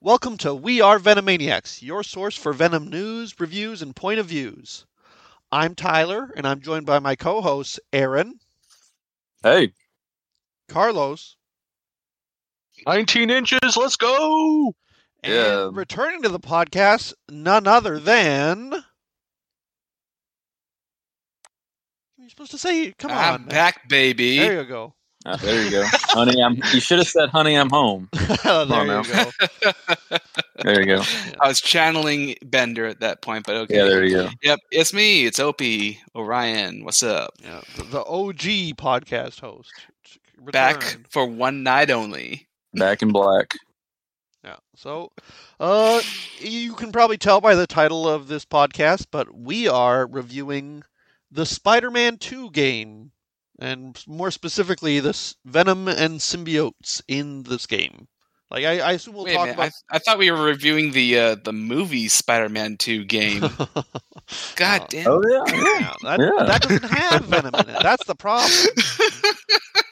Welcome to We Are Venomaniacs, your source for Venom news, reviews, and point of views. I'm Tyler, and I'm joined by my co hosts, Aaron, Hey, Carlos, 19 inches, let's go! and Yeah. returning to the podcast, none other than. You're supposed to say, come I'm on. man. back, baby. There you go. Ah, there you go, honey. I'm. You should have said, "Honey, I'm home." there on you go. There you go. I was channeling Bender at that point, but okay. Yeah, there you go. Yep, it's me. It's Opie Orion. What's up? Yeah, the, the OG podcast host. Back for one night only. Back in black. Yeah. So, uh, you can probably tell by the title of this podcast, but we are reviewing the Spider-Man 2 game, and more specifically, the s- Venom and symbiotes in this game. Like, I, I assume we'll Wait talk about. I, I thought we were reviewing the uh, the movie Spider-Man 2 game. God Uh, damn. Oh yeah. yeah, that, Yeah. that doesn't have Venom in it. That's the problem.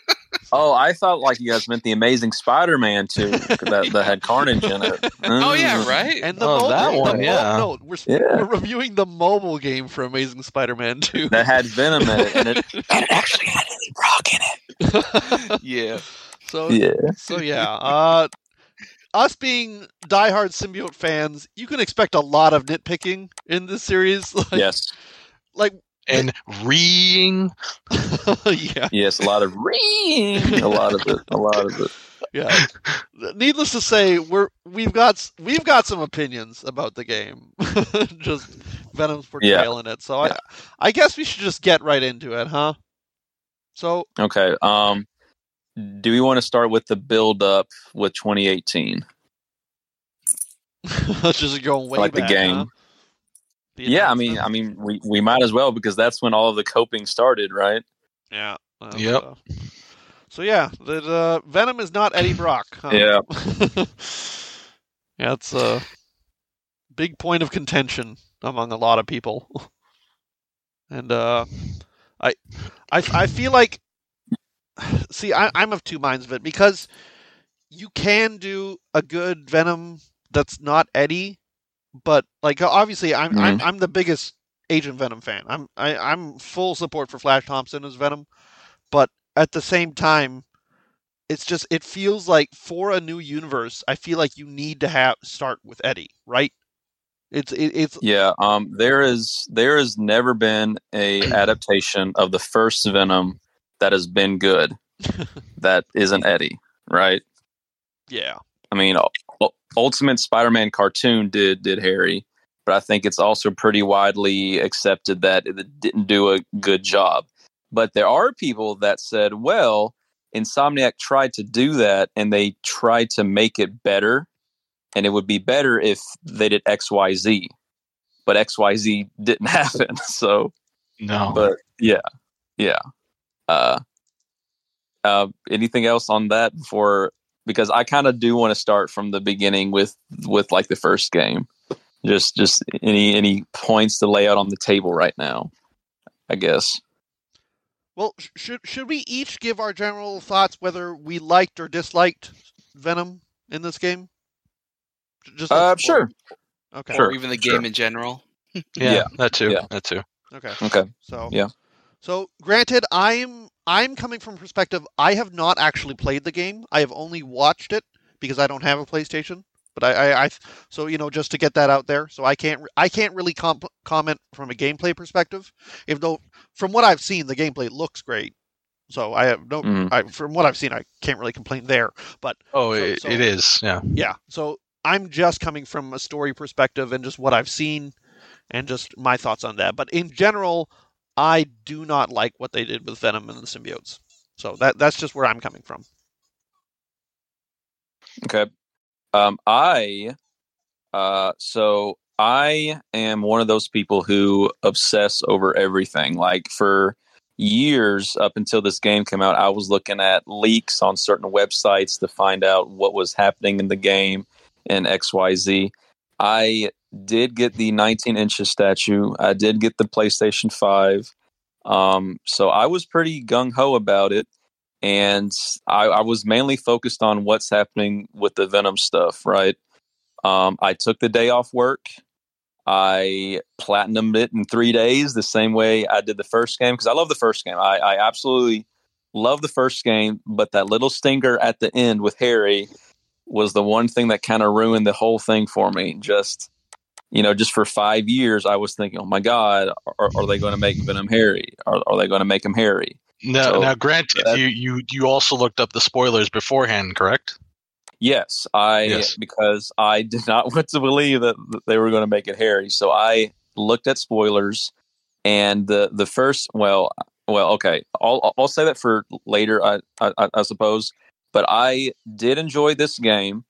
Oh, I thought like you guys meant the Amazing Spider-Man too, that that had Carnage in it. oh yeah, Mm. right. And the Oh, mobile, that the one, mo- yeah. No, we're, Yeah. we're reviewing the mobile game for Amazing Spider-Man 2. That had Venom in it, and it. and it actually had Eddie Brock in it. yeah. so Yeah. So yeah, uh, us being diehard symbiote fans, you can expect a lot of nitpicking in this series. Like, Yes. like And reeing. yeah, Yes. A lot of ring. A lot of it. A lot of it. yeah. Needless to say, we're we've got we've got some opinions about the game. just Venom's portrayal in it. So Yeah. I I guess we should just get right into it, huh? So Okay. Um. Do we want to start with the build up with 2018? let's just go way like the game. huh? The Yeah, I mean, I mean, we, we might as well because that's when all of the coping started, right? Yeah. uh, Yep. uh, so yeah, the uh, Venom is not Eddie Brock. Huh? Yeah. yeah, it's a big point of contention among a lot of people, and uh, I, I, I feel like, see, I, I'm of two minds of it because you can do a good Venom that's not Eddie, but like obviously I'm I'm, I'm the biggest Agent Venom fan. I'm I, I'm full support for Flash Thompson as Venom, but at the same time, it's just it feels like for a new universe, I feel like you need to have start with Eddie, right? It's it, it's Yeah. Um. There is there has never been a adaptation of the first Venom that has been good. that isn't Eddie, right? yeah I mean, Ultimate Spider-Man cartoon did did Harry, but I think it's also pretty widely accepted that it didn't do a good job. But there are people that said, "Well, Insomniac tried to do that, and they tried to make it better, and it would be better if they did XYZ. But X, Y, Z didn't happen. So, No. but yeah, yeah. Uh, uh, anything else on that before? Because I kind of do want to start from the beginning with with like the first game. Just just any any points to lay out on the table right now. I guess. Well, should should we each give our general thoughts whether we liked or disliked Venom in this game? Just Uh, let's- sure. Okay. Sure. Or even the sure. game in general. yeah, yeah, that too. yeah. That too. Okay. Okay. So Yeah. So granted, I'm I'm coming from perspective. I have not actually played the game. I have only watched it because I don't have a PlayStation. But I, I, I so you know just to get that out there. So I can't I can't really comp- comment from a gameplay perspective. If though from what I've seen, the gameplay looks great. So I have no. Mhm. I, from what I've seen, I can't really complain there. But Oh, So- it, so- it is. Yeah. yeah, so I'm just coming from a story perspective and just what I've seen and just my thoughts on that. But in general, I do not like what they did with Venom and the symbiotes. So that that's just where I'm coming from. Okay. Um, I, uh, so I am one of those people who obsess over everything. Like for years up until this game came out, I was looking at leaks on certain websites to find out what was happening in the game and XYZ. I did get the 19 inches statue. I did get the PlayStation 5. Um, so I was pretty gung ho about it. And I, I was mainly focused on what's happening with the Venom stuff, right? Um, I took the day off work. I platinumed it in three days, the same way I did the first game because I love the first game. I, I absolutely love the first game, but that little stinger at the end with Harry was the one thing that kind of ruined the whole thing for me. Just you know, just for five years, I was thinking, oh my god, are, are they going to make Venom Harry? Are, are they going to make him Harry? No, So, now granted, that- you, you you also looked up the spoilers beforehand, correct? Yes, I Yes. because I did not want to believe that, that they were going to make it Harry. So I looked at spoilers, and the the first well, well, okay, I'll I'll say that for later, I I, I suppose. But I did enjoy this game.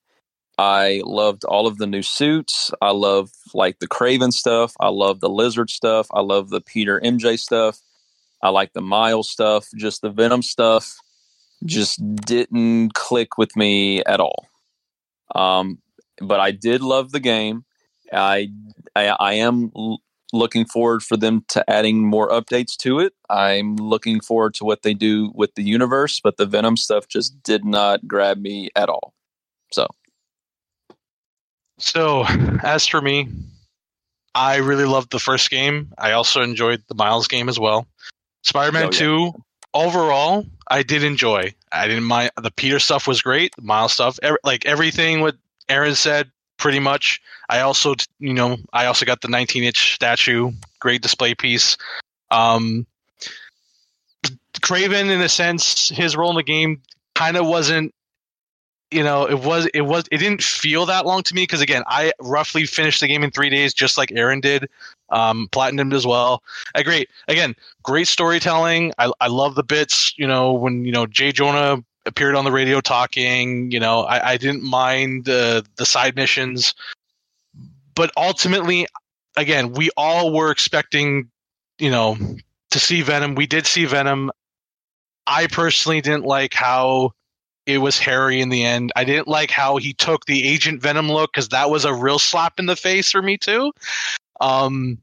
I loved all of the new suits. I love like the Kraven stuff. I love the Lizard stuff. I love the Peter MJ stuff. I like the Miles stuff. Just the Venom stuff just didn't click with me at all. Um, but I did love the game. I I, I am l- looking forward for them to adding more updates to it. I'm looking forward to what they do with the universe, but the Venom stuff just did not grab me at all. So So, as for me, I really loved the first game. I also enjoyed the Miles game as well. Spider-Man Oh, yeah. 2, overall, I did enjoy. I didn't mind the Peter stuff was great, the Miles stuff, ev- like everything what Aaron said pretty much. I also, you know, I also got the 19-inch statue, great display piece. Um Kraven in a sense, his role in the game kind of wasn't you know it was it was it didn't feel that long to me because again i roughly finished the game in three days just like aaron did um platinumed as well. Uh, great again great storytelling. I i love the bits you know when you know jay jonah appeared on the radio talking you know i i didn't mind the the side missions. But ultimately again we all were expecting you know to see venom. We did see venom. I personally didn't like how it was Harry in the end. I didn't like how he took the Agent Venom look because that was a real slap in the face for me too. Um,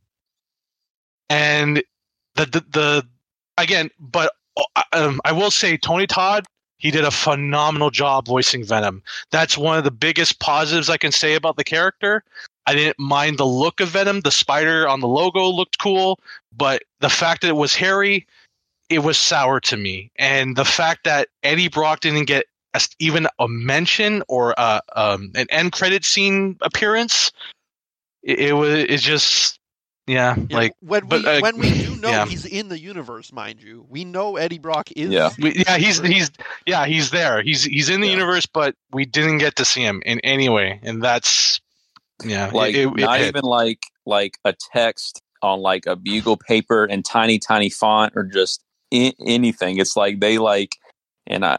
and the the, the again, but uh, um, I will say Tony Todd he did a phenomenal job voicing Venom. That's one of the biggest positives I can say about the character. I didn't mind the look of Venom. The spider on the logo looked cool, but the fact that it was Harry, it was sour to me. And the fact that Eddie Brock didn't get even a mention or uh, um, an end credit scene appearance, it, it was it's just yeah, Yeah, like when but, we uh, when we do know yeah. he's in the universe, mind you, we know Eddie Brock is. Yeah. we, yeah he's he's yeah he's there. He's he's in the Yeah. universe, but we didn't get to see him in any way, and that's yeah, like it, it not hit. even like like a text on like a bugle paper and tiny tiny font or just I- anything it's like they like and i I-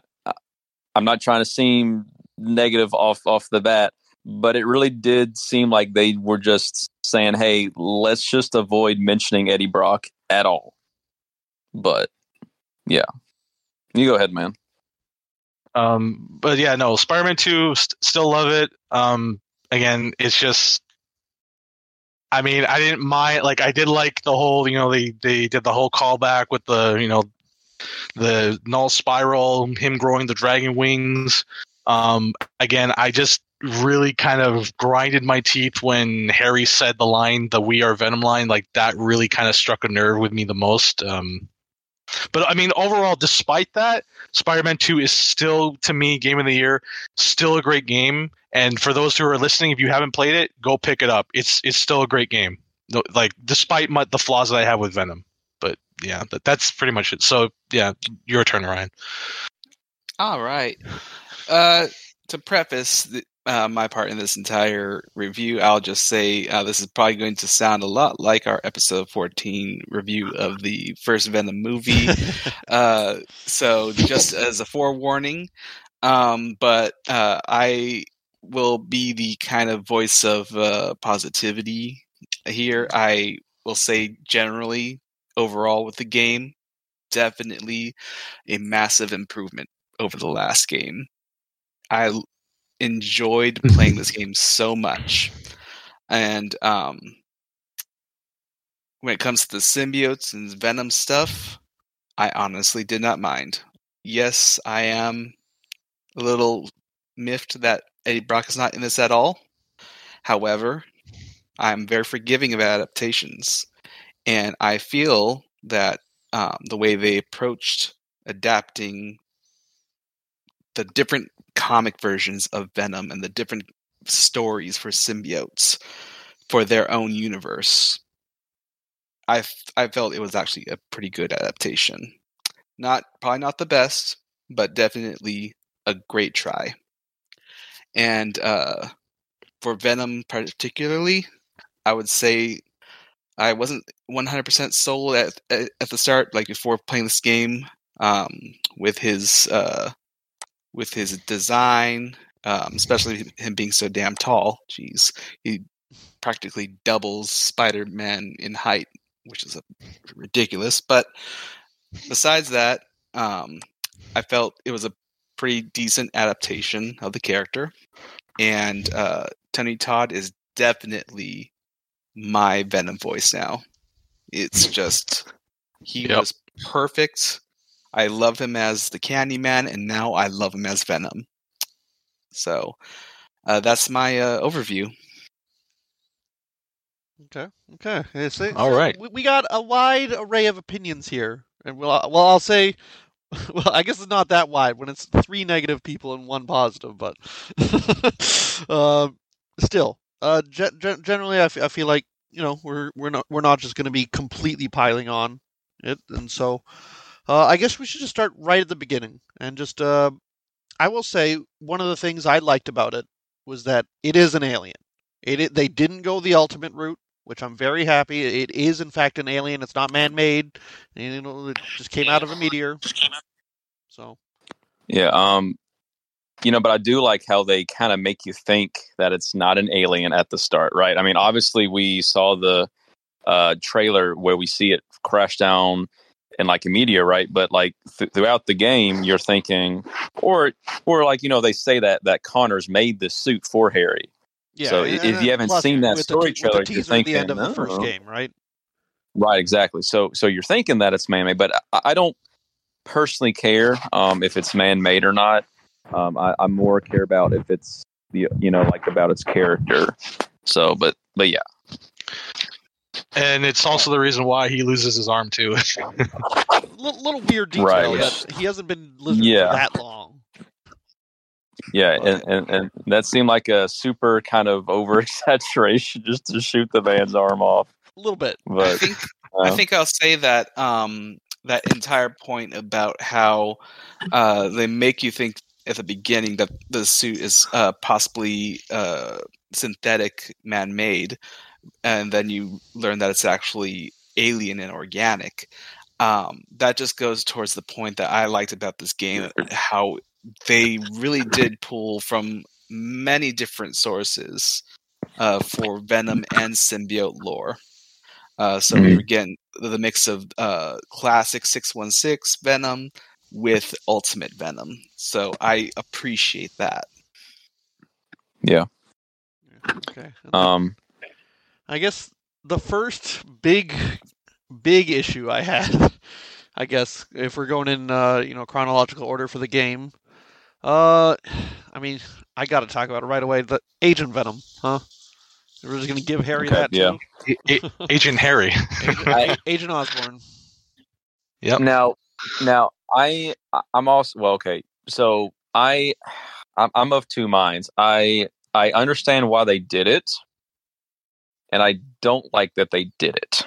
i'm not trying to seem negative off off the bat but it really did seem like they were just saying hey let's just avoid mentioning eddie brock at all but yeah you go ahead man Um, but yeah, no, Spider-Man Two, st- still love it. Um, again, it's just, I mean, I didn't mind. Like, I did like the whole, you know, they they did the whole callback with the, you know, the null spiral, him growing the dragon wings. Um, again, I just really kind of grinded my teeth when Harry said the line, the "We are Venom" line. Like that really kind of struck a nerve with me the most. Um, but I mean, overall, despite that, Spider-Man 2 is still to me game of the year, still a great game. And for those who are listening, if you haven't played it, go pick it up. It's it's still a great game. Like despite my, the flaws that I have with Venom. But yeah, that, that's pretty much it. So yeah, your turn, Ryan. All right. Uh, to preface the, uh, my part in this entire review, I'll just say uh, this is probably going to sound a lot like our episode 14 review of the first Venom movie. uh, so, just as a forewarning, um, but uh, I will be the kind of voice of uh, positivity here. I will say, generally, overall, with the game, definitely a massive improvement over the last game. I enjoyed playing this game so much. And um when it comes to the symbiotes and venom stuff, I honestly did not mind. Yes, I am a little miffed that Eddie Brock is not in this at all. However, I'm very forgiving of adaptations, and I feel that um, the way they approached adapting the different comic versions of Venom and the different stories for symbiotes for their own universe, I I felt it was actually a pretty good adaptation. Not probably not the best, but definitely a great try. And uh, for Venom particularly, I would say I wasn't 100% sold at, at, at the start, like before playing this game, um, with his uh, with his design, um, especially him being so damn tall. Jeez, he practically doubles Spider-Man in height, which is a, ridiculous. But besides that, um, I felt it was a pretty decent adaptation of the character, and uh, Tony Todd is definitely my Venom voice now. It's just he Yep. was perfect. I love him as the Candyman, and now I love him as Venom. So uh, that's my uh, overview. Okay. Okay. Yeah, so- All so right. We, we got a wide array of opinions here, and well, well, I'll say, well, I guess it's not that wide when it's three negative people and one positive, but uh, still, uh, ge- ge- generally, I, f- I feel like you know we're we're not we're not just going to be completely piling on it, and so uh, I guess we should just start right at the beginning and just. Uh, I will say one of the things I liked about it was that it is an alien. It, it they didn't go the ultimate route which I'm very happy. It is in fact an alien. It's not man-made. You know, it just came out of a meteor. So Yeah. Um, you know, but I do like how they kind of make you think that it's not an alien at the start, right? I mean, obviously we saw the uh, trailer where we see it crash down in like a meteor, right? But like th- throughout the game, you're thinking, or or like you know, they say that that Connors made the suit for Harry. yeah. So and- if you haven't seen that the story with trailer, the you're at the end thinking, of the first game, right? Right, exactly. So so you're thinking that it's man made, but I, I don't personally care um, if it's man made or not. Um, I, I more care about if it's the you know like about its character. So, but but yeah, And it's also the reason why he loses his arm too. Little, little weird detail Right. that he hasn't been living Yeah. that long. yeah, and, and and that seemed like a super kind of over exaggeration just to shoot the man's arm off. A little bit. I But think I uh, think I'll say that um, that entire point about how uh, they make you think at the beginning that the suit is uh, possibly uh, synthetic, man-made, and then you learn that it's actually alien and organic. Um, that just goes towards the point that I liked about this game, how they really did pull from many different sources uh, for Venom and symbiote lore. Uh, so Mhm. were getting the mix of uh, classic 616 Venom with Ultimate Venom. So I appreciate that. yeah, Okay. Um, I guess the first big, big issue I had, I guess, if we're going in, uh, you know, chronological order for the game, uh, I mean, I got to talk about it right away. The Agent Venom, huh? We're just gonna give Harry Okay, that yeah. too. A- A- Agent Harry. Agent, Agent Osborn. Yep. Now, now I I'm also well. Okay, so I I'm, I'm of two minds. I I understand why they did it, and I don't like that they did it.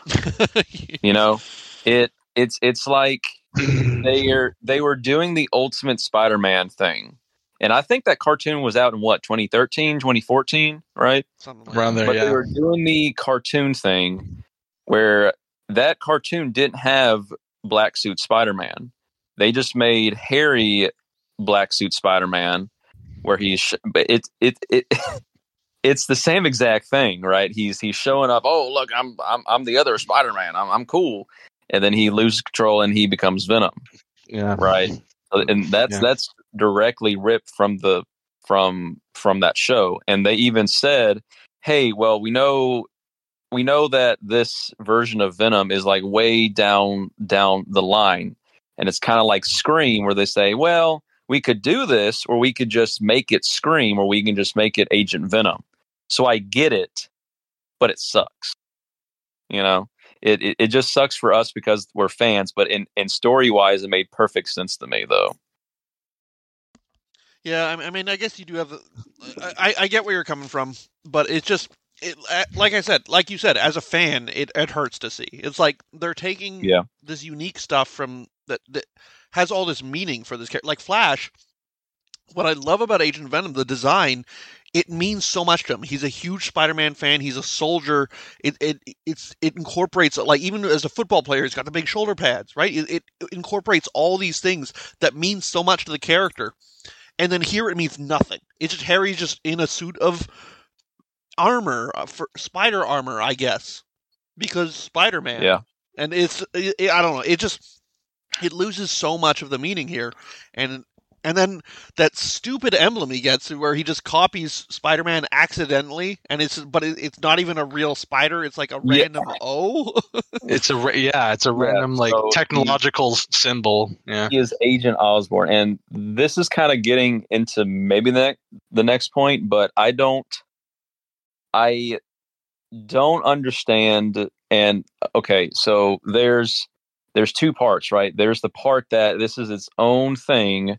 You know, it it's it's like they are they were doing the ultimate Spider-Man thing, and I think that cartoon was out in what 2013, 2014, right? Something Around there, but yeah. they were doing the cartoon thing where that cartoon didn't have black suit spider-man. They just made harry black suit spider-man where he's sh- but it it it it's the same exact thing right? He's he's showing up oh look i'm i'm, I'm the other spider-man. I'm, I'm cool. And then he loses control and he becomes venom. Yeah. right? And that's Yeah. that's directly ripped from the from from that show. And they even said hey well we know we know that this version of venom is like way down down the line and it's kind of like scream where they say well we could do this or we could just make it scream or we can just make it agent venom So I get it, but it sucks. You know, it, it, it just sucks for us because we're fans, but in, in story wise, it made perfect sense to me though. Yeah, I mean, I guess you do have. I- I get where you're coming from, but it's just, it, uh, like I said, like you said, as a fan, it, it hurts to see. It's like they're taking Yeah. this unique stuff from that that has all this meaning for this character. Like Flash, what I love about Agent Venom, the design, it means so much to him. He's a huge Spider-Man fan. He's a soldier. It it it's it incorporates like even as a football player, he's got the big shoulder pads, right? It, it incorporates all these things that mean so much to the character. And then here it means nothing. It's just Harry's just in a suit of armor, uh, for spider armor, I guess, because Spider-Man. Yeah. And it's it, it- I don't know. It just it loses so much of the meaning here, and and then that stupid emblem he gets where he just copies Spider-Man accidentally, and it's but it, it's not even a real spider. It's like a Yeah. random O. It's a yeah, it's a random like so he- technological s- symbol. Yeah. He is Agent Osborn, and this is kind of getting into maybe the the next point, but I don't, I don't understand. And uh, okay, so there's there's two parts, right? There's the part that this is its own thing,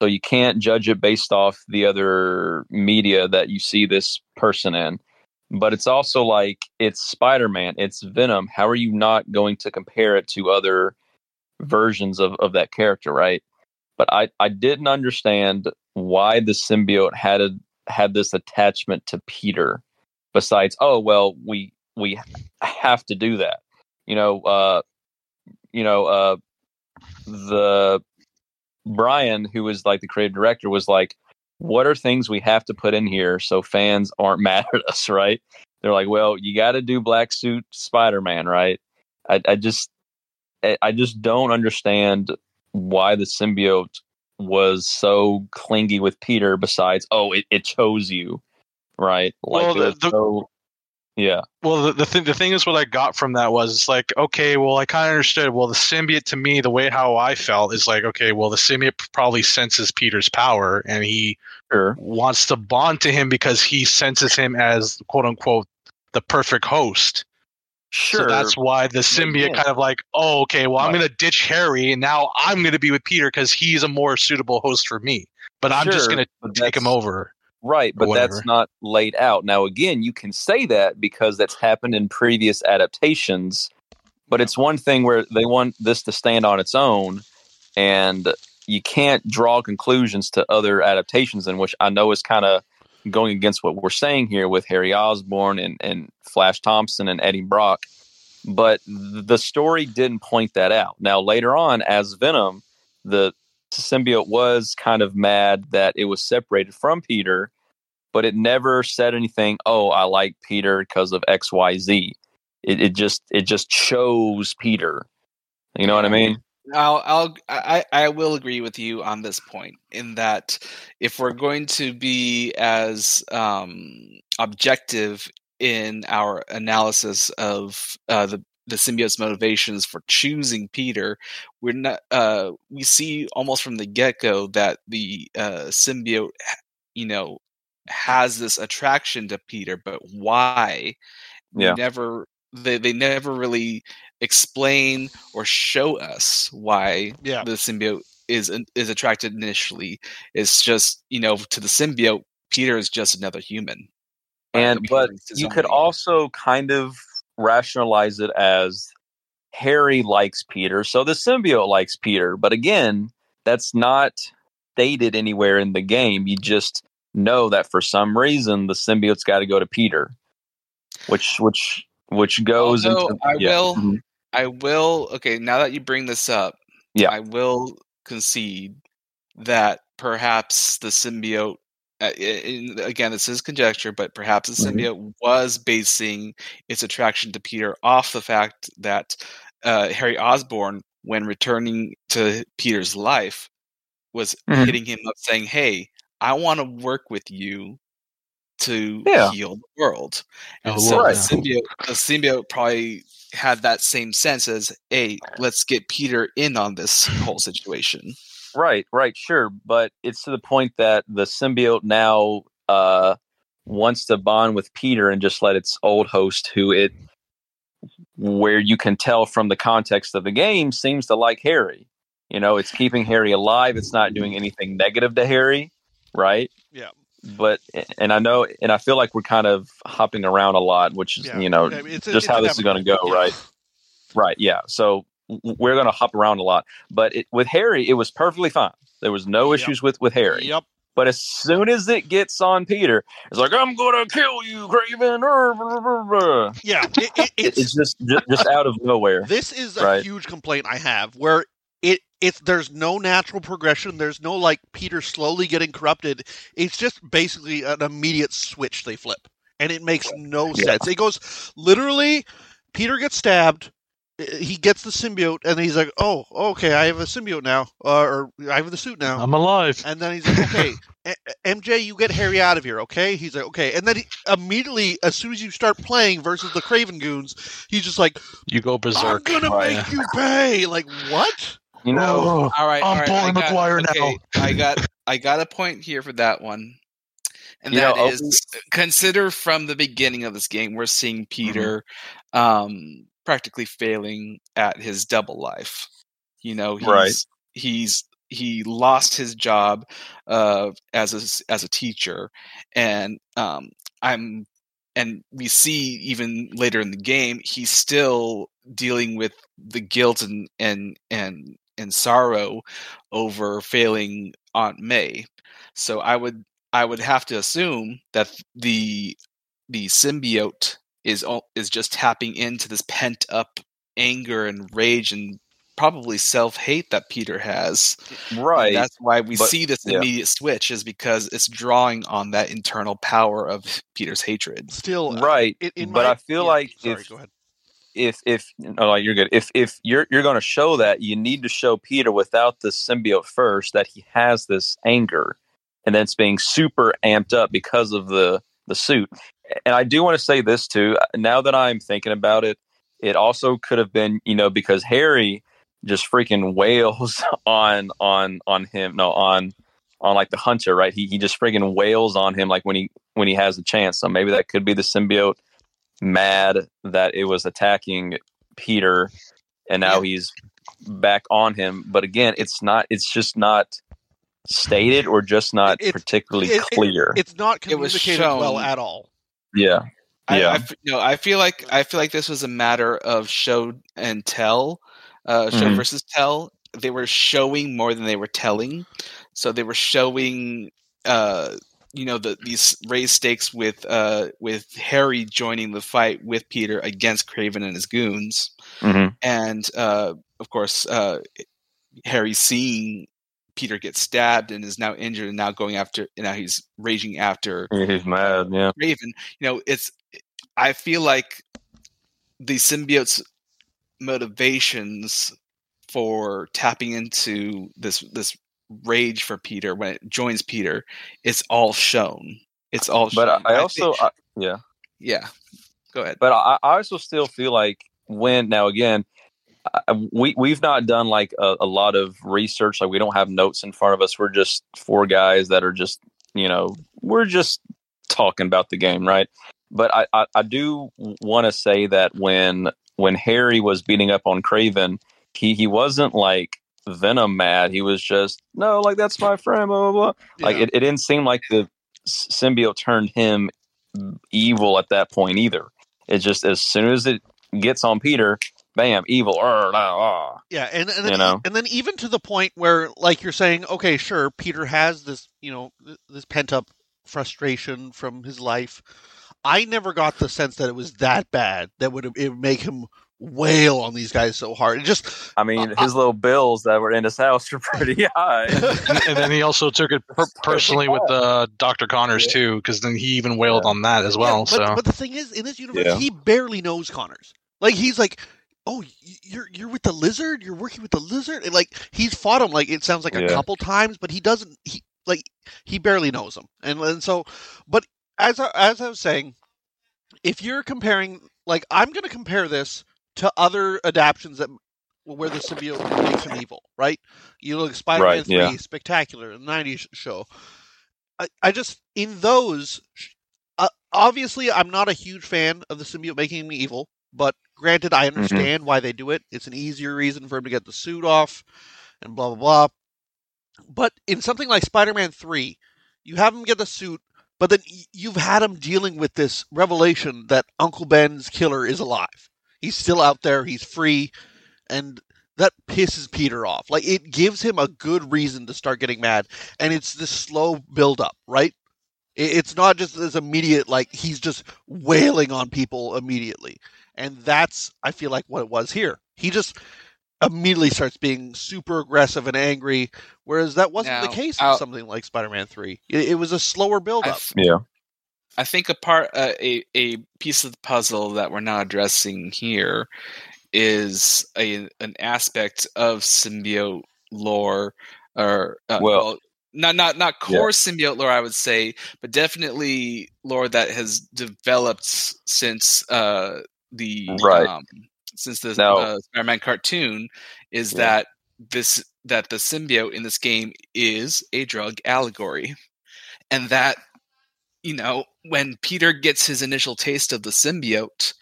so you can't judge it based off the other media that you see this person in. But it's also like it's Spider-Man, it's Venom. How are you not going to compare it to other versions of, of that character, right? But I, I didn't understand why the symbiote had a, had this attachment to Peter. Besides, oh well, we we have to do that. You know, uh, you know, uh, the Bryan, who was like the creative director, was like, "What are things we have to put in here so fans aren't mad at us?" Right? They're like, "Well, you got to do Black Suit Spider Man, right?" I, I just I I just don't understand why the symbiote was so clingy with Peter. Besides, oh, it, it chose you, right? Like, Well, the- was the- no- yeah, Well, the the, th- the thing is, what I got from that was it's like, okay, well, I kind of understood. Well, the symbiote to me, the way how I felt is like, okay, well, the symbiote probably senses Peter's power, and he sure, wants to bond to him because he senses him as quote unquote the perfect host. sure. So that's why the symbiote yeah. kind of like, oh, okay, well, I'm going to ditch Harry, and now I'm going to be with Peter because he's a more suitable host for me. But I'm just going to take him over. Right, but that's not laid out. Now, again, you can say that because that's happened in previous adaptations, but it's one thing where they want this to stand on its own, and you can't draw conclusions to other adaptations, in which I know is kind of going against what we're saying here with Harry Osborn and, and Flash Thompson and Eddie Brock. But the story didn't point that out. Now, later on, as Venom, the symbiote was kind of mad that it was separated from Peter, but it never said anything. Oh, I like Peter because of X, Y, Z. It, it just it just chose Peter. You know what I mean? I'll, I'll, I, I will agree with you on this point in that if we're going to be as um, objective in our analysis of uh, the the symbiote's motivations for choosing Peter, we're not. Uh, we see almost from the get go that the uh, symbiote, you know, has this attraction to Peter, but why? We never. They they never really explain or show us why yeah. the symbiote is is attracted initially. It's just you know to the symbiote, Peter is just another human. And but you could also kind of rationalize it as Harry likes Peter, so the symbiote likes Peter. But again, that's not stated anywhere in the game. You just know that for some reason the symbiote's got to go to Peter, which which which goes Although into I yeah. will- Mhm. I will. Okay, now that you bring this up, Yeah. I will concede that perhaps the symbiote. Uh, in, again, this is conjecture, but perhaps the Mhm. symbiote was basing its attraction to Peter off the fact that uh, Harry Osborn, when returning to Peter's life, was Mhm. hitting him up saying, "Hey, I want to work with you to Yeah. heal the world." And Oh, so right. the symbiote, the symbiote probably had that same sense as, "Hey, let's get Peter in on this whole situation." Right, right, sure, but it's to the point that the symbiote now uh wants to bond with Peter and just let its old host, who it, where you can tell from the context of the game, seems to like Harry. You know, it's keeping Harry alive. It's not doing anything negative to Harry, right? Yeah. But and I know, and I feel like we're kind of hopping around a lot, which is Yeah. you know I mean, it's- just it's how this is going to go. Yeah. right? Right. Yeah. So we're going to hop around a lot, but it, with Harry, it was perfectly fine. There was no Yep. issues with with Harry. Yep. But as soon as it gets on Peter, it's like I'm gonna kill you, Kraven. er, blah, blah, blah." Yeah. It, it, It- it's It's just just, just out of nowhere. this is a Right. huge complaint I have where it it's there's no natural progression. There's no like Peter slowly getting corrupted. It's just basically an immediate switch they flip, and it makes no Yeah. sense. It goes literally. Peter gets stabbed. He gets the symbiote, and he's like, "Oh, okay, I have a symbiote now, uh, or I have the suit now." I'm alive. And then he's like, okay, MJ, you get Harry out of here, okay? He's like, okay. And then he, immediately, as soon as you start playing versus the Kraven Goons, he's just like, You go berserk. I'm gonna Right. make you pay. Like, what? You know, Oh, All right, I'm all right, Paul I got- Maguire now. okay, I got I got a point here for that one. And You that know, is consider from the beginning of this game we're seeing Peter um practically failing at his double life. You know, he's Right. he's he lost his job uh as a as a teacher and um I'm and we see even later in the game he's still dealing with the guilt and and and and sorrow over failing Aunt May. So I would I would have to assume that the the symbiote is is just tapping into this pent up anger and rage and probably self hate that Peter has. And right? That's why we But- see this yeah. immediate switch is because it's drawing on that internal power of Peter's hatred. Still, uh, right. in, in but my- I feel yeah, like sorry, if go ahead. if if no, you're good. If if you're you're going to show that, you need to show Peter without the symbiote first that he has this anger, and then it's being super amped up because of the the suit. And I do want to say this too. Uh, now that I'm thinking about it, it also could have been you know because Harry just freaking wails on on on him no on on like the hunter right he he just freaking wails on him like when he when he has the chance so maybe that could be the symbiote mad that it was attacking Peter and now he's back on him. But again, it's not it's just not stated or just not It's- particularly it- it- clear. It's not It was communicated well at all. Yeah. I, Yeah. I f- no, I feel like I feel like this was a matter of show and tell, uh, show Mhm. versus tell. They were showing more than they were telling, so they were showing, uh, you know, the these raised stakes with uh, with Harry joining the fight with Peter against Kraven and his goons, hmm and uh, of course, uh, Harry seeing Peter gets stabbed and is now injured and now going after, and now he's raging after He's mad. Yeah. Raven, you know, it's I feel like the symbiote's motivations for tapping into this this rage for Peter when it joins Peter, it's all shown. It's all But shown. I, I also think- I, yeah. yeah. Go ahead. But I, I also still feel like when now again, I, we we've not done like a, a lot of research. Like we don't have notes in front of us. We're just four guys that are just you know we're just talking about the game, right? But I I, I do want to say that when when Harry was beating up on Kraven, he he wasn't like Venom mad. He was just no, like that's my friend. Blah blah blah. Like it, it didn't seem like the symbiote turned him evil at that point either. It just as soon as it gets on Peter, bam, evil. Arr, ah, ah. Yeah, and and then, You know? and then even to the point where, like you're saying, okay, sure, Peter has this, you know, this pent up frustration from his life. I never got the sense that it was that bad that would it would make him wail on these guys so hard. It just I mean, his little bills that were in his house were pretty high. and then he also took it per- personally with uh, Dr. Connors too, because then he even wailed on that as well. Yeah, but, so but the thing is, in this universe, Yeah. he barely knows Connors. Like he's like, oh, you're you're with the lizard. You're working with the lizard. And, like he's fought him. Like it sounds like a Yeah. couple times, but he doesn't. He like he barely knows him. And and so, but as I, as I was saying, if you're comparing, like I'm going to compare this to other adaptions that where the symbiote makes him evil, right? You look at Spider-Man Right, Three, yeah. Spectacular, the '90s show. I, I just in those uh, obviously, I'm not a huge fan of the symbiote making me evil, but granted, I mm-hmm. understand why they do it. It's an easier reason for him to get the suit off, and blah blah blah. But in something like Spider-Man Three, you have him get the suit, but then you've had him dealing with this revelation that Uncle Ben's killer is alive. He's still out there. He's free, and that pisses Peter off. Like it gives him a good reason to start getting mad, and it's this slow build up, right? It's not just this immediate like he's just wailing on people immediately, and that's I feel like what it was here. He just immediately starts being super aggressive and angry, whereas that wasn't the case in I'll- something like Spider-Man Three. It, it was a slower build I up. f- Yeah. I think a part, uh, a a piece of the puzzle that we're not addressing here is a an aspect of symbiote lore, or uh, Well- not not not core symbiote lore, I would say, but definitely lore that has developed since uh, the Right. um, since the Now- uh, Spider-Man cartoon is Yeah. that this that the symbiote in this game is a drug allegory, and that you know when Peter gets his initial taste of the symbiote,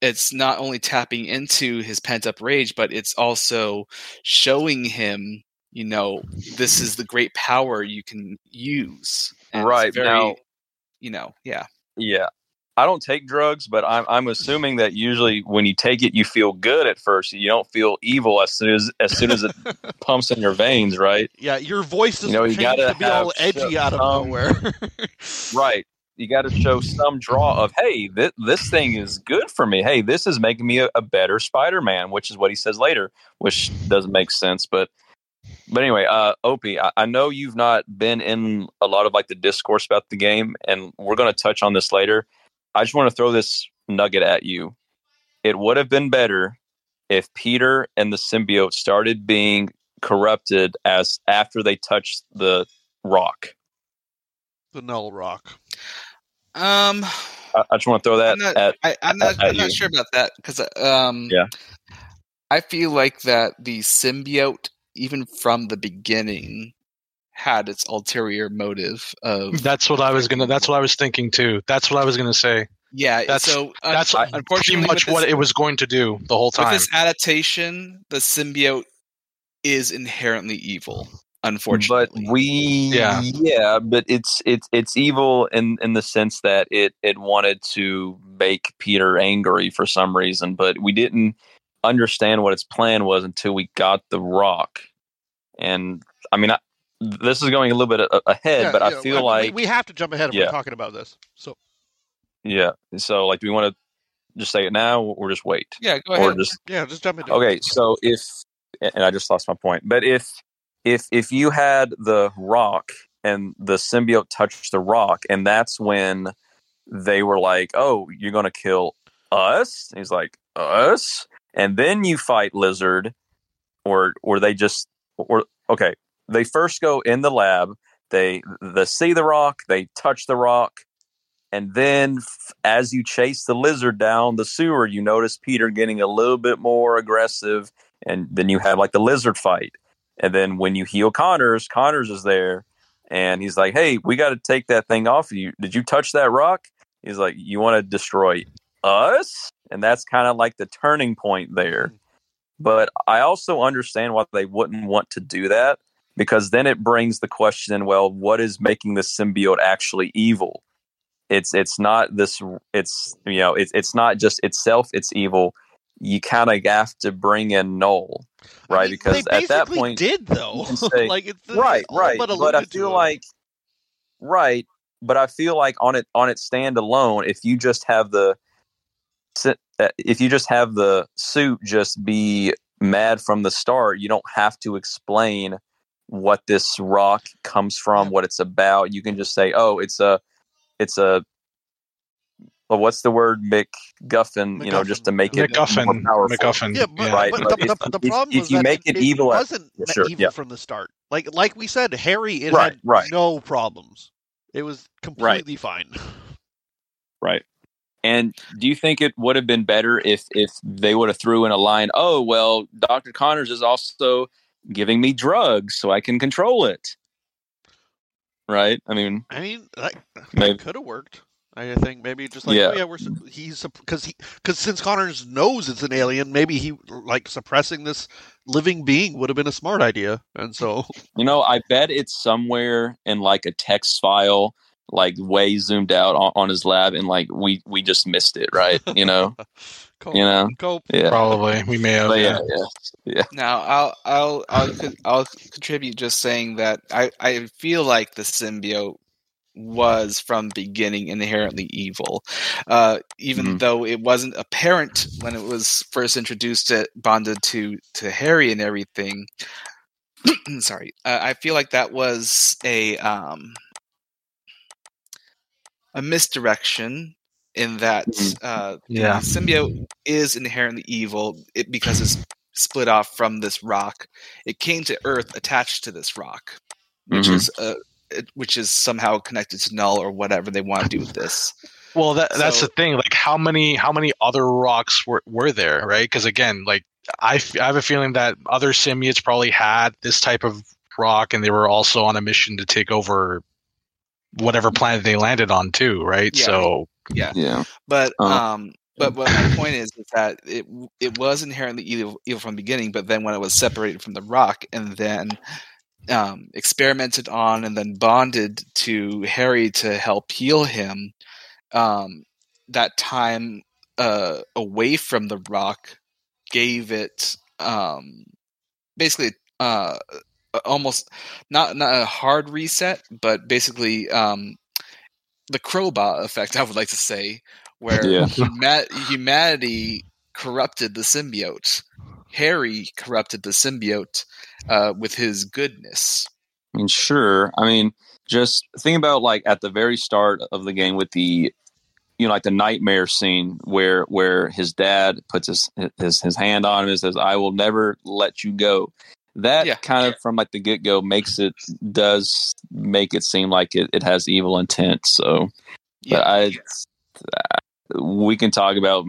it's not only tapping into his pent up rage, but it's also showing him, you know, this is the great power you can use. And Right, Very, now- you know, yeah. Yeah. I don't take drugs, but I'm I'm assuming that usually when you take it, you feel good at first. You don't feel evil as soon as as soon as it pumps in your veins, right? Yeah, your voice doesn't You know, you gotta be all edgy out of nowhere. Right. You got to show some draw of, hey, this this thing is good for me. Hey, this is making me a, a better Spider-Man, which is what he says later, which doesn't make sense. But but anyway, uh, Opie, I, I know you've not been in a lot of like the discourse about the game, and we're going to touch on this later. I just want to throw this nugget at you. It would have been better if Peter and the symbiote started being corrupted as after they touched the rock. the Null Rock. Um, I, I just want to throw that I'm not, at I, I'm not, at I'm not sure about that because um, Yeah. I feel like that the symbiote, even from the beginning, had its ulterior motive of That's what I was gonna. That's what I was thinking too. That's what I was gonna say. yeah. That's- so uh, That's I- pretty unfortunately much with what it was going to do the whole time with this adaptation, the symbiote is inherently evil. Unfortunately, But we Yeah. yeah, but it's it's it's evil in in the sense that it it wanted to make Peter angry for some reason, but we didn't understand what its plan was until we got the rock. And I mean, I, this is going a little bit a, ahead, Yeah, but I yeah, feel we- like we have to jump ahead if Yeah. we're talking about this. So yeah. So like, do we want to just say it now, or just wait, yeah. Go ahead. or ahead. just yeah, just jump into it. Okay, so if and I just lost my point, but if if if you had the rock and the symbiote touched the rock, and that's when they were like, "Oh, you're gonna kill us?" And he's like, "Us?" And then you fight Lizard, or or they just or okay, they first go in the lab, they they see the rock, they touch the rock. And then, f- as you chase the lizard down the sewer, you notice Peter getting a little bit more aggressive and then you have like the lizard fight. And then when you heal connors connors is there and he's like hey we got to take that thing off of you. Did you touch that rock? He's like you want to destroy us? And that's kind of like the turning point there. Mm. But i also understand why they wouldn't want to do that because then it brings the question well what is making the symbiote actually evil it's it's not this it's you know it's it's not just itself it's evil you kind of have to bring in Null, I right? mean, because at that point, did though. say- like it's it's right. But, But, I feel it. like, right, but I feel like on it on its stand alone, if you just have the, uh, if you just have the suit just be mad from the start, you don't have to explain what this rock comes from, what it's about. You can just say, oh, it's a, it's a. Well, what's the word McGuffin? You know, just to make it more MacGuffin. powerful. MacGuffin. Yeah, but, Right, but but the, if- the, the if- problem if was you that make it evil at- wasn't Yeah, sure, evil yeah. from the start. Like like we said, Harry it Right, had right. no problems. It was completely fine. Right. And do you think it would have been better if if they would have threw in a line, "Oh, well, Dr. Connors is also giving me drugs so I can control it." Right? I mean, I mean, that, Maybe. could have worked. I think maybe just like Yeah. oh yeah, we're he's because he because since Connors knows it's an alien, maybe he like suppressing this living being would have been a smart idea, and so You know, I bet it's somewhere in like a text file, like way zoomed out on, on his lab, and like we we just missed it, right? You know, cope, you know, cope. yeah. Probably we may have. Yeah. yeah, yeah, Now, I'll I'll I'll I'll contribute just saying that I I feel like the symbiote was from beginning inherently evil, uh, even Mhm. though it wasn't apparent when it was first introduced to bonded to to Harry and everything. Sorry, uh, I feel like that was a um a misdirection in that Mhm. uh, Yeah. symbiote is inherently evil it, because it's split off from this rock. It came to Earth attached to this rock, which Mhm. is uh, it, which is somehow connected to Null or whatever they want to do with this. Well, that that's the thing. Like, how many how many other rocks were were there? Right? Because again, like I, f- I have a feeling that other symbiotes probably had this type of rock, and they were also on a mission to take over whatever planet they landed on too. Right? Yeah. So yeah. yeah But Uh-huh. um, but what my point is is that it it was inherently evil, evil from the beginning, but then when it was separated from the rock and then um, experimented on and then bonded to Harry to help heal him, um, that time uh, away from the rock gave it um, basically uh, almost not not a hard reset, but basically um, the crowbar effect. I would like to say, where Yeah. huma- humanity corrupted the symbiote. Harry corrupted the symbiote uh, with his goodness. I mean, sure. I mean, just think about like at the very start of the game with the, you know, like the nightmare scene where where his dad puts his his his hand on him and says, "I will never let you go." That Yeah. kind of from like the get go makes it does make it seem like it, it has evil intent. So, but I, we can talk about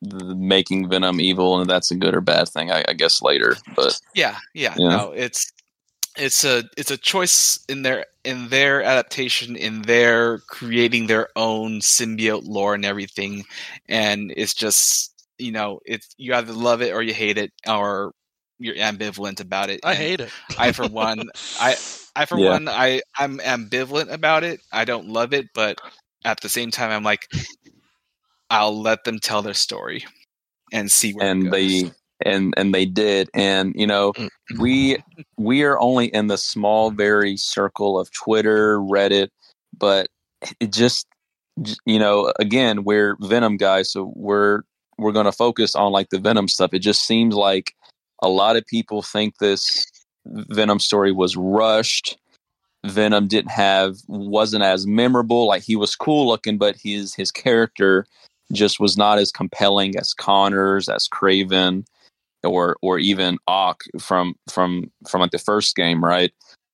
the- making Venom evil and that's a good or bad thing, I, I guess later. But Yeah, yeah, Yeah. no, it's it's a it's a choice in their in their adaptation in their creating their own symbiote lore and everything, and it's just you know it's you either love it or you hate it or you're ambivalent about it. I And hate it. I, for one, I I for Yeah. one I I'm ambivalent about it. I don't love it, but at the same time, I'm like, I'll let them tell their story and see where it and goes. they and and they did and you know Mm. we we are only in the small very circle of twitter reddit but it just you know again we're venom guys so we're we're going to focus on like the venom stuff it just seems like a lot of people think this venom story was rushed venom didn't have wasn't as memorable like he was cool looking but his his character just was not as compelling as Connors, as Kraven, or or even Ock from from from like the first game, right?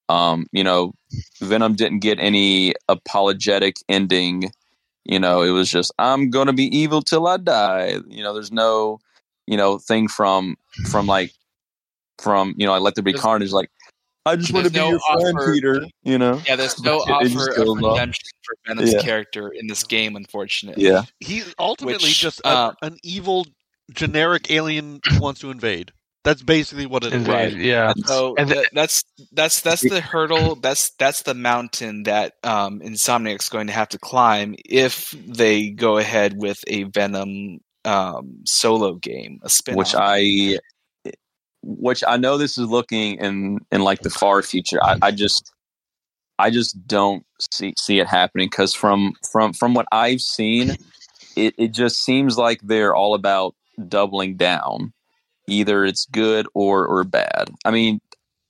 Um, you know, Venom didn't get any apologetic ending. You know, it was just I'm gonna be evil till I die. You know, there's no, you know, thing from from like from you know, I let there be There's- carnage. Like I just want to be no your friend, offer- Peter. You know, Yeah, there's no It just offer of goes off. redemption for Venom's Yeah. character in this game, unfortunately. yeah, He's ultimately Which, just a, uh, an evil generic alien who wants to invade. That's basically what it is. Right. yeah, So And the- that's that's that's the hurdle. That's that's the mountain that um, Insomniac's going to have to climb if they go ahead with a Venom um, solo game, a spin. which I, which I know this is looking in in like the far future. I, I just, I just don't see see it happening because from from from what I've seen, it it just seems like they're all about doubling down. Either it's good or or bad. I mean,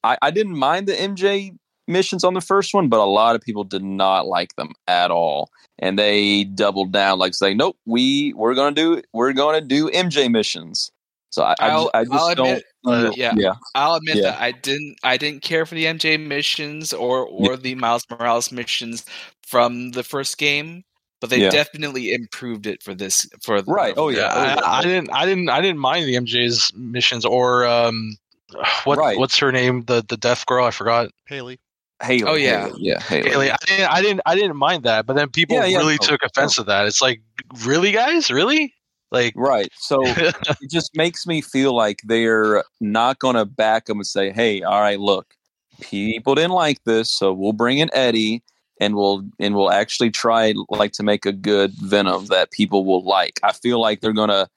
I, I didn't mind the MJ missions on the first one, but a lot of people did not like them at all. And they doubled down, like say, nope, we we're gonna do we're gonna do MJ missions. So I, I, I'll- just, I just I'll don't. admit- uh, yeah. yeah, I'll admit Yeah. that I didn't I didn't care for the MJ missions or or the Miles Morales missions from the first game, but they Yeah. definitely improved it for this for the- Right. Oh, yeah. yeah. I, I didn't I didn't I didn't mind the MJ's missions or um, what Right. what's her name the the deaf girl I forgot Hailey. Hailey. Oh, yeah. Hailey, yeah, Hailey. Hailey, I didn't, I didn't, I didn't mind that, but then people Yeah, yeah, really took offense to that. It's like, really, guys, really? Like, Right. So it just makes me feel like they're not going to back them and say, "Hey, all right, look, people didn't like this, so we'll bring in Eddie and we'll and we'll actually try like to make a good Venom that people will like." I feel like they're going to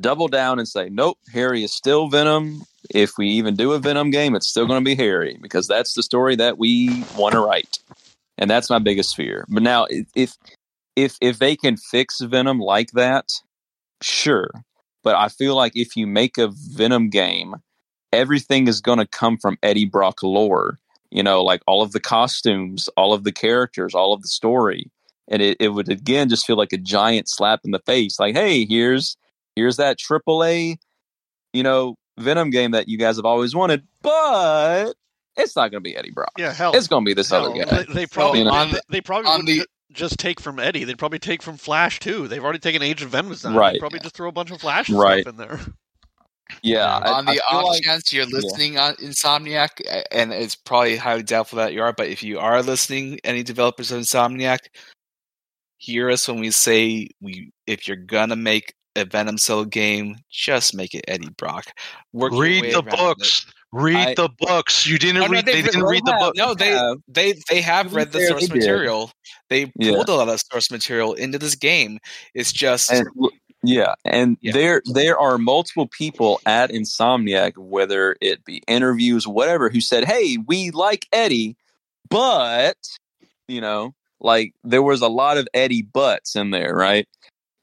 double down and say, "Nope, Harry is still Venom. If we even do a Venom game, it's still going to be Harry because that's the story that we want to write." And that's my biggest fear. But now if if if they can fix Venom like that, sure. But I feel like if you make a Venom game, everything is going to come from Eddie Brock lore. You know, like all of the costumes, all of the characters, all of the story. And it, it would again just feel like a giant slap in the face. Like, hey, here's here's that AAA, you know, Venom game that you guys have always wanted, but it's not going to be Eddie Brock. Yeah, hell, It's going to be this hell, other guy. They, they probably you know. on they, the- they probably on the- just take from Eddie. They'd probably take from Flash too. They've already taken Agent Venom design. Right. They'd probably just throw a bunch of Flash Right. stuff in there. Yeah. I- on I the feel off like- chance you're listening on Insomniac, and it's probably highly doubtful that you are, but if you are listening, any developers of Insomniac, hear us when we say we if you're gonna make a Venom Cell game, just make it Eddie Brock. Work read the around it. books. Read I- the books. You didn't Oh, no, read. they've they didn't read the have- book. No, they have. they they have read the source they material. They Yeah. pulled a lot of source material into this game. It's just and yeah and Yeah. there there are multiple people at insomniac whether it be interviews whatever who said hey we like eddie but you know like there was a lot of eddie butts in there right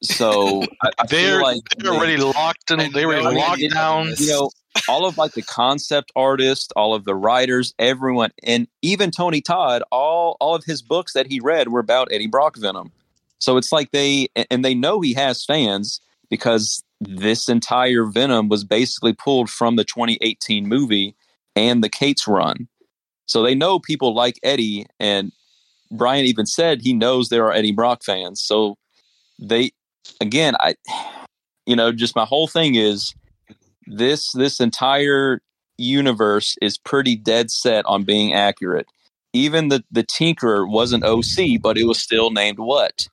so I, I They're like they're already locked and I they were locked down. you know all of like the concept artists all of the writers everyone and even tony todd all all of his books that he read were about eddie brock venom. So it's like they and they know he has fans because this entire venom was basically pulled from the 2018 movie and the Cates run. So they know people like eddie and Bryan even said he knows there are eddie brock fans. So they again i you know just my whole thing is this this entire universe is pretty dead set on being accurate. Even the the Tinkerer wasn't OC, but it was still named what?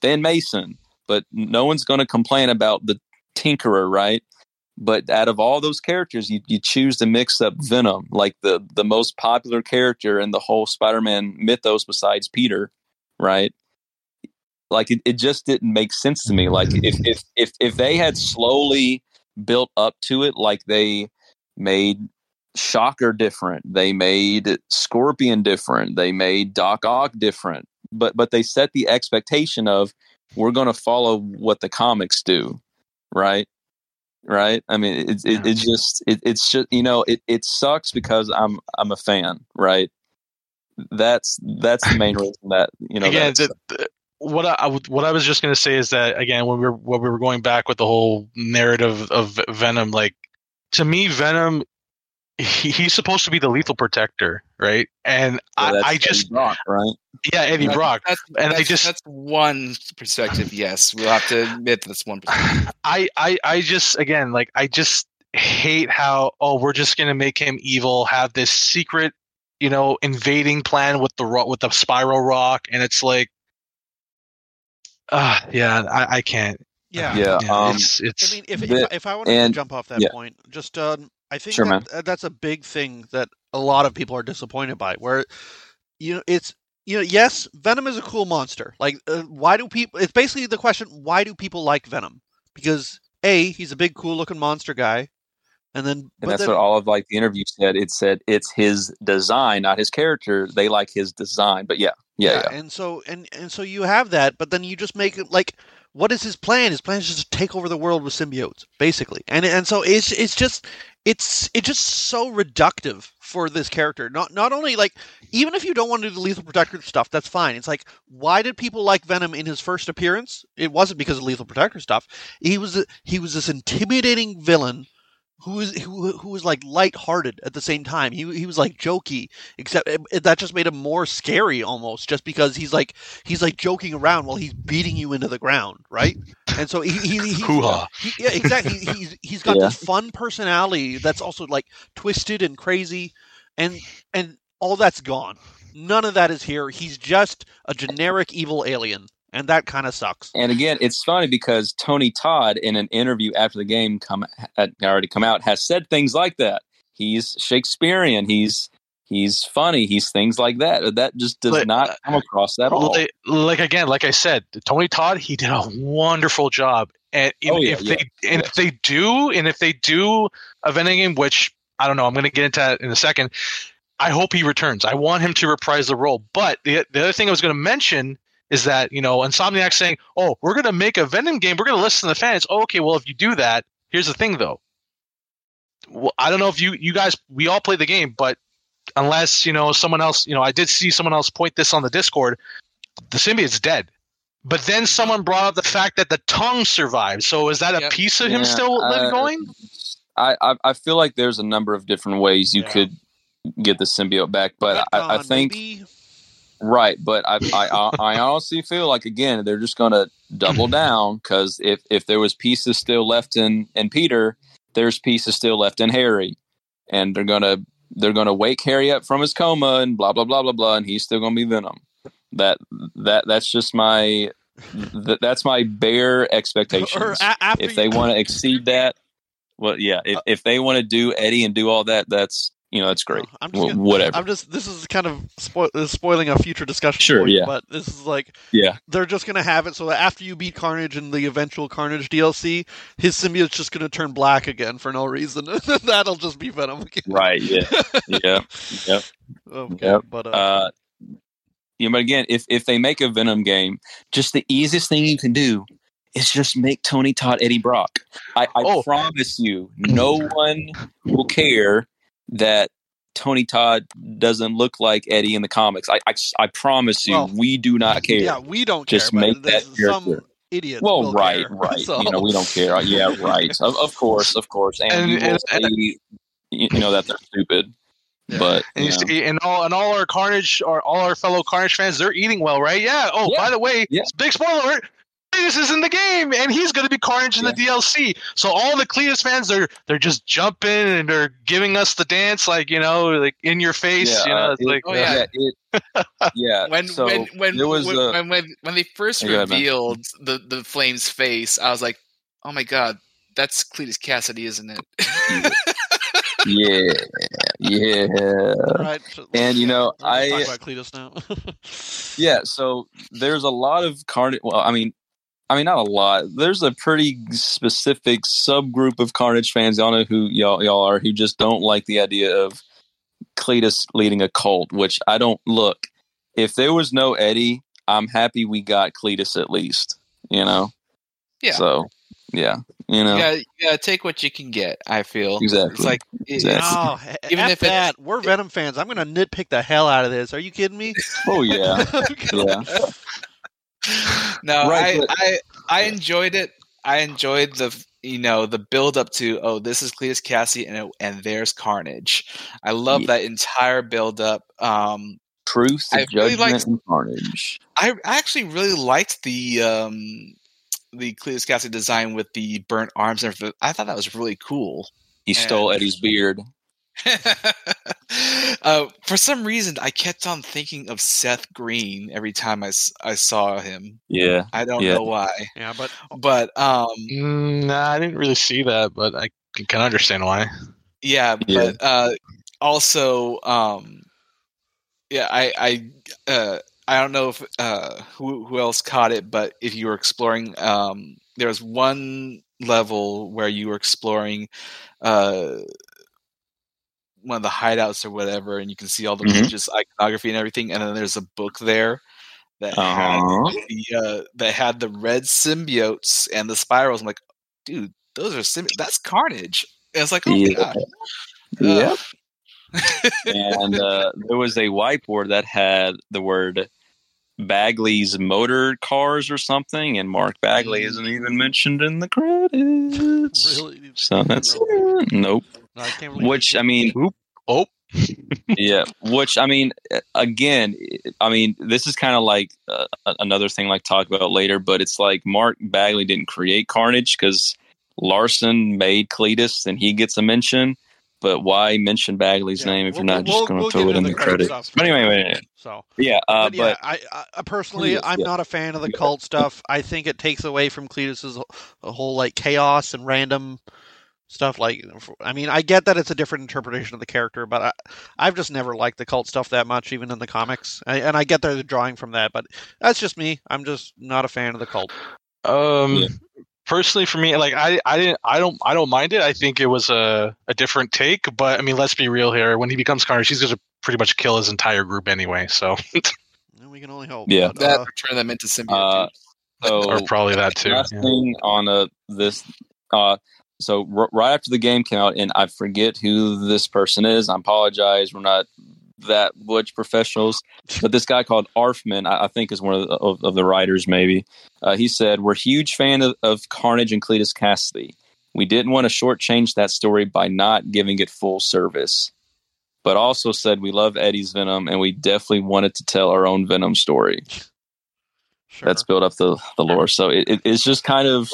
Phin Mason. But no one's going to complain about the Tinkerer, right? But out of all those characters, you, you choose to mix up Venom, like the the most popular character in the whole Spider-Man mythos besides Peter, right? Like it, it just didn't make sense to me. Like if mm. if if if they had slowly built up to it like they made Shocker different. They made Scorpion different. They made Doc Ock different. But but they set the expectation of we're going to follow what the comics do, right? Right? I mean, it's it, it's just it, it's just you know it it sucks because I'm I'm a fan, right? That's that's the main reason that you know again, the, what I, I what I was just going to say is that again, when we were when we were going back with the whole narrative of Venom, like to me, Venom, he, he's supposed to be the lethal protector, right? And yeah, I, that's I Eddie just Brock, right. yeah, Eddie That's- Brock. That's, And I just- that's one perspective. Yes, we'll have to admit that's one perspective. I, I I just again like I just hate how oh we're just gonna make him evil, have this secret, you know, invading plan with the ro- with the spiral rock, and it's like, uh yeah, I, I can't. Yeah. Yeah, um, it's it's I mean, if, the- if, if I want and- to jump off that yeah. point, just um, I think Sure, that, uh, that's a big thing that a lot of people are disappointed by. Where you know it's you know yes, Venom is a cool monster. Like, uh, why do people? It's basically the question: Why do people like Venom? Because a he's a big, cool looking monster guy, and then and that's then- what all of like the interview said. It said it's his design, not his character. They like his design, but yeah, yeah, yeah. And so and and so you have that, but then you just make it like what is his plan? His plan is just to take over the world with symbiotes, basically. And and so it's it's just it's it's just so reductive for this character. Not not only like even if you don't want to do the lethal protector stuff, that's fine. It's like why did people like Venom in his first appearance? It wasn't because of lethal protector stuff. He was he was this intimidating villain who was who, who was like lighthearted at the same time. He he was like jokey, except it, it- that just made him more scary almost, just because he's like he's like joking around while he's beating you into the ground, right? And so he, he, he, Hoo-ha. he yeah exactly he, he's he's got Yeah. this fun personality that's also like twisted and crazy, and and all that's gone. None of that is here. He's just a generic evil alien, and that kind of sucks. And again, it's funny because Tony Todd, in an interview after the game come had already come out, has said things like that. He's Shakespearean. He's he's funny. He's things like that. That just does Like, not uh, come across at all. Like, like again, like I said, Tony Todd, he did a wonderful job. And if, Oh, yeah, if yeah, they and yes. if they do, and if they do a vending game, which I don't know, I'm going to get into that in a second. I hope he returns. I want him to reprise the role. But the the other thing I was going to mention is that you know Insomniac saying, "Oh, we're going to make a Venom game. We're going to listen to the fans." Oh, okay, well if you do that, here's the thing though. Well, I don't know if you you guys we all play the game, but unless you know someone else, you know, I did see someone else point this on the Discord. The symbiote's dead. But then someone brought up the fact that the tongue survived. So is that a Yep. piece of him Yeah, still living uh, going? I, I I feel like there's a number of different ways you Yeah. could get the symbiote back, but I, I think baby. Right. But I I I honestly feel like again they're just gonna double down because if if there was pieces still left in in Peter, there's pieces still left in Harry, and they're gonna they're gonna wake Harry up from his coma and blah blah blah blah blah, and he's still gonna be Venom. That that that's just my th- that's my bare expectations if they want to exceed that, well, yeah. If, if they want to do Eddie and do all that, that's you know that's great. I'm just gonna- whatever. I'm just. This is kind of spo- spoiling a future discussion. Sure, point, yeah. But this is like yeah, they're just gonna have it so that after you beat Carnage in the eventual Carnage DLC, his symbiote's just gonna turn black again for no reason. That'll just be Venom again. right. Yeah, yeah, yep. Okay, Yep. but uh, Uh, yeah, but again, if if they make a Venom game, just the easiest thing you can do is just make Tony Todd Eddie Brock. I, I Oh. promise you, no one will care that. Tony Todd doesn't look like Eddie in the comics. I I, I promise you, Well, we do not care. yeah, we don't Just care. make that character. idiot. Well, right, care. right. So- You know, we don't care. Yeah, right. Of, of course, of course. And, And- and- say, you know, that they're stupid. Yeah. But And see, and all and all our Carnage or all our fellow Carnage fans, they're eating well, right? Yeah. Oh, Yeah. by the way, Yeah. big spoiler. Cletus is in the game, and he's going to be Carnage in the DLC. So all the Cletus fans, they're they're just jumping and they're giving us the dance, like you know, like in your face. yeah, you know, uh, it's it- like Oh, yeah. it- yeah. when so when when there was when, a- when when when they first Yeah, go ahead, revealed the the flame's face, I was like, "Oh my god, that's Cletus Cassidy, isn't it?" yeah, yeah, Right. so- And, you know, I- talk about Cletus now. yeah. So there's a lot of Carnage. Well, I mean, I mean, not a lot. There's a pretty specific subgroup of Carnage fans. Y'all know who y'all y'all are who just don't like the idea of Cletus leading a cult. Which I don't look. If there was no Eddie, I'm happy we got Cletus at least. You know. Yeah. So yeah, you know. yeah, gotta, you gotta take what you can get. I feel Exactly. It's like it- Exactly. it's- No, Even if it's- that, we're Venom fans. I'm gonna nitpick the hell out of this. Are you kidding me? Oh yeah. yeah. no, Right, I, but- I I enjoyed it. I enjoyed the you know the build up to oh this is Cletus Cassie and and there's Carnage. I love Yeah. that entire build up. Um, Truth, I really judgment, liked- and carnage. I I actually really liked the um the Cletus Cassie design with the burnt arms and everything. I thought that was really cool. He stole And- Eddie's beard. uh, for some reason, I kept on thinking of Seth Green every time I, I saw him. Yeah. I don't Yeah. know why, yeah, but but um, Mm, nah, I didn't really see that, but I can, can understand why. yeah, Yeah. but uh, also, um, yeah, I I uh, I don't know if uh, who who else caught it, but if you were exploring, um, there was one level where you were exploring uh, one of the hideouts or whatever, and you can see all the Mhm. religious iconography and everything, and then there's a book there that had Uh-huh. the uh, that had the red symbiotes and the spirals. I'm like, dude, those are symbi- that's Carnage. And it's like, oh Yeah. my god, Yep. Ugh. and uh, there was a whiteboard that had the word Bagley's motor cars or something, and Mark Bagley isn't even mentioned in the credits. really, So that's nope. No, I can't believe Which I mean, Oh, yeah. Which I mean, again, I mean, this is kind of like uh, another thing like talk about later, but it's like Mark Bagley didn't create Carnage because Larsen made Cletus and he gets a mention, but why mention Bagley's Yeah, name if we'll- you're not we'll- just going to we'll throw it in the credit? stuff. But anyway, wait, wait. So, yeah, uh, but yeah, but I, I personally, Cletus, I'm yeah. not a fan of the cult stuff. I think it takes away from Cletus's wh- whole like chaos and random stuff. Like, I mean, I get that it's a different interpretation of the character, but I, I've just never liked the cult stuff that much, even in the comics. I, and I get they're drawing from that, but that's just me. I'm just not a fan of the cult. Um, Yeah. personally, for me, like I, I didn't, I don't, I don't mind it. I think it was a, a different take, but I mean, let's be real here. When he becomes Carnage, he's going to pretty much kill his entire group anyway. So, we can only hope. Yeah. but, That uh, or turn them into symbiotes. Uh, so or probably that too. last yeah. thing on uh, this uh so r- right after the game came out and i forget who this person is i apologize we're not that much professionals but this guy called Arfmann i, I think is one of the, of, of the writers maybe uh, he said we're huge fan of, of carnage and cletus cassidy. We didn't want to shortchange that story by not giving it full service but also said we love eddie's venom and we definitely wanted to tell our own venom story sure. that's built up the, the lore so it, it, it's just kind of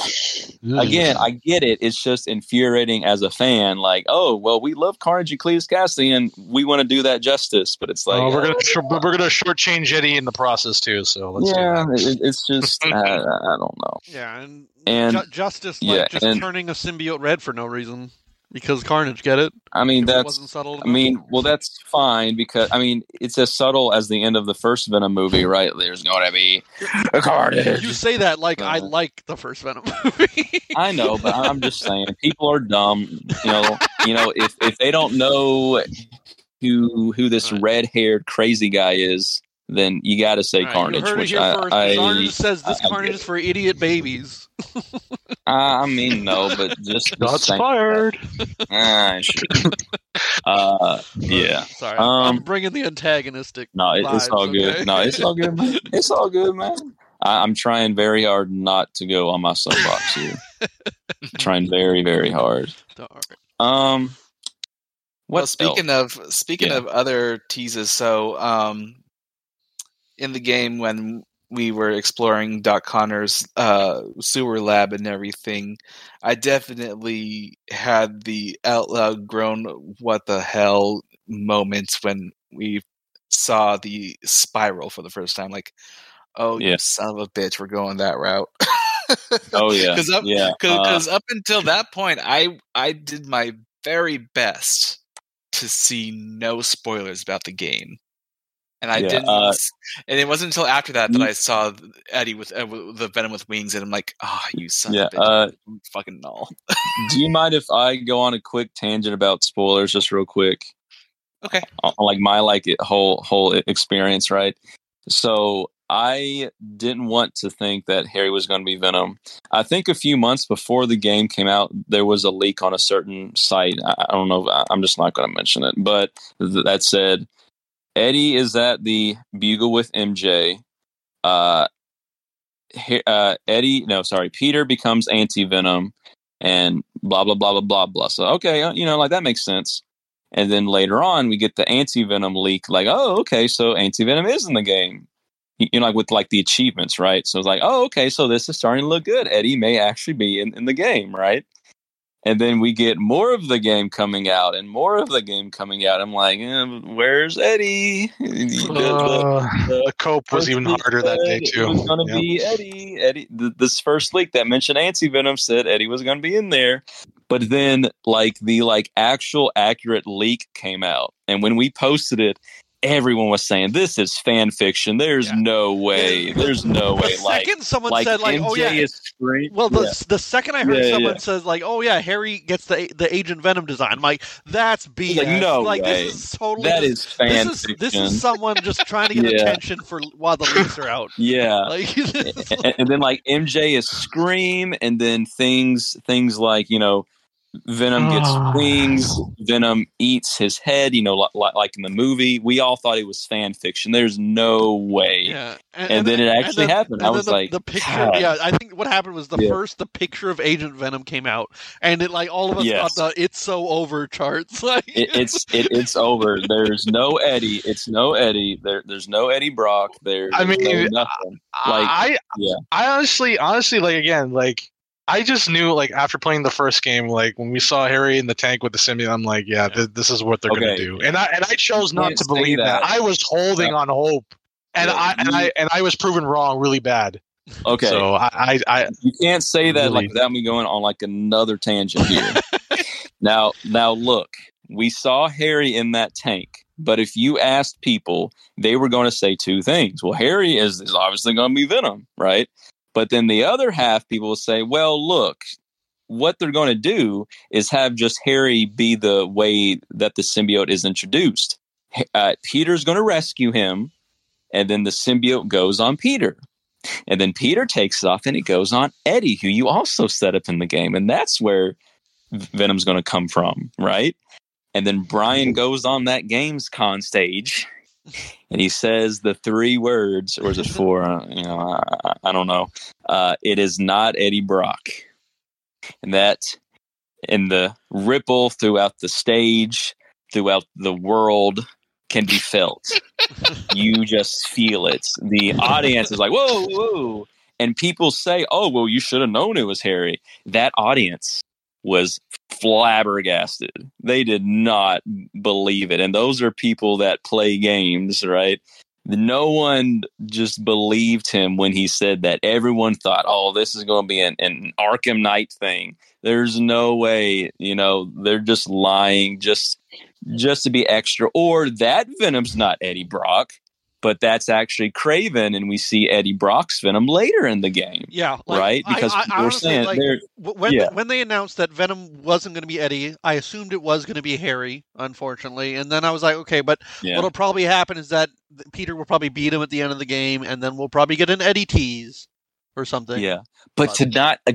again, I get it. It's just infuriating as a fan. Like, oh, well, we love Carnage and Cletus Cassidy, and we want to do that justice. But it's like, Oh, we're uh, gonna, short, we're gonna shortchange Eddie in the process too. So let's do yeah, it, it's just, uh, I don't know. Yeah, and, And- Ju- Justice like yeah, just and- turning a symbiote red for no reason because Carnage get it. I mean, If that's, subtle. I mean, well, that's fine because I mean, it's as subtle as the end of the first Venom movie, right? There's going to be a Carnage. you say that like I Uh, like the first Venom movie. I know, but I'm just saying, people are dumb. You know, you know, if if they don't know who who this red haired crazy guy is, then you got to say All right, Carnage. You heard it which here I, first. I, Carnage says this I- I Carnage get is for idiot babies. I mean, no, but just the Shots fired. Ah, sure. uh, yeah. Sorry, I'm Um, bringing the antagonistic. No, it, it's vibes, all good. okay? No, it's all good, man. It's all good, man. I, I'm trying very hard not to go on my soapbox here. trying very, very hard. All right. Um, what well, speaking of speaking Yeah. of other teases, so um, in the game when we were exploring Doc Connors' uh, sewer lab and everything, I definitely had the out loud groan "What the hell" moments when we saw the spiral for the first time. Like, oh, Yeah. you son of a bitch, we're going that route. Oh yeah, because up yeah. uh, up until that point, I I did my very best to see no spoilers about the game, and I Yeah, didn't. uh, and it wasn't until after that that. I saw Eddie with, uh, the Venom with wings, and I'm like, oh, you son Yeah, of a bitch, uh, fucking null. Do you mind if I go on a quick tangent about spoilers, just real quick? Okay. on like my like it- whole whole experience, right? So I didn't want to think that Harry was going to be Venom. I think a few months before the game came out, there was a leak on a certain site. I, I don't know. I- I'm just not going to mention it, but th- that said, Eddie is at the Bugle with MJ. Uh, uh, Eddie, no, sorry, Peter becomes anti Venom, and blah blah blah blah blah blah. So okay, uh, you know, like that makes sense. And then later on, we get the anti venom leak. Like, oh, okay, so anti venom is in the game. You you know, like with like the achievements, right? So it's like, oh, okay, so this is starting to look good. Eddie may actually be in, in the game, right? And then we get more of the game coming out and more of the game coming out. I'm like, eh, where's Eddie? The- the- Uh, the- the cope was even harder that day too. It was going to Yeah. be Eddie. Eddie. Th- this first leak that mentioned anti venom said Eddie was going to be in there, but then like the like actual accurate leak came out, and when we posted it, everyone was saying this is fan fiction. There's Yeah. no way. There's no The way. Like second someone like said like, MJ "Oh yeah," is scream- well, the Yeah. the second I heard Yeah, someone says like, "Oh yeah, Harry gets the the Agent Venom design," I'm like, "That's BS." Like, no like way. this is totally that is fan this is fiction. this is someone just trying to get attention for while the leaks are out. yeah. Like, and, and then like MJ is scream, and then things things like you know Venom gets Ah. wings, Venom eats his head. You know, like, like in the movie, we all thought it was fan fiction. There's no way. yeah, And then it actually happened. I was the, like, the picture. God. Yeah, I think what happened was the Yeah. first the picture of Agent Venom came out, and it like all of us Yes. got the "It's so over" charts. Like, It, it's it, it's over. There's no Eddie. It's no Eddie. There there's no Eddie Brock. There. I there's mean, no nothing. Like, I yeah. I honestly honestly like again like I just knew like after playing the first game, like when we saw Harry in the tank with the symbiote, I'm like, yeah, th- this is what they're Okay. gonna do. And I and I chose not to believe that. that. I was holding on hope, and Yeah, I and you- I and I was proven wrong really bad. Okay. So I I, I you can't say that like Really? without me going on like another tangent here. now, now look, we saw Harry in that tank, but if you asked people, they were going to say two things. Well, Harry is, is obviously going to be Venom, right? But then the other half, people will say, well, look, what they're going to do is have just Harry be the way that the symbiote is introduced. Uh, Peter's going to rescue him, and then the symbiote goes on Peter. And then Peter takes it off and it goes on Eddie, who you also set up in the game. And that's where Venom's going to come from, right? And then Bryan goes on that Gamescom stage and he says the three words, or is it four? You know, I, I don't know. Uh, it is not Eddie Brock. And that, in the ripple throughout the stage, throughout the world, can be felt you just feel it. The audience is like, whoa, whoa. And people say, oh, well, you should have known it was Harry. That audience was flabbergasted. They did not believe it. And those are people that play games, right? No one just believed him when he said that. Everyone thought, oh, this is going to be an, an Arkham Knight thing. There's no way, you know, they're just lying just just to be extra. Or that Venom's not Eddie Brock, but that's actually Kraven, and we see Eddie Brock's Venom later in the game, Yeah, right? Because I, I, people were honestly, saying like, when yeah. when they announced that Venom wasn't going to be Eddie, I assumed it was going to be Harry, unfortunately, and then I was like, okay, but yeah. what'll probably happen is that Peter will probably beat him at the end of the game, and then we'll probably get an Eddie tease or something. Yeah, but to not uh,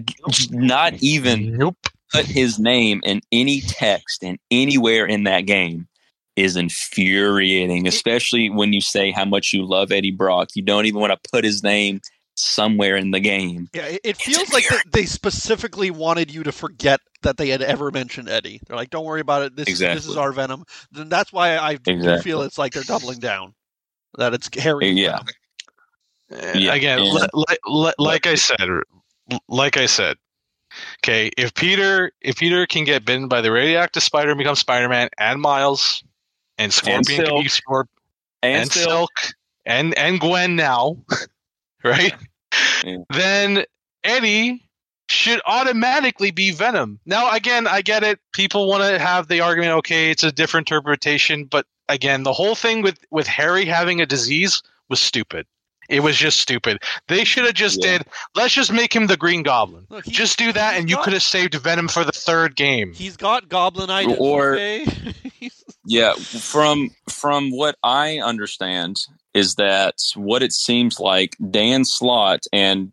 not even nope. put his name in any text and anywhere in that game is infuriating, especially when you say how much you love Eddie Brock. You don't even want to put his name somewhere in the game. Yeah, it, it feels like that they specifically wanted you to forget that they had ever mentioned Eddie. They're like, "Don't worry about it. This, this is our Venom." Then that's why I Exactly. feel it's like they're doubling down. That it's Harry. Yeah. Eh, yeah, Again, and- li- li- li- like I said, like I said, okay. If Peter, if Peter can get bitten by the radioactive spider and become Spider-Man, and Miles, and Scorpion can be Silk. Scorp- and, Silk, and and Gwen now, right? Yeah. Then Eddie should automatically be Venom. Now, again, I get it. People want to have the argument. Okay, it's a different interpretation, but again, the whole thing with with Harry having a disease was stupid. It was just stupid. They should have just Yeah. did. Let's just make him the Green Goblin. Look, he- Just do that, he's and you could have saved Venom for the third game. He's got goblinitis. Or- okay? Yeah, from from what I understand is that what it seems like Dan Slott and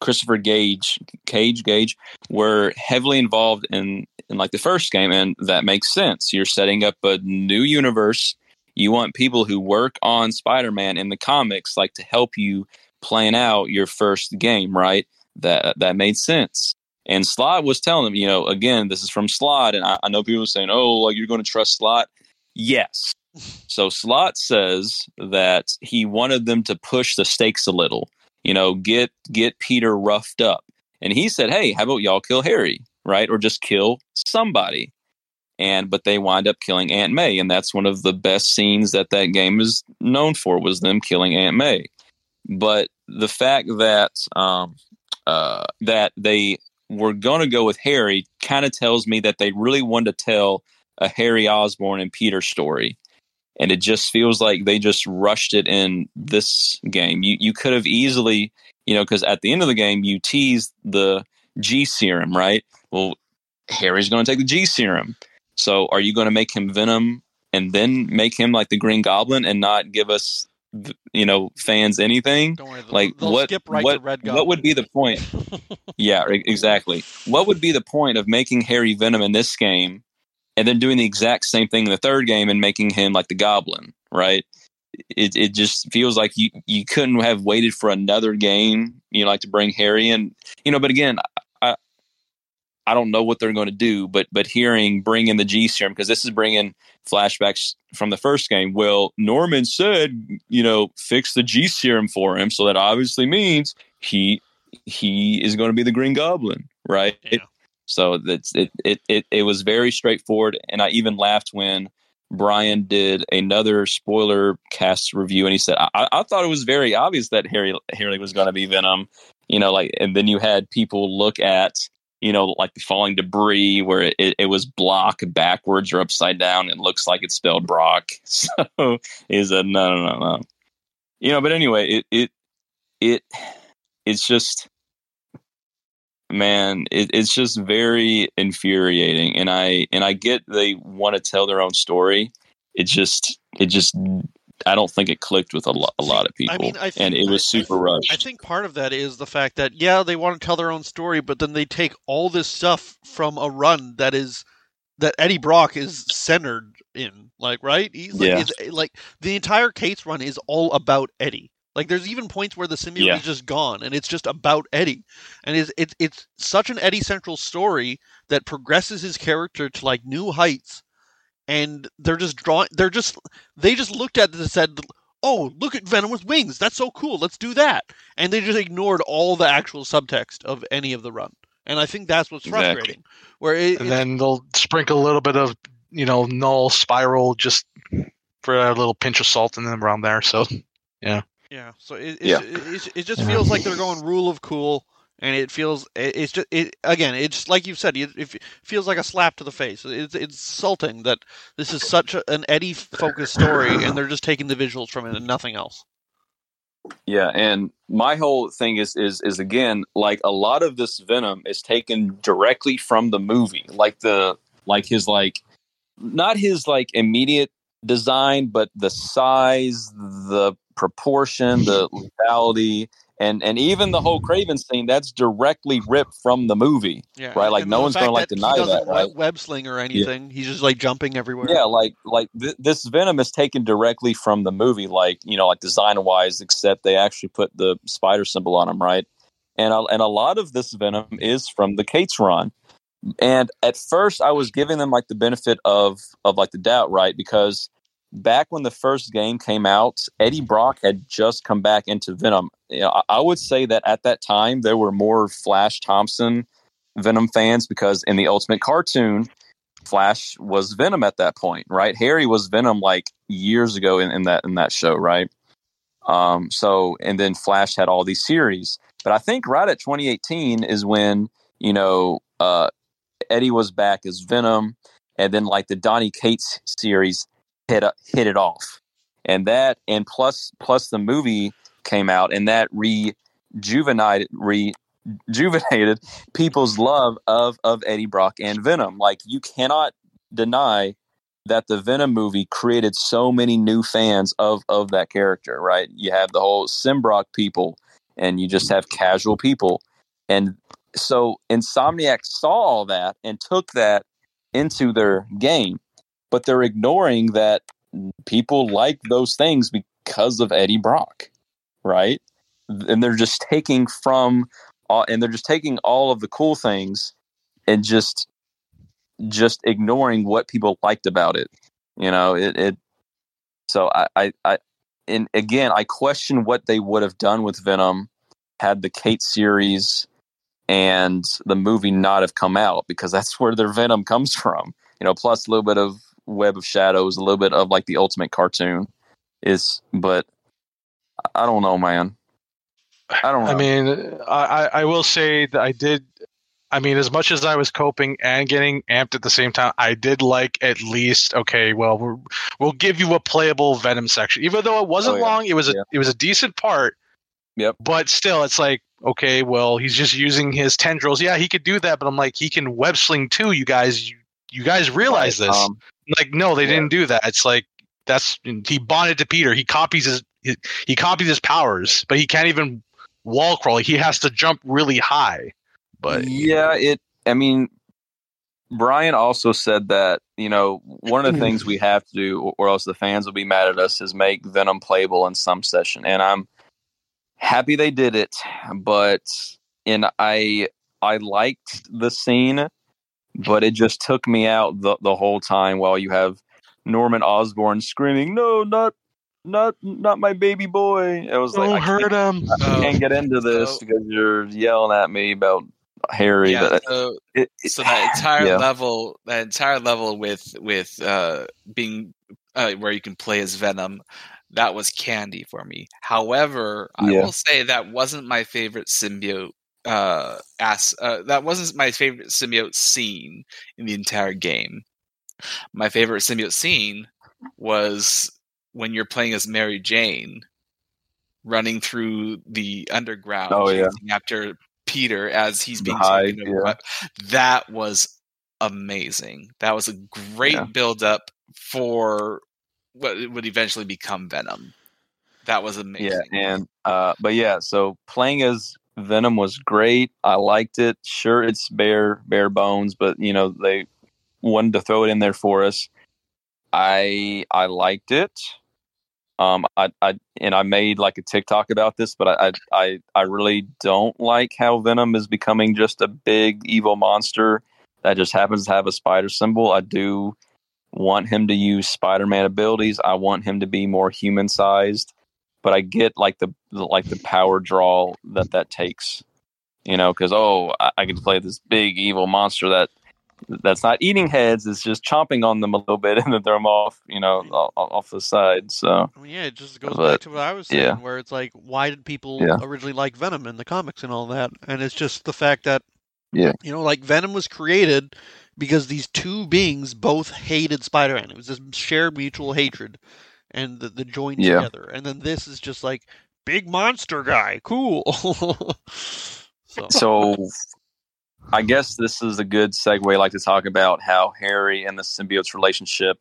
Christopher Gage, Cage Gage, were heavily involved in in like the first game, and that makes sense. You're setting up a new universe. You want people who work on Spider-Man in the comics, like to help you plan out your first game, right? That that made sense. And Slott was telling them, you know, again, this is from Slott, and I, I know people are saying, "Oh, like you're going to trust Slott." Yes. So Slott says that he wanted them to push the stakes a little, you know, get get Peter roughed up, and he said, "Hey, how about y'all kill Harry, right, or just kill somebody?" And but they wind up killing Aunt May, and that's one of the best scenes that that game is known for was them killing Aunt May. But the fact that um, uh, that they were going to go with Harry kind of tells me that they really wanted to tell a Harry Osborn and Peter story. And it just feels like they just rushed it in this game. You you could have easily, you know, because at the end of the game you tease the G serum, right? Well, Harry's going to take the G serum. So are you going to make him Venom and then make him like the Green Goblin and not give us, you know, fans anything? Don't worry. Like what? skip right what? to Red what would be the point? Yeah, exactly. What would be the point of making Harry Venom in this game and then doing the exact same thing in the third game and making him like the Goblin, right? It it just feels like you you couldn't have waited for another game, you know, like to bring Harry in, you know. But again, I don't know what they're going to do, but but hearing bring in the G serum because this is bringing flashbacks from the first game. Well, Norman said, you know, fix the G serum for him, so that obviously means he he is going to be the Green Goblin, right? Yeah. So that's it, it. It it was very straightforward, and I even laughed when Bryan did another spoiler cast review, and he said, "I, I thought it was very obvious that Harry Harry was going to be Venom." You know, like, and then you had people look at you know, like the falling debris where it, it was block backwards or upside down It looks like it's spelled Brock. So is a no, no, no, no. You know, but anyway, it it it it's just man, it, it's just very infuriating. And I and I get they want to tell their own story. It just it just I don't think it clicked with a, lo- a lot of people, I mean, I and it was I- super rushed. I think part of that is the fact that yeah, they want to tell their own story, but then they take all this stuff from a run that is that Eddie Brock is centered in, like right? He's like, Yeah. is- eh, like the entire Cates run is all about Eddie. Like there's even points where the symbiote Yeah. is just gone and it's just about Eddie, and it's it's it's such an Eddie central story that progresses his character to like new heights, and they're just drawing. They're just they just looked at it and said, "Oh, look at Venom with wings. That's so cool. Let's do that." And they just ignored all the actual subtext of any of the run. And I think that's what's Exactly. frustrating. Where it, and then they'll sprinkle a little bit of you know null spiral just for a little pinch of salt in them around there. So yeah, Yeah. so it it, Yeah. it, it, it just feels like they're going rule of cool, and it feels it, it's just it again. It's like you said. It, it feels like a slap to the face. It's, it's insulting that this is such a, an Eddie focused story, and they're just taking the visuals from it and nothing else. Yeah, and my whole thing is is is again like a lot of this venom is taken directly from the movie, like the like his like not his like immediate design, but the size, the proportion, the lethality, and and even the whole Kraven scene that's directly ripped from the movie. Yeah, Right, like, and no one's gonna, like, that he deny that, right? web- sling or anything. He's just like jumping everywhere. Yeah, like like th- this venom is taken directly from the movie, like you know, like design wise, except they actually put the spider symbol on him, right? And a, and a lot of this venom is from the Cates run. And at first, I was giving them like the benefit of of like the doubt, right? Because back when the first game came out, Eddie Brock had just come back into Venom. You know, I, would say that at that time there were more Flash Thompson Venom fans because in the Ultimate cartoon, Flash was Venom at that point, right? Harry was Venom like years ago in, in that in that show, right? Um, so and then Flash had all these series, but I think right at 2018 is when you know uh, Eddie was back as Venom, and then like the Donny Cates series hit hit it off, and that and plus plus the movie came out, and that rejuvenated rejuvenated people's love of of Eddie Brock and Venom. Like you cannot deny that the Venom movie created so many new fans of of that character, right? You have the whole Symbrock people and you just have casual people. And so Insomniac saw all that and took that into their game, but they're ignoring that people like those things because of Eddie Brock, right? And they're just taking from all, and they're just taking all of the cool things and just just ignoring what people liked about it. You know, it. it so I, I, I, and again, I question what they would have done with Venom had the Cates series and the movie not have come out because that's where their Venom comes from. You know, plus a little bit of Web of Shadows, a little bit of like the Ultimate cartoon is, but I don't know, man. I don't know. I mean, I, I will say that I did. I mean, as much as I was coping and getting amped at the same time, I did like at least okay. Well, we're, we'll give you a playable Venom section, even though it wasn't Oh, yeah. long. It was a Yeah. it was a decent part. Yep. But still, it's like okay, well, he's just using his tendrils. Yeah, he could do that, but I'm like, he can web sling too. You guys, you, you guys realize this? um, like, no, they yeah. didn't do that. It's like that's he bonded to Peter. He copies his he, he copies his powers, but he can't even wall crawl. He has to jump really high. But yeah, it. I mean, Bryan also said that you know one of the things we have to do, or- or else the fans will be mad at us, is make Venom playable in some session, and I'm happy they did it. But and I I liked the scene, but it just took me out the the whole time while you have Norman Osborn screaming, "No, not." Not, not my baby boy. It was like I don't can't- hurt him. I Oh. can't get into this Oh. because you're yelling at me about Harry. yeah, that so, it, it- so that entire yeah. level, that entire level with with uh, being uh, where you can play as Venom, that was candy for me. However, I Yeah. will say that wasn't my favorite symbiote. Uh, ass. uh, that wasn't my favorite symbiote scene in the entire game. My favorite symbiote scene was when you're playing as Mary Jane, running through the underground, Oh, yeah. after Peter as he's being hive, taken. That was amazing. That was a great Yeah. build up for what would eventually become Venom. That was amazing. Yeah, and uh, but yeah, so playing as Venom was great. I liked it. Sure, it's bare bare bones, but you know they wanted to throw it in there for us. I I liked it. Um, I, I and I made like a TikTok about this, but I, I I really don't like how Venom is becoming just a big evil monster that just happens to have a spider symbol. I do want him to use Spider-Man abilities. I want him to be more human sized but I get like the like the power draw that that takes, you know, because oh, I, I to play this big evil monster that that's not eating heads; it's just chomping on them a little bit and then throw them off, you know, off, off the side. So I mean, yeah, it just goes But, back to what I was saying, yeah. where it's like, why did people Yeah. originally like Venom in the comics and all that? And it's just the fact that, Yeah. you know, like Venom was created because these two beings both hated Spider-Man. It was this shared mutual hatred, and the, the joined Yeah. together. And then this is just like big monster guy, cool. so, so I guess this is a good segue, like to talk about how Harry and the symbiote's relationship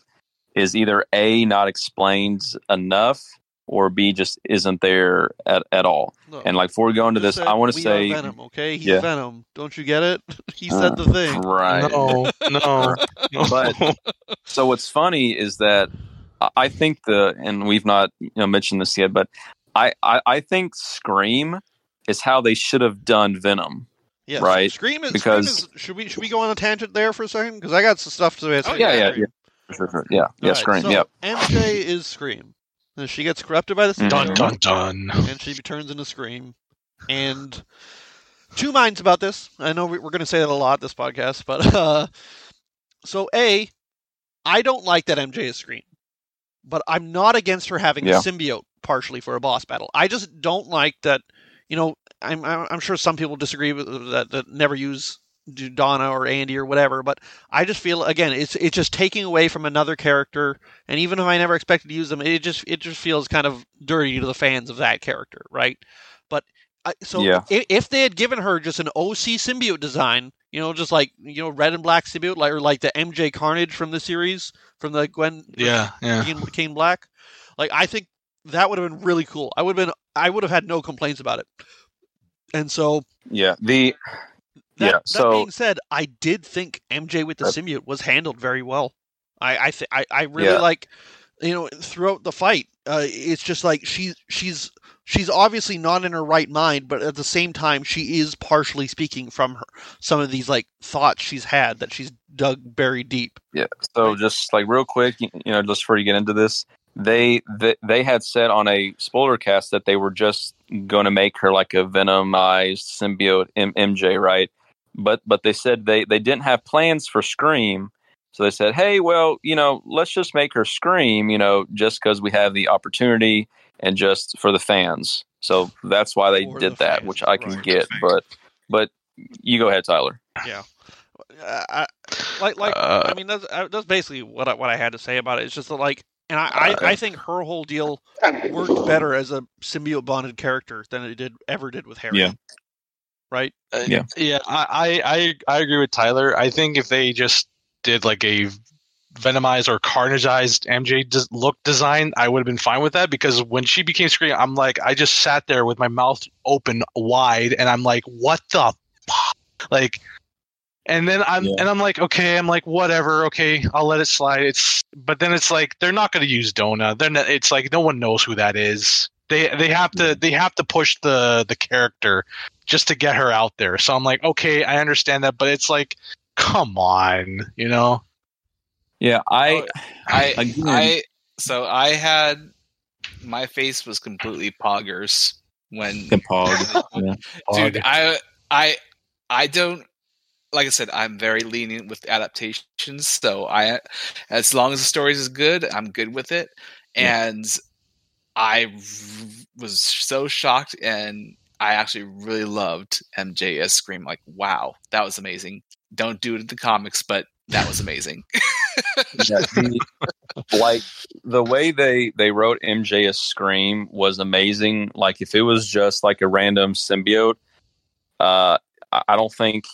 is either a not explained enough or b just isn't there at, at all. look, And like before we go into this, I want to say Venom, okay? He's Yeah. Venom. Don't you get it? he Uh, said the thing. right. No, no, no. But- so what's funny is that I- I think the and we've not you know mentioned this yet, but I I, I think Scream is how they should have done Venom. Yes. Right, Scream is, because- Scream is should we should we go on a tangent there for a second? Because I got some stuff to say. Oh, yeah, yeah, yeah, sure, sure. yeah, yeah, Alright, Scream, so yep. MJ is Scream. And she gets corrupted by the Mhm. dun dun dun. and she turns into Scream. And two minds about this. I know we- we're going to say that a lot this podcast, but uh, so a, I don't like that MJ is Scream, but I'm not against her having Yeah. a symbiote partially for a boss battle. I just don't like that. You know, I'm I'm sure some people disagree with that that never use Donna or Andy or whatever, but I just feel again it's it's just taking away from another character, and even if I never expected to use them, it just it just feels kind of dirty to the fans of that character, right? But I, so Yeah. if, if they had given her just an OC symbiote design, you know, just like you know red and black symbiote, like or like the MJ Carnage from the series from the Gwen Yeah, yeah. Kane, Kane Black, like I think that would have been really cool. I would have been I would have had no complaints about it. And so Yeah, the that, Yeah, that so- being said, I did think MJ with the Uh, symbiote was handled very well. I I th- I, I really Yeah. like you know throughout the fight. Uh, it's just like she's she's she's obviously not in her right mind, but at the same time she is partially speaking from her some of these like thoughts she's had that she's dug very deep. Yeah. So just like real quick, you, you know, just before you get into this, they they, they had said on a spoiler cast that they were just going to make her like a venomized symbiote M- MJ, right? But but they said they they didn't have plans for Scream. So they said, "Hey, well, you know, let's just make her scream, you know, just because we have the opportunity and just for the fans." So that's why they For did the that, fans, which I can right. get. But but you go ahead, Tyler. Yeah. I, like like Uh, I mean that's uh, that's basically what I, what I had to say about it. It's just that, like, and I, I, I think her whole deal worked better as a symbiote bonded character than it did ever did with Harry. Yeah. Right. Uh, Yeah. yeah. I, I I I agree with Tyler. I think if they just did like a venomized or carnageized MJ des- look design, I would have been fine with that because when she became Scream, I'm like, I just sat there with my mouth open wide, and I'm like, what the, fuck? like, and then I'm Yeah. and I'm like, okay, I'm like, whatever, okay, I'll let it slide. It's but then it's like they're not going to use Donna. They're not, it's like no one knows who that is. They they have to they have to push the the character just to get her out there. So I'm like, okay, I understand that, but it's like, come on, you know? Yeah, I Oh, I Again. I so I had my face was completely poggers when Pog. Yeah. dude I I I don't like I said, I'm very lenient with adaptations. So I, as long as the story is good, I'm good with it. And I was so shocked, and I actually really loved MJS Scream. Like, wow, that was amazing. Don't do it in the comics, but that was amazing. the, like the way they they wrote MJS Scream was amazing. Like if it was just like a random symbiote, uh, I, I don't think.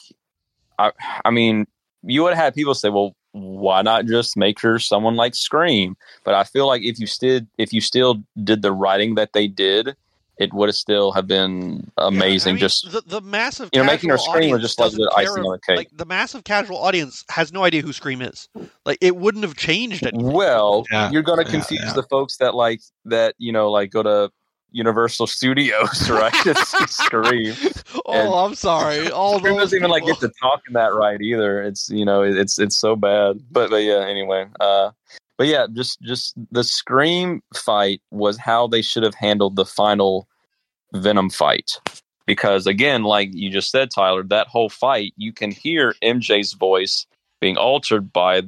I I mean, you would have had people say, "Well, why not just make her someone like Scream?" But I feel like if you still if you still did the writing that they did, it would have still have been amazing. I mean, just the, the massive you know, making her casual scream was just like doesn't the icing of- on the cake. Like the massive casual audience has no idea who Scream is. Like it wouldn't have changed anything. Well, Yeah, you're going to yeah, confuse yeah. the folks that like that, you know, like go to Universal Studios, right? to see Scream. Oh, And- I'm sorry. All Scream those doesn't even like get people. to talking that right either. It's you know, it's it's so bad. But but yeah, anyway. Uh, but yeah, just just the Scream fight was how they should have handled the final Venom fight. Because again, like you just said, Tyler, that whole fight, you can hear MJ's voice being altered by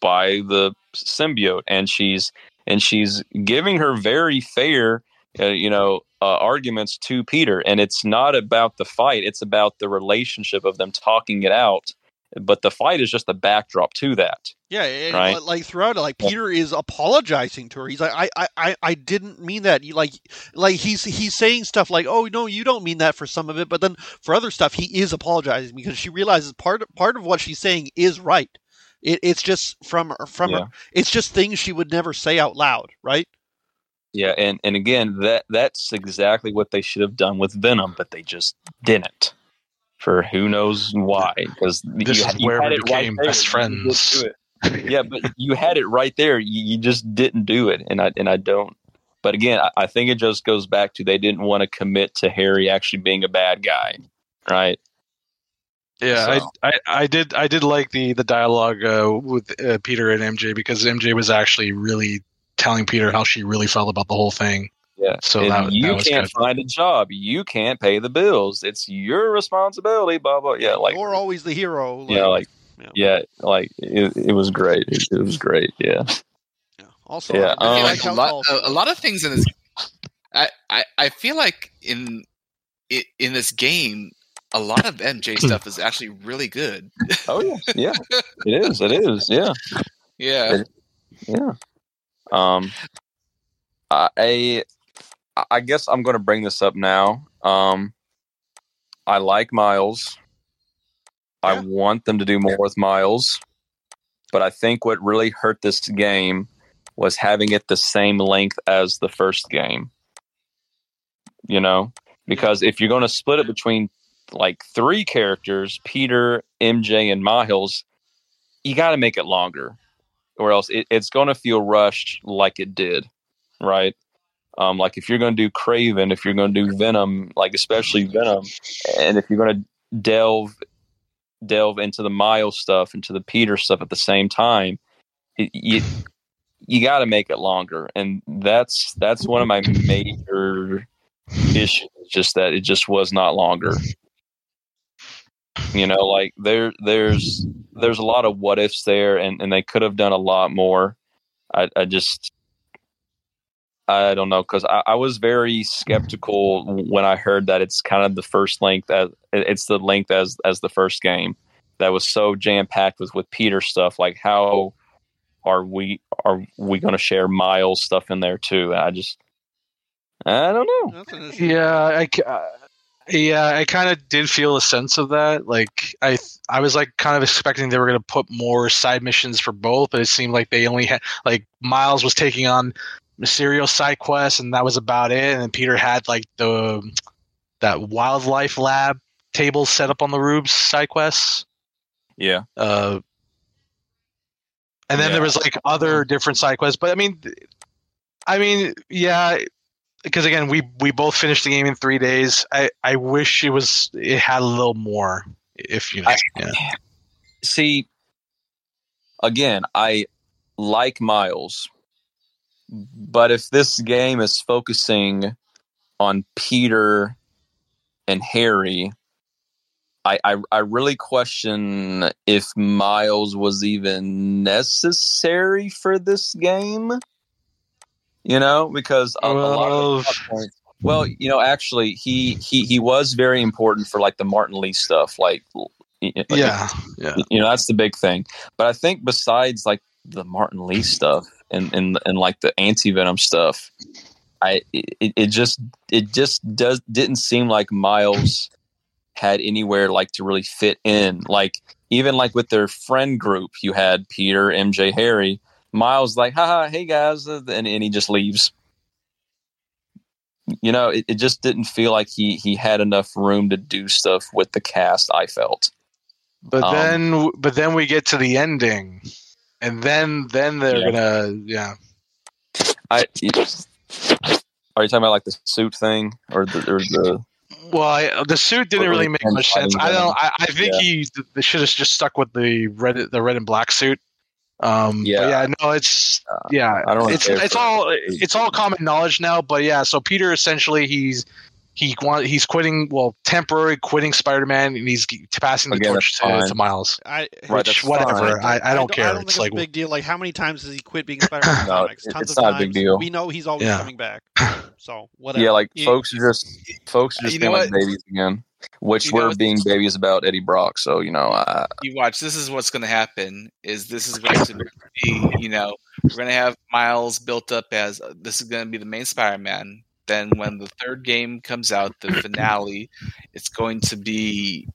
by the symbiote, and she's and she's giving her very fair, uh, you know, uh, arguments to Peter, and it's not about the fight; it's about the relationship of them talking it out. But the fight is just the backdrop to that. Yeah, and Right. li- like throughout it, like Peter is apologizing to her. He's like, I, I, I, I didn't mean that. You like, like he's he's saying stuff like, oh no, you don't mean that for some of it, but then for other stuff, he is apologizing because she realizes part part of what she's saying is right. It, it's just from from Yeah. her. It's just things she would never say out loud, right? Yeah, and and again, that that's exactly what they should have done with Venom, but they just didn't. For who knows why? Because This is where we became best friends. yeah, but you had it right there. You, you just didn't do it, and I and I don't. But again, I, I think it just goes back to they didn't want to commit to Harry actually being a bad guy, right? Yeah, So- I, I, I did I did like the the dialogue uh, with uh, Peter and MJ because MJ was actually really telling Peter how she really felt about the whole thing. Yeah. So And that, you that can't good. find a job. You can't pay the bills. It's your responsibility. Blah blah. Yeah, like You're always the hero. yeah, like yeah. yeah, like it, it was great. It, it was great. Yeah. yeah. Also, Yeah, I I really feel Um, like like a lot, a, a lot of things in this. I, I, I feel like in in this game, a lot of MJ stuff is actually really good. Oh yeah, yeah. It is. It is. Yeah. Yeah, Yeah. Um, I I guess I'm going to bring this up now. Um, I like Miles. I want them to do more with Miles, but I think what really hurt this game was having it the same length as the first game. You know, because if you're going to split it between like three characters, Peter, MJ, and Miles, you got to make it longer or else it, it's going to feel rushed like it did, right? Um, like if you're going to do Kraven, if you're going to do Venom, like especially Venom, and if you're going to delve delve into the Miles stuff, into the Peter stuff at the same time, it, you you got to make it longer, and that's that's one of my major issues. Just that it just was not longer. You know, like there there's there's a lot of what ifs there, and, and they could have done a lot more. I, I just, I don't know, because I, I was very skeptical when I heard that it's kind of the first length as it's the length as as the first game that was so jam packed with with Peter stuff. Like, how are we are we going to share Miles stuff in there too? I just, I don't know. That's an issue. Yeah, I, uh, yeah, I kind of did feel a sense of that. Like I, I was like kind of expecting they were going to put more side missions for both, but it seemed like they only had like Miles was taking on Mysterio side quests, and that was about it. And then Peter had like the that wildlife lab table set up on the Rubes side quests. Yeah, Uh, and then Yeah. there was like other different side quests. But I mean, I mean, yeah, because again, we we both finished the game in three days. I I wish it was it had a little more. If you know, I- yeah. see again i like miles but if this game is focusing on peter and harry I, I I really question if Miles was even necessary for this game. You know, because a, a lot of points. Well, you know, actually, he he he was very important for like the Martin Li stuff. Like, yeah, yeah, you know, that's the big thing. But I think besides like the Martin Li stuff and and and like the anti venom stuff, I it, it just it just does didn't seem like Miles had anywhere like to really fit in. Like even like with their friend group, you had Peter, MJ, Harry. Miles like, haha, hey guys, and, and he just leaves. You know, it, it just didn't feel like he he had enough room to do stuff with the cast. I felt. But um, then, but then we get to the ending, and then then they're yeah. gonna yeah. I are you talking about like the suit thing or the, or the well, I, the suit didn't really make much sense. I don't. I, I think yeah. he they should have just stuck with the red the red and black suit. Um, yeah, yeah, no, it's uh, yeah, I don't. It's it's all it's all common knowledge now. But yeah, so Peter essentially he's he want, he's quitting well temporary quitting spider-man and he's passing the Again, torch to, to, miles I, right, which whatever I, I, don't I, don't care I don't it's like a big deal like how many times has he quit being spider-man no, comics Tons it's not times. a big deal we know he's always yeah. coming back so whatever yeah like folks are just folks are just being like babies again which you we're being babies about Eddie Brock. So you know, you watch. This is what's going to happen. Is this is going to be you know we're going to have Miles built up as uh, this is going to be the main Spider-Man then when the third game comes out, the finale, it's going to be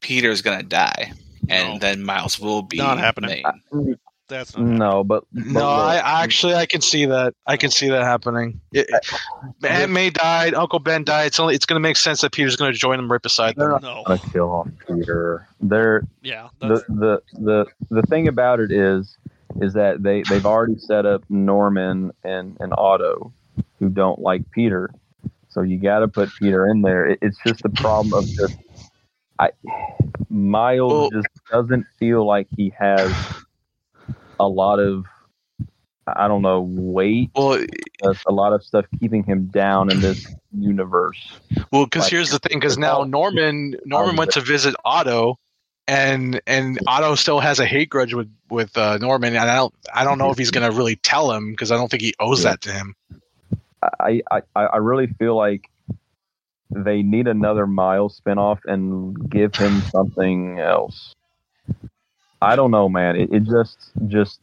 Peter's going to die, and no. then Miles will be not happening. Main. That's no, but, but no. I actually I can see that. I can see that happening. It, Aunt May died. Uncle Ben died. It's only it's going to make sense that Peter's going to join him right beside They're. Not no. going to kill off Peter. They're yeah. The, the the the thing about it is is that they they've already set up Norman and and Otto who don't like Peter. So you got to put Peter in there. It, it's just the problem of just I Miles well, just doesn't feel like he has a lot of I don't know weight. Well, a lot of stuff keeping him down in this universe. Well, because like, here's the thing: because now Norman Norman went to visit Otto, and and Otto still has a hate grudge with with uh, Norman, and I don't I don't know if he's gonna really tell him because I don't think he owes that to him. I, I, I really feel like they need another Miles spinoff and give him something else. I don't know, man. It, it just just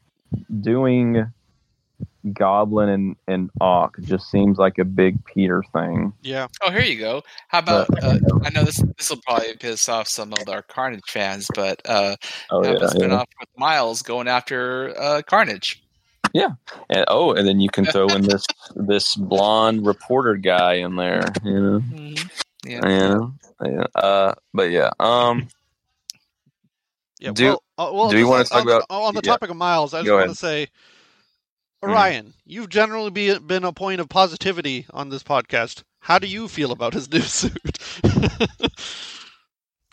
doing Goblin and, and Ock just seems like a big Peter thing. Yeah. Oh, here you go. How about? But, uh, I know this this will probably piss off some of our Carnage fans, but uh, oh, have yeah, a spinoff yeah. with Miles going after uh, Carnage. Yeah, and oh, and then you can throw in this this blonde reporter guy in there. You know, mm-hmm. yeah, yeah. Uh, but yeah, um, yeah. Do, well, uh, well do you want to talk on, about on the topic of Miles? I just want to say, mm-hmm. Orion, mm. you've generally be, been a point of positivity on this podcast. How do you feel about his new suit?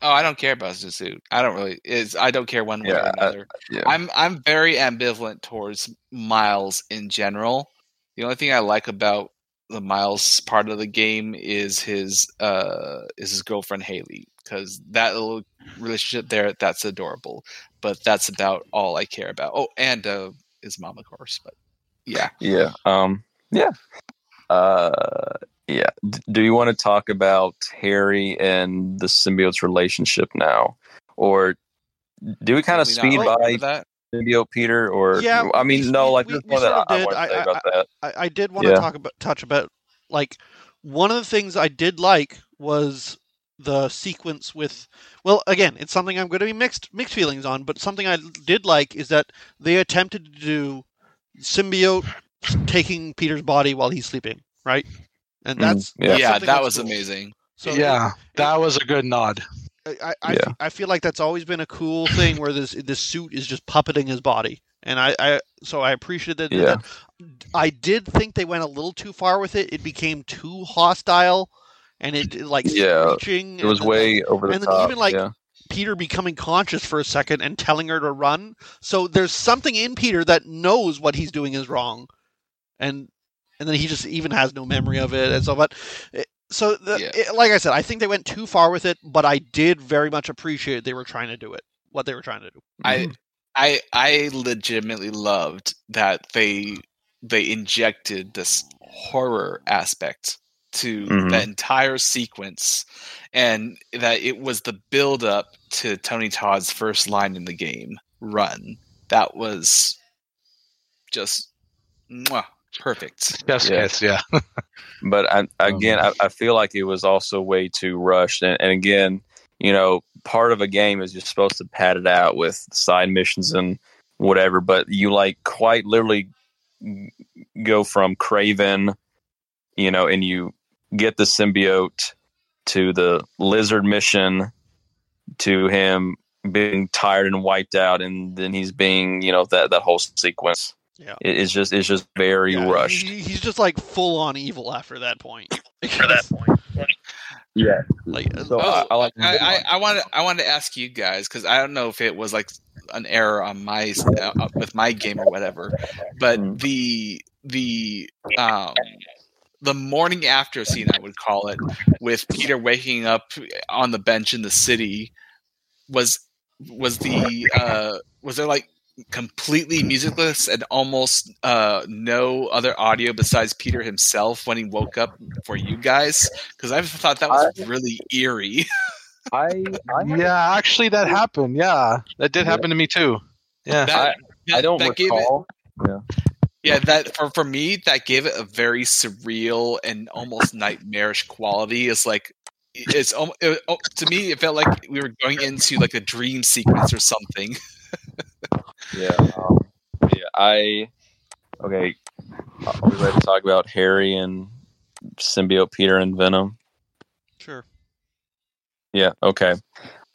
Oh, I don't care about the suit. I don't really is I don't care one way yeah, or another. I, yeah. I'm I'm very ambivalent towards Miles in general. The only thing I like about the Miles part of the game is his uh is his girlfriend Hailey because that little relationship there that's adorable. But that's about all I care about. Oh, and uh, his mom, of course. But yeah, yeah, um, yeah. Uh, yeah. Do you want to talk about Harry and the symbiote's relationship now, or do we kind of speed by that? symbiote Peter? Or yeah, I mean, no. Like we, we I, I, I, I, I, did want yeah. to talk about touch about like one of the things I did like was the sequence with well again it's something i'm going to be mixed mixed feelings on but something i did like is that they attempted to do symbiote taking peter's body while he's sleeping right and mm, that's, mm, yeah, that's yeah that was cool. amazing. So yeah, it, that was a good nod. I I, yeah. I feel like that's always been a cool thing where this this suit is just puppeting his body, and I, I so I appreciated yeah. that. I did think they went a little too far with it. It became too hostile, and it, it like yeah, it was way over the and top. then even like yeah. Peter becoming conscious for a second and telling her to run. So there's something in Peter that knows what he's doing is wrong, and and then he just even has no memory of it and so but So, the, Yeah. it, like I said, I think they went too far with it, but I did very much appreciate they were trying to do it. What they were trying to do. I I I legitimately loved that they they injected this horror aspect to Mhm. the entire sequence and that it was the build up to Tony Todd's first line in the game run. That was just mwah, perfect. Yes, Yeah. yes, yeah. but I, again, I, I feel like it was also way too rushed. And, and again, you know, part of a game is you're supposed to pad it out with side missions and whatever, but you like quite literally go from Kraven, you know, and you get the symbiote to the lizard mission to him being tired and wiped out and then he's being you know that that whole sequence Yeah. it is just it's just very Yeah, rushed he- he's just like full on evil after that point. For that point yeah Like, So Oh, I, I like I, I, I want to I want to ask you guys because I don't know if it was like an error on my uh, with my game or whatever, but Mm. the the um the morning after scene I would call it with Peter waking up on the bench in the city was was the uh was there like completely musicless and almost uh no other audio besides Peter himself when he woke up for you guys because I thought that was really eerie. I, I Yeah, actually, that happened. Yeah, that did Yeah. happen to me too. Yeah, That, I don't that gave it recall yeah that for for me that gave it a very surreal and almost nightmarish quality it's like it's almo- it, oh, to me it felt like we were going into like a dream sequence or something yeah um, yeah I okay are we ready to talk about Harry and symbiote Peter and Venom sure. Yeah. Okay.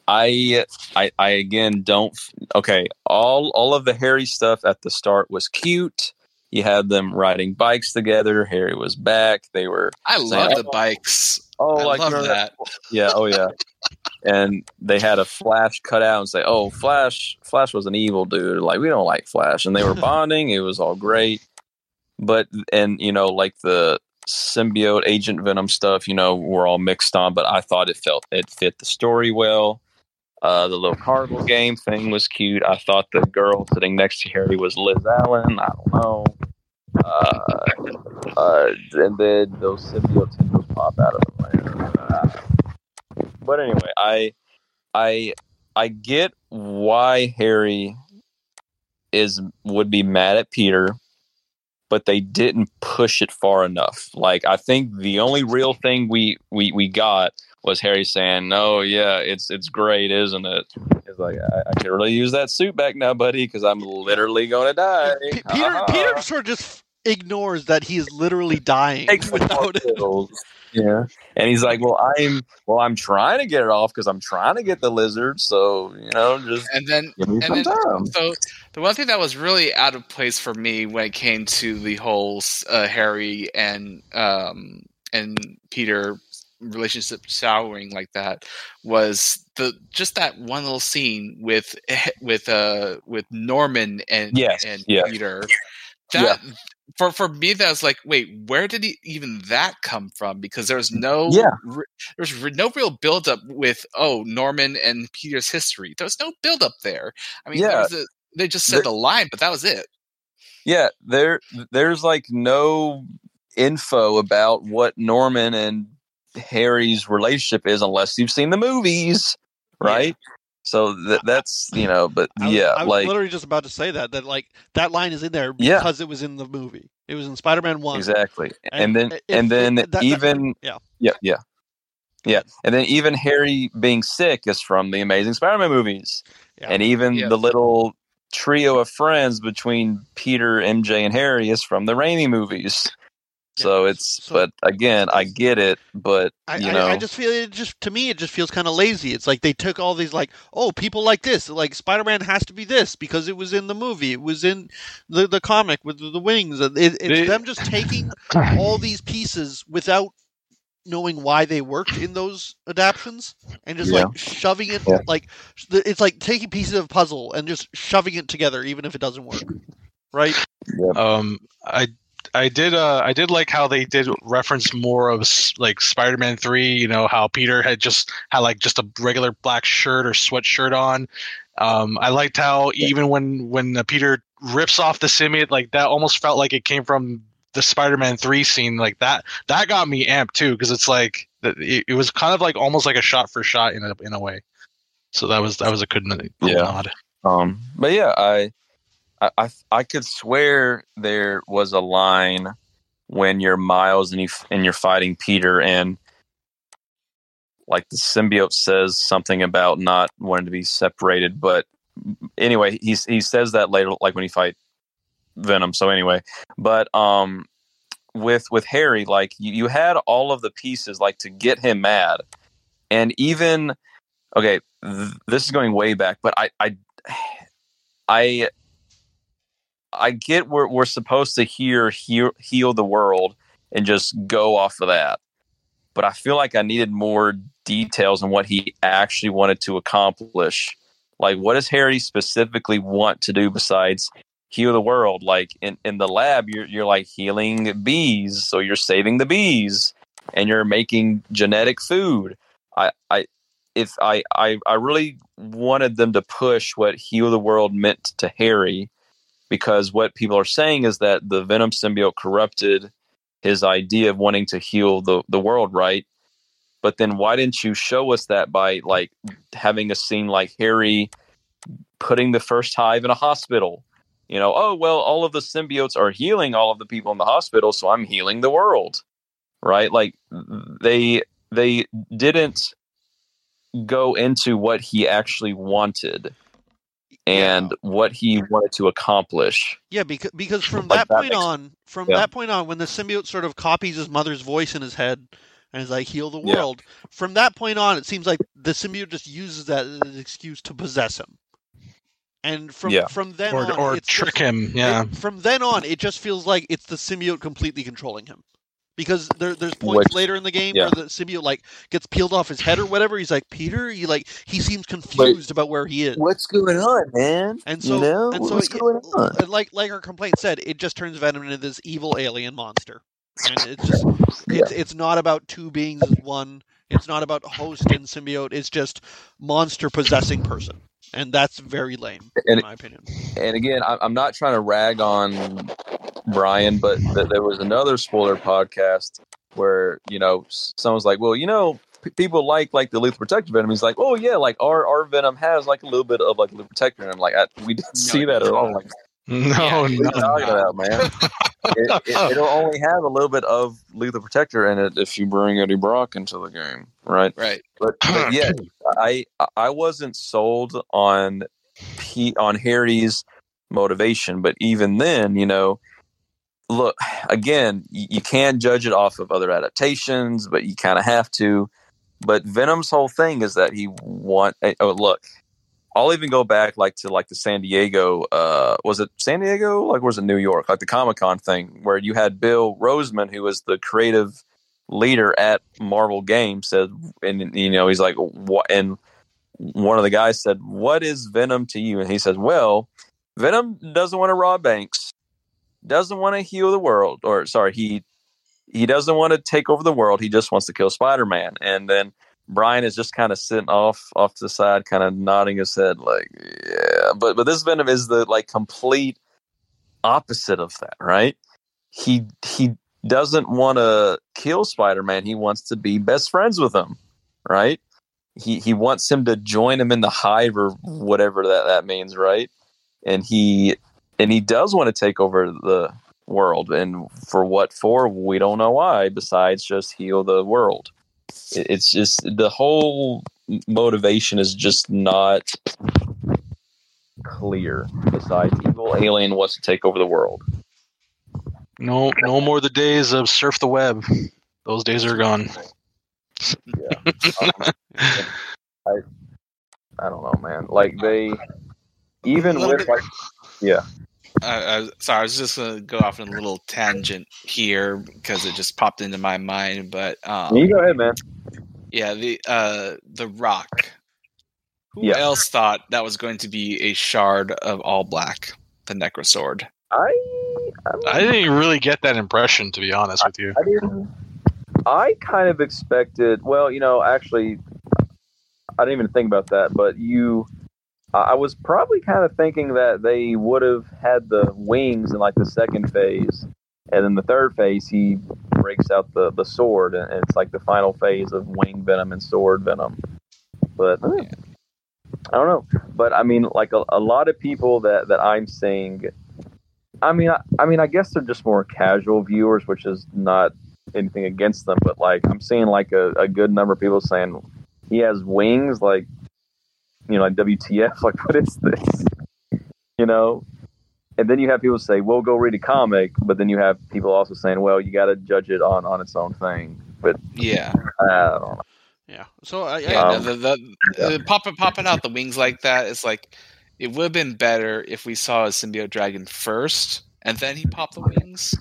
I I I again don't. Okay. All all of the Harry stuff at the start was cute. You had them riding bikes together. Harry was back. They were i love the bikes oh i like love that Yeah. Oh yeah. and they had a Flash cut out and say, "Oh, Flash! Flash was an evil dude. Like we don't like Flash." And they were bonding. it was all great. But and you know, like the symbiote agent venom stuff, you know, we're all mixed on. But I thought it felt it fit the story well. Uh, the little carnival game thing was cute. I thought the girl sitting next to Harry was Liz Allan. I don't know. Uh, uh, and then those symbiote tendrils pop out of the land. But anyway, I, I, I get why Harry is would be mad at Peter, but they didn't push it far enough. Like I think the only real thing we we we got was Harry saying, "No, yeah, it's it's great, isn't it?" It's like I, I can really use that suit back now, buddy, because I'm literally gonna die. P- Peter. Peter sort of just ignores that he is literally dying without it. Yeah, and he's like, "Well, I'm well, I'm trying to get it off because I'm trying to get the lizard. So you know, just and then give me and some then time." so the one thing that was really out of place for me when it came to the whole uh, Harry and um, and Peter relationship souring like that was the just that one little scene with with uh with Norman and Yes, and yeah. Peter. That for for me that was like wait where did he, even that come from because there was mm, no Yeah. re- there's re- no real build up with oh Norman and Peter's history there was no build up there I mean Yeah. a, they just said There- the line but that was it Yeah, there there's like no info about what Norman and Harry's relationship is unless you've seen the movies, right? So th- that's you know, but I yeah, I was like literally just about to say that that like that line is in there Yeah. because it was in the movie. It was in Spider-Man One. exactly, and, And then and then that- even yeah. yeah, yeah, yeah, and then even Harry being sick is from the Amazing Spider-Man movies, Yeah. and even Yeah. the little trio of friends between Peter, MJ, and Harry is from the Raimi movies. So it's, So- but again, I get it, but I, you I- know, I, just feel it just to me it just feels kind of lazy. It's like they took all these like oh people like this like Spider-Man has to be this because it was in the movie it was in the the comic with the, the wings. It, it's They- them just taking all these pieces without knowing why they worked in those adaptions and just Yeah. like shoving it Yeah. like it's like taking pieces of a puzzle and just shoving it together even if it doesn't work. Right? Um, I I did uh I did like how they did reference more of like Spider-Man 3, you know, how Peter had just had like just a regular black shirt or sweatshirt on. Um I liked how even when when uh, Peter rips off the symbiote like that almost felt like it came from the Spider-Man 3 scene like that that got me amped too because it's like it, it was kind of like almost like a shot for shot in a in a way. So that was that was a good Yeah. nod. Um, but yeah, I, I, I, could swear there was a line when you're Miles and you and you're fighting Peter, and like the symbiote says something about not wanting to be separated. But anyway, he's he says that later, like when he fight Venom. So anyway, but um, with with Harry, like you, you had all of the pieces like to get him mad, and even okay, th- this is going way back, but I I I I get we're we're supposed to hear heal, heal the world and just go off of that. But I feel like I needed more details on what he actually wanted to accomplish. Like what does Harry specifically want to do besides heal the world? Like in, in the lab you're you're like healing bees, so you're saving the bees and you're making genetic food. I, I if I, I I really wanted them to push what heal the world meant to Harry because what people are saying is that the Venom symbiote corrupted his idea of wanting to heal the, the world, right? But then why didn't you show us that by like having a scene like Harry putting the first hive in a hospital? You know, oh well, all of the symbiotes are healing all of the people in the hospital, so I'm healing the world. Right? Like they they didn't go into what he actually wanted and what he wanted to accomplish. Yeah, because because from Like, that that point makes- on, from yeah. that point on, when the symbiote sort of copies his mother's voice in his head and is like heal the Yeah. world, from that point on, it seems like the symbiote just uses that as an excuse to possess him. And from Yeah. from then Or on, or it's trick just- him, yeah. it- from then on, it just feels like it's the symbiote completely controlling him. Because there, there's points Which- later in the game yeah. where the symbiote like gets peeled off his head or whatever. He's like Peter. He like he seems confused about where he is. What's going on, man? And so, you know, and so, what's it- going on? and like like our complaint said, it just turns Venom into this evil alien monster, and it's just it's it's not about two beings as one. It's not about host and symbiote. It's just monster possessing person, and that's very lame, And- in my opinion. and again, I- I'm not trying to rag on Bryan, but th- there was another spoiler podcast where you know someone's like, "Well, you know, p- people like like the lethal protector venom." He's like, "Oh yeah, like our our venom has like a little bit of like lethal protector." And I'm like, I, "We didn't see that at all." Like, No, Yeah, what are no. about, man? it, it'll only have a little bit of lethal protector in it if you bring Eddie Brock into the game, right? Right. But, but yeah, I I wasn't sold on P, on Harry's motivation, but even then, you know, look again, you, you can judge it off of other adaptations, but you kind of have to. But Venom's whole thing is that he want. eh, Oh, look, I'll even go back like to like the San Diego. Uh, was it San Diego? Like, was it New York? Like the Comic Con thing where you had Bill Rosemann, who was the creative leader at Marvel Games, said, and you know, he's like, what? And one of the guys said, "What is Venom to you?" And he says, "Well, Venom doesn't want to rob banks, doesn't want to heal the world, or sorry, he he doesn't want to take over the world. He just wants to kill Spider Man." And then Bryan is just kind of sitting off off to the side, kind of nodding his head, like, "Yeah." But but this Venom is the like complete opposite of that, right? He he doesn't want to kill Spider Man. He wants to be best friends with him, right? He he wants him to join him in the hive or whatever that that means, right? And he and he does want to take over the world, and for what for? We don't know why. Besides just heal the world, it's just the whole motivation is just not clear. Besides, evil alien wants to take over the world. No, no more the days of surf the web. Those days are gone. Um, I I don't know, man. Like they even with bit- like Uh, I, sorry, I was just going to go off on a little tangent here because it just popped into my mind. But um, you go ahead, man. yeah, the uh, the Rock. Who Yeah. else thought that was going to be a shard of All Black, the Necrosword? I I, I didn't really get that impression, to be honest with you. I didn't. I kind of expected. Well, you know, actually, I didn't even think about that. But you, I was probably kind of thinking that they would have had the wings in like the second phase, and then the third phase he breaks out the the sword, and it's like the final phase of wing venom and sword venom. But eh, I don't know. But I mean, like a, a lot of people that that I'm seeing. I mean, I, I mean, I guess they're just more casual viewers, which is not anything against them, but like I'm seeing like a, a good number of people saying he has wings, like you know, like WTF, like what is this? You know? And then you have people say, Well go read a comic, but then you have people also saying, Well, you gotta judge it on, on its own thing. But Yeah, I don't know. Yeah. So I, yeah. I, Um, the, the, the popping popping out the wings like that is like it would have been better if we saw a symbiote dragon first and then he popped the wings.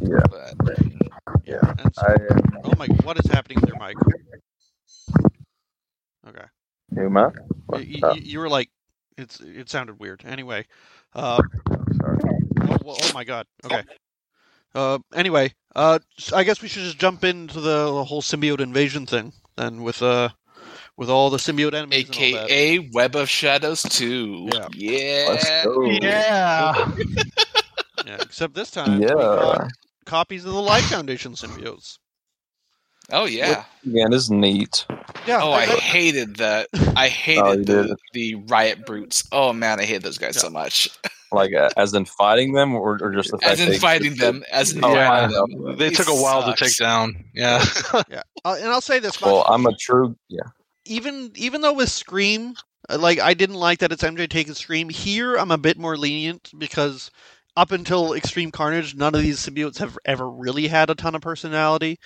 Yeah. But Yeah. I uh, oh my, what is happening with your mic? Okay. Who am You, you, Oh, you were like, it's it sounded weird. Anyway, uh, sorry. oh, oh my god. Okay. Uh, anyway, uh, I guess we should just jump into the, the whole symbiote invasion thing then with uh, with all the symbiote enemies. and all that. AKA Web of Shadows 2. Yeah. Yeah. Let's go. Yeah. Yeah, except this time we Yeah. got copies of the Life Foundation symbiotes. Oh yeah. Again, is neat. Yeah. Oh, I I- hated that. I Oh, hated the, did. the riot brutes. Oh man, I hate those guys so much. Like uh, as in fighting them, or, or just the fact As in they fighting them. As in Oh, fighting yeah. them. They It took a while to take down. Yeah. yeah. Uh, and I'll say this. Well, I'm a true yeah. even even though with Scream, uh, like I didn't like that it's MJ taking Scream. Here, I'm a bit more lenient because up until Extreme Carnage, none of these symbiotes have ever really had a ton of personality.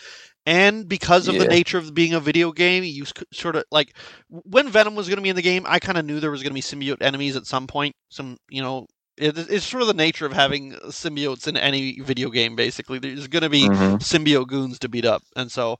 And because of the nature of being a video game, you sort of like when Venom was going to be in the game, I kind of knew there was going to be symbiote enemies at some point. Some, you know, it, it's sort of the nature of having symbiotes in any video game. Basically, there's going to be Mhm. symbiote goons to beat up, and so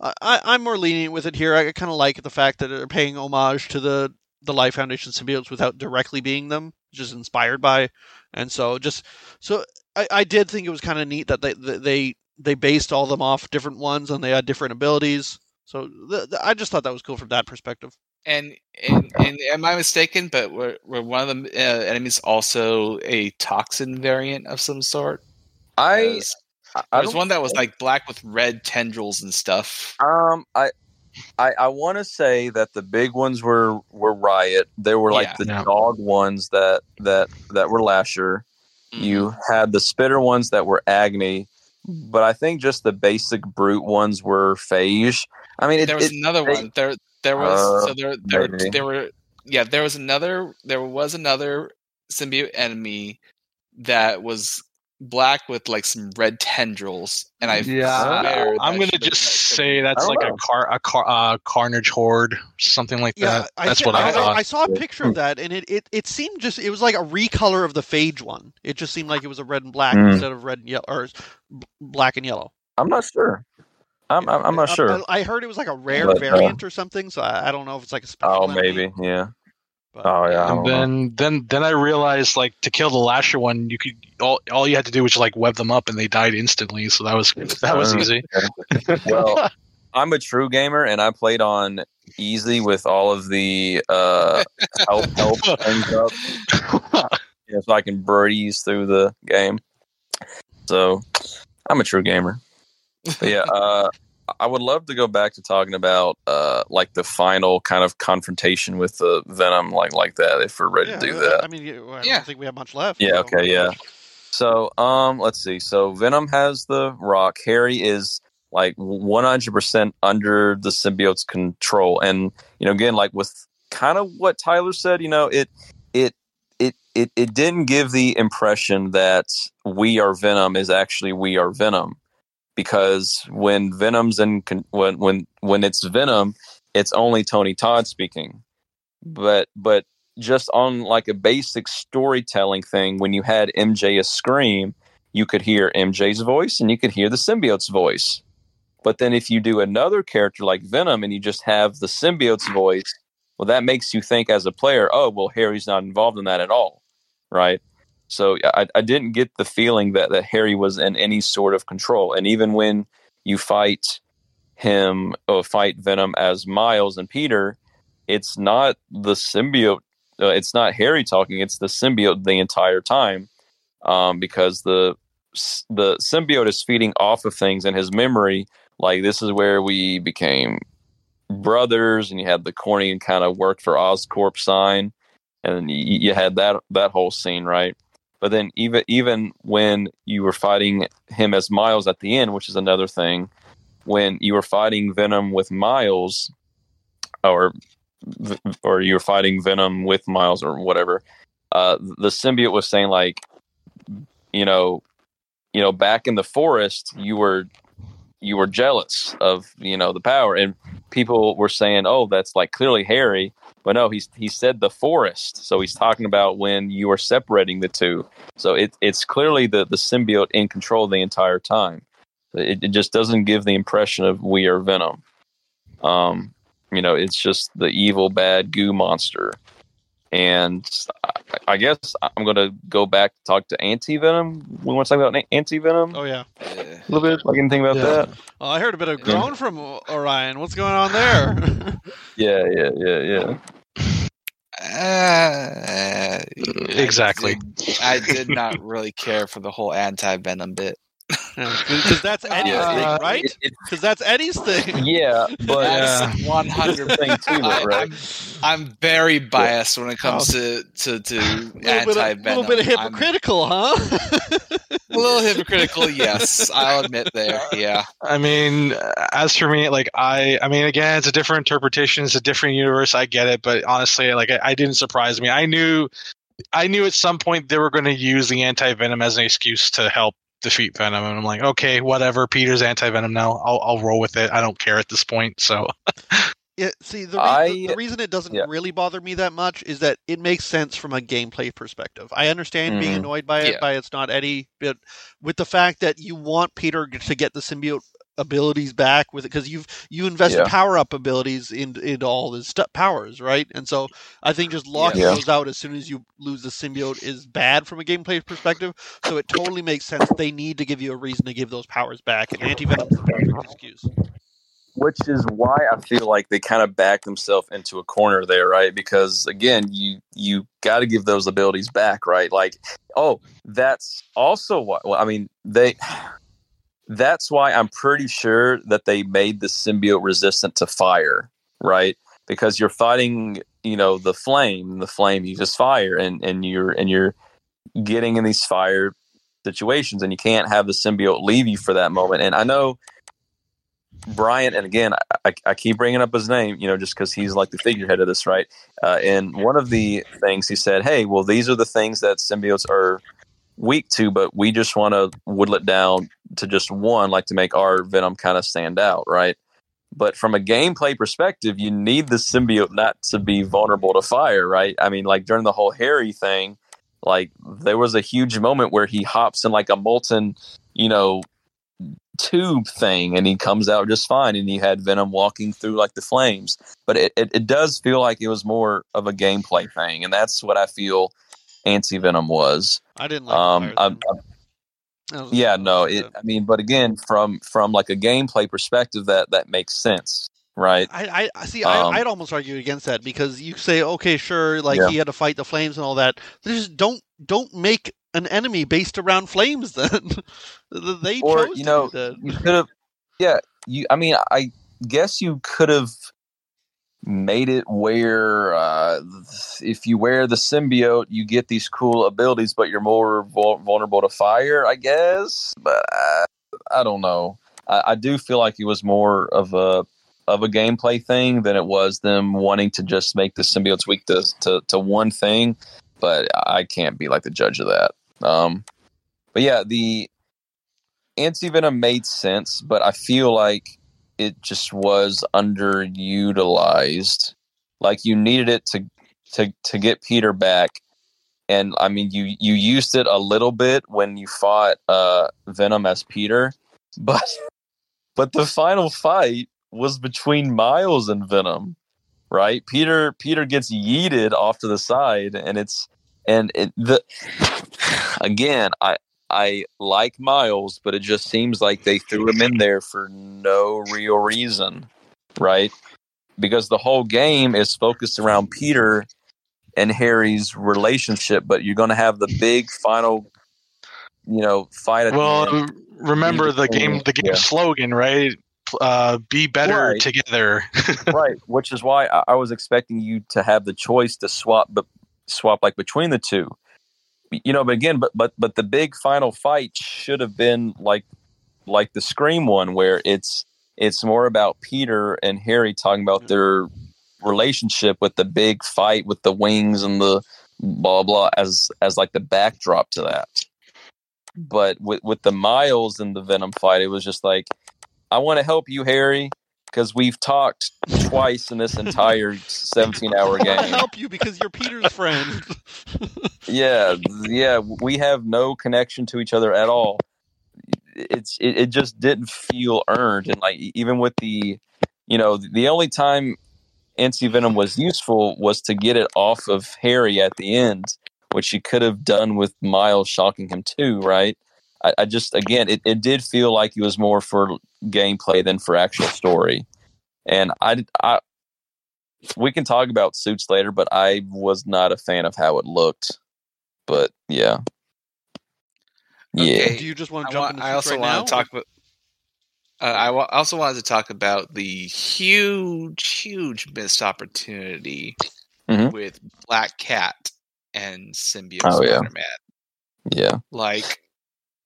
I, I- I'm more lenient with it here. I kind of like the fact that they're paying homage to the the Life Foundation symbiotes without directly being them, just inspired by, and so just so I, I did think it was kind of neat that they that they they based all of them off different ones and they had different abilities. So th- th- I just thought that was cool from that perspective. And, and and am I mistaken? But were, were one of the uh, enemies also a toxin variant of some sort? I There's- I, I There's don't one that was like black with red tendrils and stuff. Um, I, I, I want to say that the big ones were were Riot. They were like Yeah. the Yeah. dog ones that that that were Lasher. You had the Spitter ones that were Agony, but I think just the basic brute ones were Phage. I mean, it, there was it- another they- one. There there was Uh, so there there maybe. there were yeah there was another there was another symbiote enemy that was black with like some red tendrils, and I Yeah, I'm gonna just say that's like know. a car a car uh, carnage horde, something like Yeah, that. I That's thi- what I I, thought. I saw a picture of that, and it, it, it seemed just it was like a recolor of the Phage one. It just seemed like it was a red and black Mm. instead of red and yellow, or black and yellow. I'm not sure. I'm I'm, I'm not sure. I, I heard it was like a rare But, uh, variant or something, so I, I don't know if it's like a special. Oh, enemy, maybe. Yeah. But- Oh, yeah. And don't know. then then then I realized like to kill the Lasher one, you could all all you had to do was just like web them up and they died instantly. So that was that was easy. Well, I'm a true gamer, and I played on easy with all of the uh, help help things up, you know, so I can breeze through the game. So I'm a true gamer. But yeah, uh, I would love to go back to talking about uh, like the final kind of confrontation with the Venom, like like that. If we're ready yeah, to do uh, that. I mean, yeah, I Yeah. don't think we have much left. Yeah, so- okay, yeah. So, um, let's see. So Venom has the rock. Harry is like 100% under the symbiote's control. And, you know, again, like with kind of what Tyler said, you know, it, it, it, it, it didn't give the impression that we are Venom is actually we are Venom because when Venom's in, when, when, when it's Venom, it's only Tony Todd speaking. But, but just on like a basic storytelling thing, when you had MJ a scream, you could hear MJ's voice and you could hear the symbiote's voice. But then if you do another character like Venom and you just have the symbiote's voice, well, that makes you think as a player, oh, well, Harry's not involved in that at all, right? So I, I didn't get the feeling that, that Harry was in any sort of control. And even when you fight him or fight Venom as Miles and Peter, it's not the symbiote. Uh, it's not Harry talking. It's the symbiote the entire time, um, because the the symbiote is feeding off of things in his memory. Like this is where we became brothers, and you had the corny and kind of worked for Oscorp sign, and you, you had that that whole scene right. But then even even when you were fighting him as Miles at the end, which is another thing, when you were fighting Venom with Miles, or or you were fighting Venom with Miles or whatever, uh, the symbiote was saying like, you know, you know, back in the forest, you were you were jealous of you know the power, and people were saying, oh, that's like clearly Harry. But no, he's he said the forest, so he's talking about when you are separating the two. So it, it's clearly the the symbiote in control the entire time. It, it just doesn't give the impression of we are Venom. Um, you know, it's just the evil, bad goo monster. And I, I guess I'm going to go back to talk to Anti Venom. We want to talk about Anti Venom Oh yeah. a little bit. Like anything about Yeah. that? Oh, I heard a bit of groan from Orion. What's going on there? Yeah, yeah, yeah, yeah. Uh, Exactly. I did, I did not really care for the whole anti venom bit. Because that's Eddie's Uh, thing, right? It- it- Because that's Eddie's thing. yeah, but one hundred thing too, I, right? I'm, I'm very biased when it comes to to, to A anti of, venom. little bit of hypocritical, huh? A little hypocritical, yes. I'll admit there. Yeah. I mean, as for me, like I, I mean, again, it's a different interpretation. It's a different universe. I get it, but honestly, like I, I didn't surprise me. I knew, I knew at some point they were going to use the anti venom as an excuse to help defeat Venom, and I'm like, okay, whatever. Peter's anti venom now. I'll, I'll roll with it. I don't care at this point. So Yeah, see, the, re- I- the, reason it doesn't yeah. really bother me that much is that it makes sense from a gameplay perspective. I understand being Mhm. annoyed by it, Yeah. by it's not Eddie, but with the fact that you want Peter to get the symbiote abilities back with it because you've you invested Yeah. power up abilities in, into all his stu powers, right? And so I think just locking Yeah. those out as soon as you lose the symbiote is bad from a gameplay perspective. So it totally makes sense. They need to give you a reason to give those powers back, and anti venom's the perfect excuse. Which is why I feel like they kind of back themselves into a corner there, right? Because again, you you got to give those abilities back, right? Like, oh, that's also what. Well, I mean, they. That's why I'm pretty sure that they made the symbiote resistant to fire, right? Because you're fighting, you know, the flame. The flame you just fire, and and you're and you're getting in these fire situations, and you can't have the symbiote leave you for that moment. And I know Bryan, and again, I, I keep bringing up his name, you know, just because he's like the figurehead of this, right? Uh, and one of the things he said, "Hey, well, these are the things that symbiotes are weak to, but we just want to whittle it down to just one, like to make our venom kind of stand out, right?" But from a gameplay perspective, you need the symbiote not to be vulnerable to fire, right? I mean, like during the whole Harry thing, like there was a huge moment where he hops in like a molten, you know, tube thing and he comes out just fine and he had venom walking through like the flames but it, it, it does feel like it was more of a gameplay thing and that's what i feel anti-venom was I didn't like. um That was- yeah no it i mean but again from from like a gameplay perspective that that makes sense right I, I- I see. Um, I, I'd almost argue against that because you say, okay, sure, like Yeah. he had to fight the flames and all that. Just don't don't make an enemy based around flames. Then. They Or, chose you know, you could have yeah you i mean i guess you could have made it where uh, if you wear the symbiote you get these cool abilities but you're more vul- vulnerable to fire i guess? But uh, i don't know. I, I do feel like it was more of a of a gameplay thing than it was them wanting to just make the symbiotes weak to, to, to one thing but i can't be like the judge of that um but yeah the anti-venom made sense but i feel like it just was underutilized. Like you needed it to to to get peter back. And i mean you you used it a little bit when you fought uh venom as peter but but the final fight was between miles and venom right? Peter peter gets yeeted off to the side and it's and it, the again, I I like Miles, but it just seems like they threw him in there for no real reason, right? Because the whole game is focused around Peter and Harry's relationship, but you're going to have the big final, you know, fight at the. Well, remember the game the game Yeah. slogan, right? Uh, be better Right. together. right which is why I, I was expecting you to have the choice to swap but swap like between the two. You know but again but but but the big final fight should have been like like the scream one where it's it's more about peter and harry talking about their relationship with the big fight with the wings and the blah blah as as like the backdrop to that. But with with the miles and the venom fight it was just like i want to help you harry because we've talked twice in this entire 17 hour game. I help you because you're Peter's friend. yeah yeah we have no connection to each other at all it's it, it just didn't feel earned and like even with the you know the only time anti venom was useful was to get it off of harry at the end which you could have done with miles shocking him too right i, I just again it, it did feel like it was more for gameplay than for actual story and i i we can talk about suits later but i was not a fan of how it looked but yeah yeah Okay. Do you just want to jump want, I also right want now? to talk about. Uh, I also wanted to talk about the huge, huge missed opportunity Mhm. with Black Cat and Symbiote Oh, yeah. Spider-Man. yeah Like,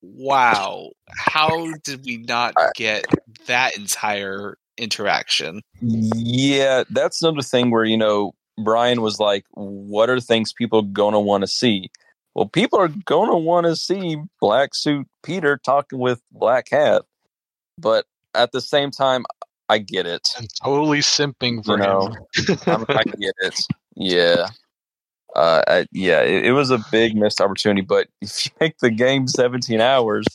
wow! How did we not get that entire interaction? Yeah, that's another thing where, you know, Bryan was like, what are things people going to want to see? Well, people are going to want to see Black Suit Peter talking with Black Cat. But at the same time, I get it. and totally simping for You know, him. I'm, I get it. Yeah. Uh, I, yeah, it, it was a big missed opportunity. But if you make the game 17 hours,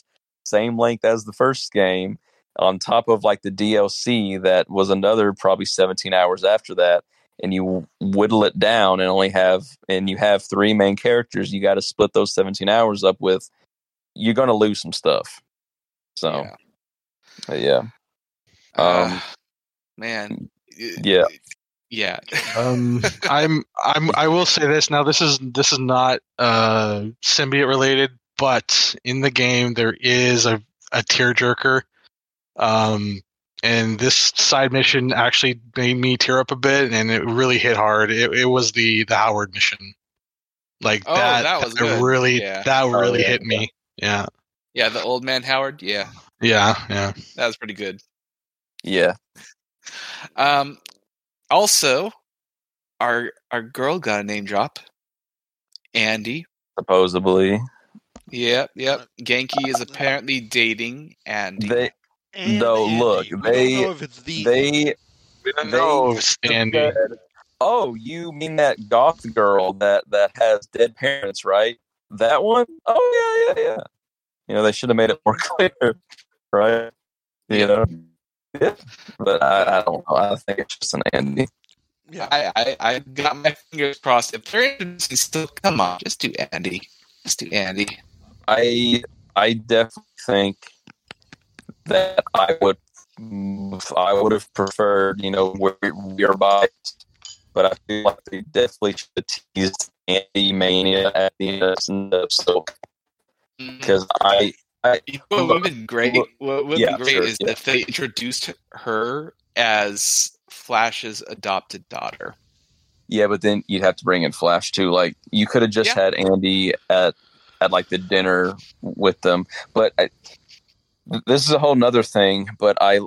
same length as the first game, on top of like the DLC that was another probably 17 hours after that, and you whittle it down and only have, and you have three main characters, you got to split those 17 hours up with, you're going to lose some stuff. So, Yeah. yeah. Um, Uh, man. yeah. Yeah. Um, I'm I'm I will say this now. This is this is not uh symbiote related, but in the game there is a a tearjerker. Um, and this side mission actually made me tear up a bit, and it really hit hard. It, it was the the Howard mission, like Oh, that. that was good. really Yeah. that Oh, really yeah, hit me. Yeah, yeah, the old man Howard. Yeah, yeah, yeah. that was pretty good. Yeah. Um, also, our our girl got a name drop. Andy. Supposedly. Yep, yep. Ganke is apparently dating Andy. They, And No, Andy. look, We don't they- know if it's the they, They know if Andy. "Oh, you mean that goth girl that that has dead parents, right? That one? Oh yeah, yeah, yeah. You know, they should have made it more clear, right? You know, yeah. But I, I don't know. I think it's just an Andy. yeah. I, I I got my fingers crossed. If they're introducing still, come on, just do Andy. Just do Andy. I I definitely think that I would I would have preferred, you know, we, we are biased, but I feel like they definitely should have teased Andy Mania at the end of the episode because mm. I You know what would have been great? What would yeah, great sure, is yeah. if they introduced her as Flash's adopted daughter. yeah, but then you'd have to bring in Flash too. Like you could have just Yeah. had Andy at at like the dinner with them, but I, this is a whole nother thing. But I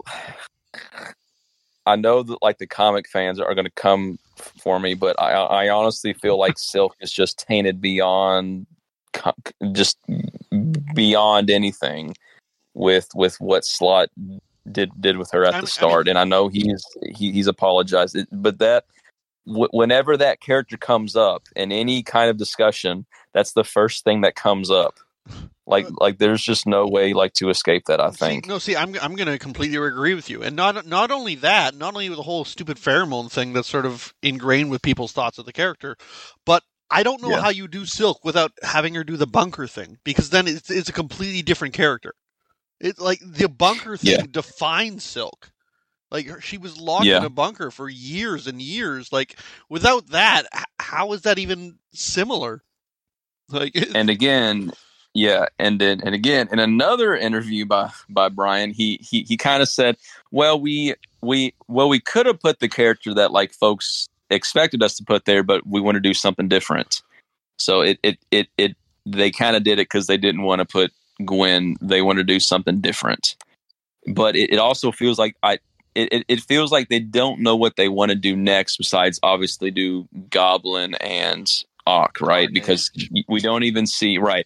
I know that like the comic fans are going to come for me, but I I honestly feel like Silk is just tainted beyond just beyond anything with with what Slott did did with her at the start, and I know he's he, he's apologized, but that whenever that character comes up in any kind of discussion, that's the first thing that comes up. Like like there's just no way like to escape that. I See, think. no, see, I'm I'm going to completely agree with you, and not not only that, not only the whole stupid pheromone thing that's sort of ingrained with people's thoughts of the character, but I don't know Yeah. how you do Silk without having her do the bunker thing because then it's it's a completely different character. It like the bunker thing Yeah. defines Silk. Like her, she was locked Yeah. in a bunker for years and years. Like without that, how is that even similar? Like and again yeah and then and again in another interview by by Bryan he he, he kind of said well we we well we could have put the character that like folks expected us to put there but we want to do something different. So it it it, it they kind of did it because they didn't want to put gwen they want to do something different. But it, it also feels like i it, it, feels like they don't know what they want to do next besides obviously do goblin and right? Because we don't even see right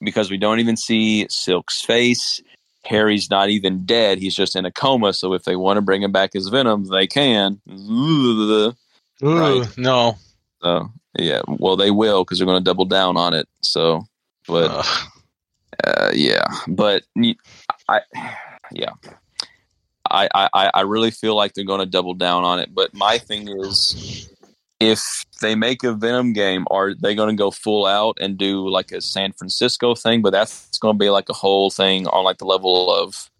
because we don't even see Silk's face. Harry's not even dead; he's just in a coma. So if they want to bring him back as Venom, they can. Ooh, Right. no. So yeah, well they will because they're going to double down on it. So, but uh, yeah, but I, yeah, I, I, I really feel like they're going to double down on it. But my thing is, if they make a Venom game, are they going to go full out and do like a San Francisco thing? But that's going to be like a whole thing on like the level of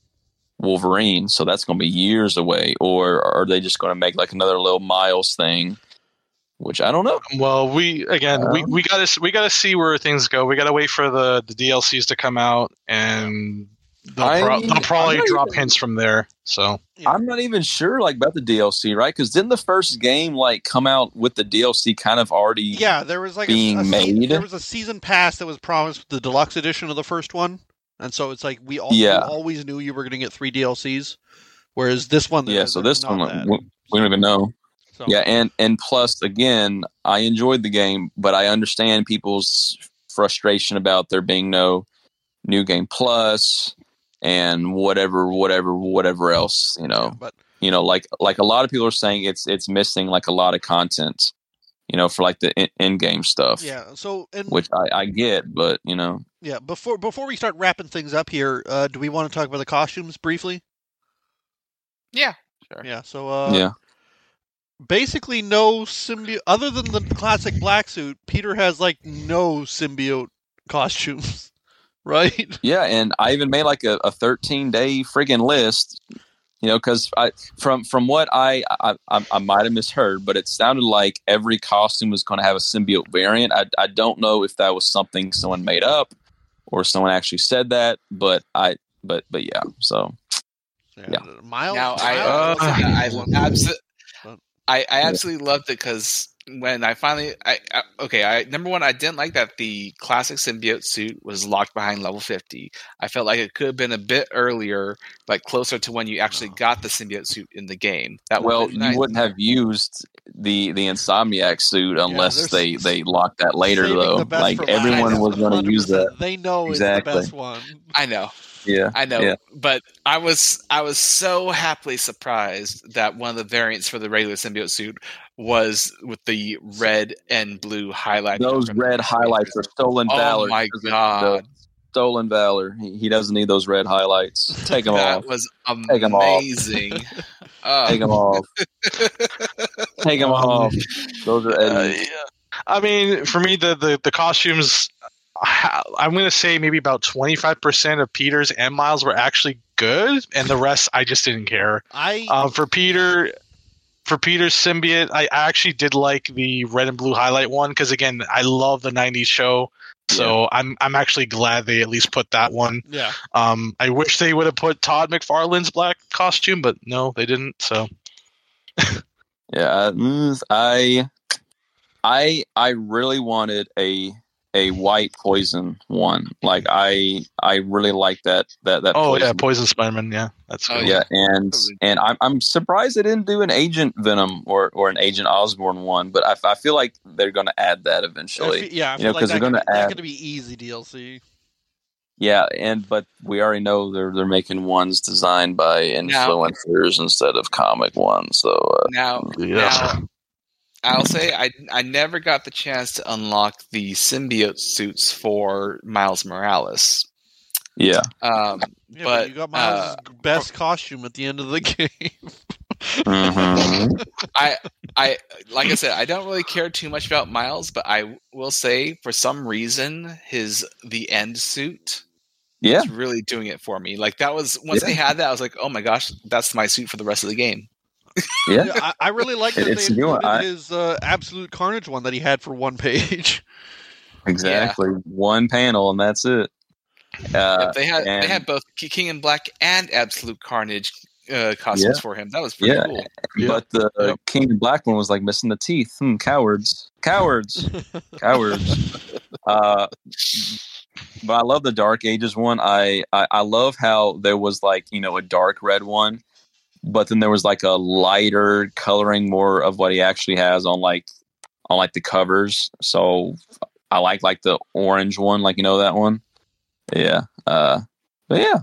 Wolverine. So that's going to be years away. Or are they just going to make like another little Miles thing? Which I don't know. Well, we again, we, Um, we gotta we gotta see where things go. We gotta wait for the, the DLCs to come out, and they'll, I- pro- they'll probably drop even- hints from there. So I'm not even sure like about the DLC, right? Because didn't the first game like come out with the DLC kind of already? yeah, there was like being a, a se- made. there was a season pass that was promised with the deluxe edition of the first one, and so it's like we all Yeah. we always knew you were going to get three DLCs, whereas this one, Yeah, so this one, that. we, we don't even know. So, Yeah, and and plus, again, I enjoyed the game, but I understand people's frustration about there being no new game plus and whatever, whatever, whatever else. You know, but you know, like like a lot of people are saying, it's it's missing like a lot of content. You know, for like the in- in-game stuff, yeah, so and which I, I get, but you know, yeah, before before we start wrapping things up here, uh, do we want to talk about the costumes briefly? Yeah, sure. Yeah, so uh, yeah, basically no symbiote other than the classic black suit. Peter has like no symbiote costumes, right? Yeah, and I even made like a, a 13 day friggin' list, you know, because I from from what I I, I, I might have misheard, but it sounded like every costume was going to have a symbiote variant. I I don't know if that was something someone made up or someone actually said that, but I but but yeah, so Yeah. Miles. Now I, Uh, I, abso- But- I, I absolutely loved it because when I finally, I, I okay, I number one, I didn't like that the classic symbiote suit was locked behind level fifty. I felt like it could have been a bit earlier, like closer to when you actually oh. got the symbiote suit in the game. That well, would've nice. you wouldn't have used the the Insomniac suit unless they're they they locked that later though. Like everyone was going to use that. They know Exactly. it's the best one. I know. Yeah, I know, Yeah. but I was I was so happily surprised that one of the variants for the regular symbiote suit was with the red and blue highlights. those red highlights are stolen Oh valor. my because of the- god, stolen valor. He, he doesn't need those red highlights. Take them that off. was Take 'em off. amazing. Oh. Take them off. Take them off. Those are Uh, yeah. I mean, for me, the the, the costumes, ha- I'm going to say maybe about 25% of Peter's and Miles were actually good, and the rest I just didn't care. I Um, for Peter, for Peter's symbiote, I I actually did like the red and blue highlight one because again, I love the '90s show. So I'm I'm actually glad they at least put that one. yeah. Um, I wish they would have put Todd McFarlane's black costume, but no, they didn't. So Yeah, mm, I, I, I really wanted a a white poison one. Like I, I really like that that that. oh poison. yeah, Poison Spider-Man. Yeah, that's Oh, good. yeah, and and I'm I'm surprised they didn't do an Agent Venom or or an Agent Osborn one, but I, I feel like they're going to add that I eventually. fe- yeah, I you know, feel like 'cause that they're gonna be- that add- could be easy DLC. Yeah, and but we already know they're they're making ones designed by Now- influencers instead of comic ones. So uh, Now, Yeah. now, I'll say I I never got the chance to unlock the symbiote suits for Miles Morales. yeah, Um, Yeah, but, But, you got Miles' uh, best costume at the end of the game. Mhm. I I like I said, I don't really care too much about Miles, but I will say for some reason his the end suit Yeah, is really doing it for me. Like that was once Yeah. they had that, I was like, oh my gosh, that's my suit for the rest of the game. Yeah. Yeah, I, I really like that It's they new, I- his uh, absolute carnage one that he had for one page. Exactly. One panel and that's it. Uh, Yep, they had and- they had both King in Black and Absolute Carnage uh, costumes for him. That was pretty Yeah. cool. Yeah. But the Yep. King in Black one was like missing the teeth. Hmm, cowards. Cowards. cowards. Uh, but I love the Dark Ages one. I, I I love how there was like you know a dark red one, but then there was like a lighter coloring, more of what he actually has on like on like the covers. So I like like the orange one, like you know that one. Yeah. Uh, but yeah.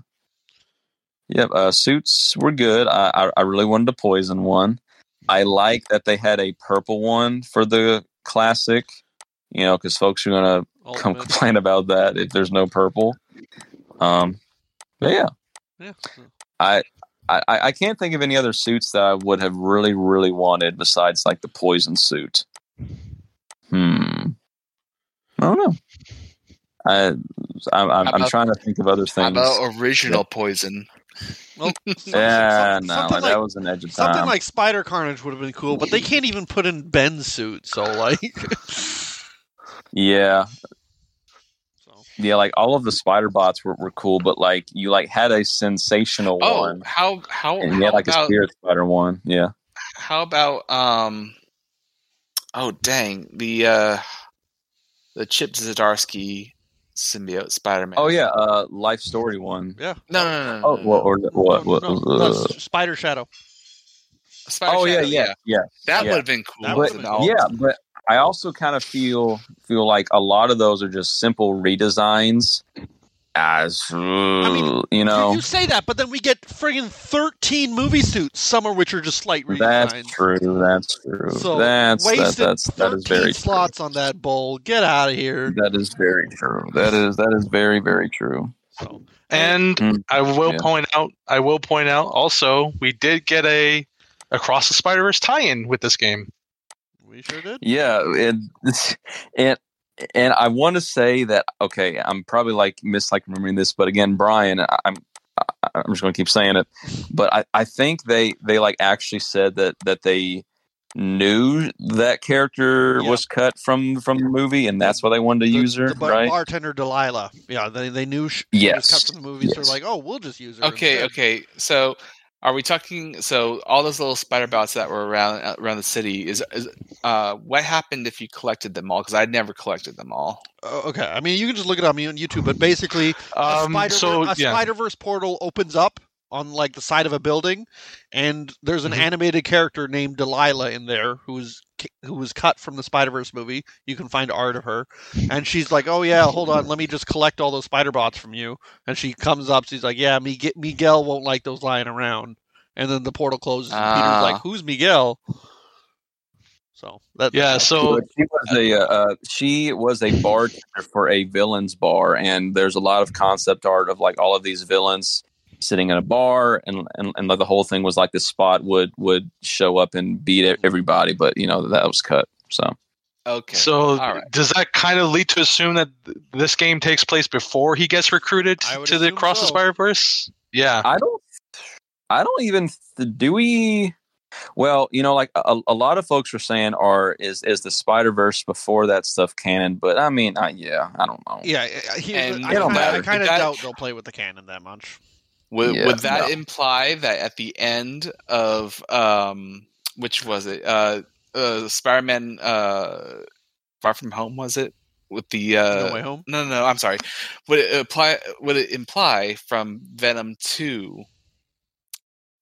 Yep. Uh, suits were good. I, I I really wanted a poison one. I like that they had a purple one for the classic. You know, because folks are gonna come complain about that if there's no purple. Um, but yeah, Yeah. I, I I can't think of any other suits that I would have really really wanted besides like the poison suit. Hmm. I don't know. I I'm I'm, I'm trying to think of other How things. about original Poison? Well, yeah, some- no, something that like, was an edge of something time. like Spider Carnage would have been cool, but they can't even put in Ben's suit. So like, yeah, so. Yeah, like all of the spider bots were, were cool, but like you like had a sensational Oh, one, how how and you how had like a spirit spider one. Yeah. how about um? Oh dang the uh, the Chip Zdarsky symbiote Spider Man. Oh yeah, uh, life story one. yeah. no no no no. Oh, no, what or what? No, what no, uh, Spider Shadow. Spider oh yeah, Shadow, yeah, yeah. That yeah. would have been cool. But been all- yeah, but I also kind of feel feel like a lot of those are just simple redesigns. As mean, you know, You, you say that, but then we get friggin' thirteen movie suits, some of which are just slight redesigns. that's true. That's true. So that's that, wasted that's that is 13 very true. slots on that bowl. Get out of here. That is very true. That is that is very very true. So, And Mm, I will yeah. point out, I will point out also, we did get a Across the Spider Verse tie-in with this game. We sure did. Yeah, and and and I want to say that okay, I'm probably like miss like remembering this, but again, Bryan, I- I'm I- I'm just going to keep saying it, but I I think they they like actually said that that they knew that character Yeah. was cut from from the movie, and that's why they wanted to The- use her, the bar- right? bartender Delilah. Yeah, they they knew she, she was Yes. cut from the movie, so Yes. they're like, oh, we'll just use her. Okay, instead. okay. So, are we talking? So, all those little spider bots that were around uh, around the city is, is uh, what happened if you collected them all? Because I never collected them all. Uh, okay, I mean, you can just look it up on YouTube, but basically, a Um, Spider so a yeah, Spider Verse portal opens up on like the side of a building, and there's an Mhm. animated character named Delilah in there who's who was cut from the Spider Verse movie. You can find art of her, and she's like, "Oh yeah, hold on, let me just collect all those spider bots from you." And she comes up, she's like, "Yeah, Miguel, Miguel won't like those lying around." And then the portal closes, and Peter's Ah. like, "Who's Miguel?" So that yeah. So she was a uh, uh, she was a bartender for a villains bar, and there's a lot of concept art of like all of these villains sitting in a bar, and and, and the whole thing was like the spot would would show up and beat e- everybody, but you know that was cut. So Okay. so All right. does that kind of lead to assume that this game takes place before he gets recruited to the cross Across the so. Spider Verse? Yeah. I don't I don't even do we. Well, you know, like a, a lot of folks were saying, are is is the Spider Verse before that stuff canon? But I mean, I, yeah, I don't know. yeah, he, And I, it don't kinda- I kind of That- doubt they'll play with the canon that much. Would, Yeah, would that no. imply that at the end of um, which was it? Uh, uh, Spider-Man uh, Far From Home was it? With the uh, no way home. no, no, no, I'm sorry. Would it apply? Would it imply from Venom Two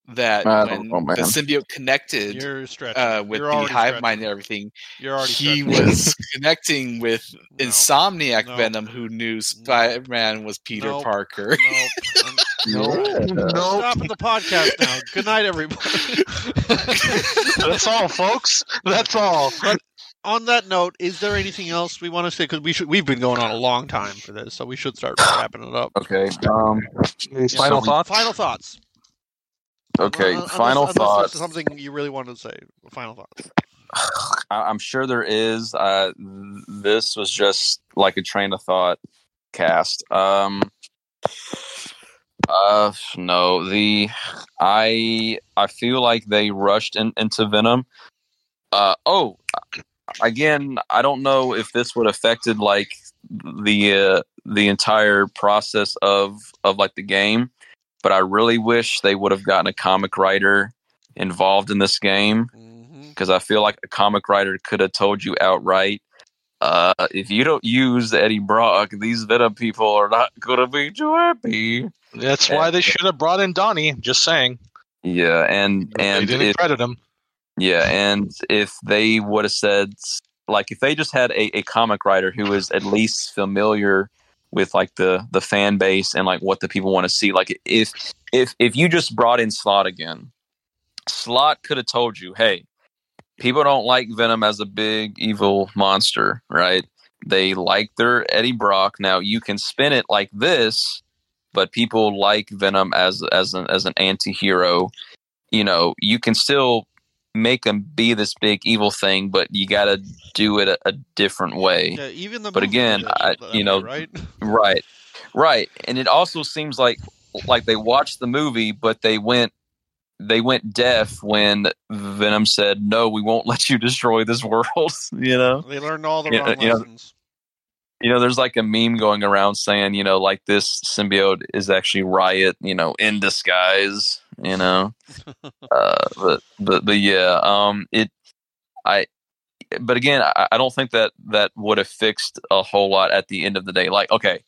that when know, the symbiote connected uh, with You're the hive stretching. mind and everything, You're already he stretching. was connecting with No. Insomniac No. Venom, who knew Spider-Man was Peter Nope. Parker. Nope. I'm- Yeah. Stopping the podcast now. Good night, everybody. That's all, folks. That's all. on that note, is there anything else we want to say? Because we should. We've been going on a long time for this, so we should start wrapping it up. Okay. Um. Final we- thoughts. Final thoughts. Okay, Unless- final unless, unless thoughts. there's something you really wanted to say. Final thoughts. I'm sure there is. Uh, this was just like a train of thought cast. Um, uh, no, the I I feel like they rushed in, into Venom. Uh, oh, again, I don't know if this would affected like the uh, the entire process of of like the game, but I really wish they would have gotten a comic writer involved in this game because I feel like a comic writer could have told you outright, uh, if you don't use Eddie Brock, these Venom people are not going to be too happy. That's why they should have brought in Donny. Just saying. Yeah, and they and didn't if, credit him. yeah, and if they would have said like if they just had a, a comic writer who is at least familiar with like the the fan base and like what the people want to see, like if if if you just brought in Slott again, Slott could have told you, hey, people don't like Venom as a big evil monster, right? They like their Eddie Brock. Now you can spin it like this, but people like Venom as as an as an anti-hero. You know, you can still make them be this big evil thing, but you got to do it a, a different way. Yeah, even the But again, I- you know, right? Right. Right. And it also seems like like they watched the movie but they went they went deaf when Venom said, "No, we won't let you destroy this world." you know. They learned all the Yeah, wrong you know, lessons. You know, there's like a meme going around saying, you know, like this symbiote is actually Riot, you know, in disguise, you know. uh but but but yeah, um it I but again, I, I don't think that that would have fixed a whole lot at the end of the day. Like, okay,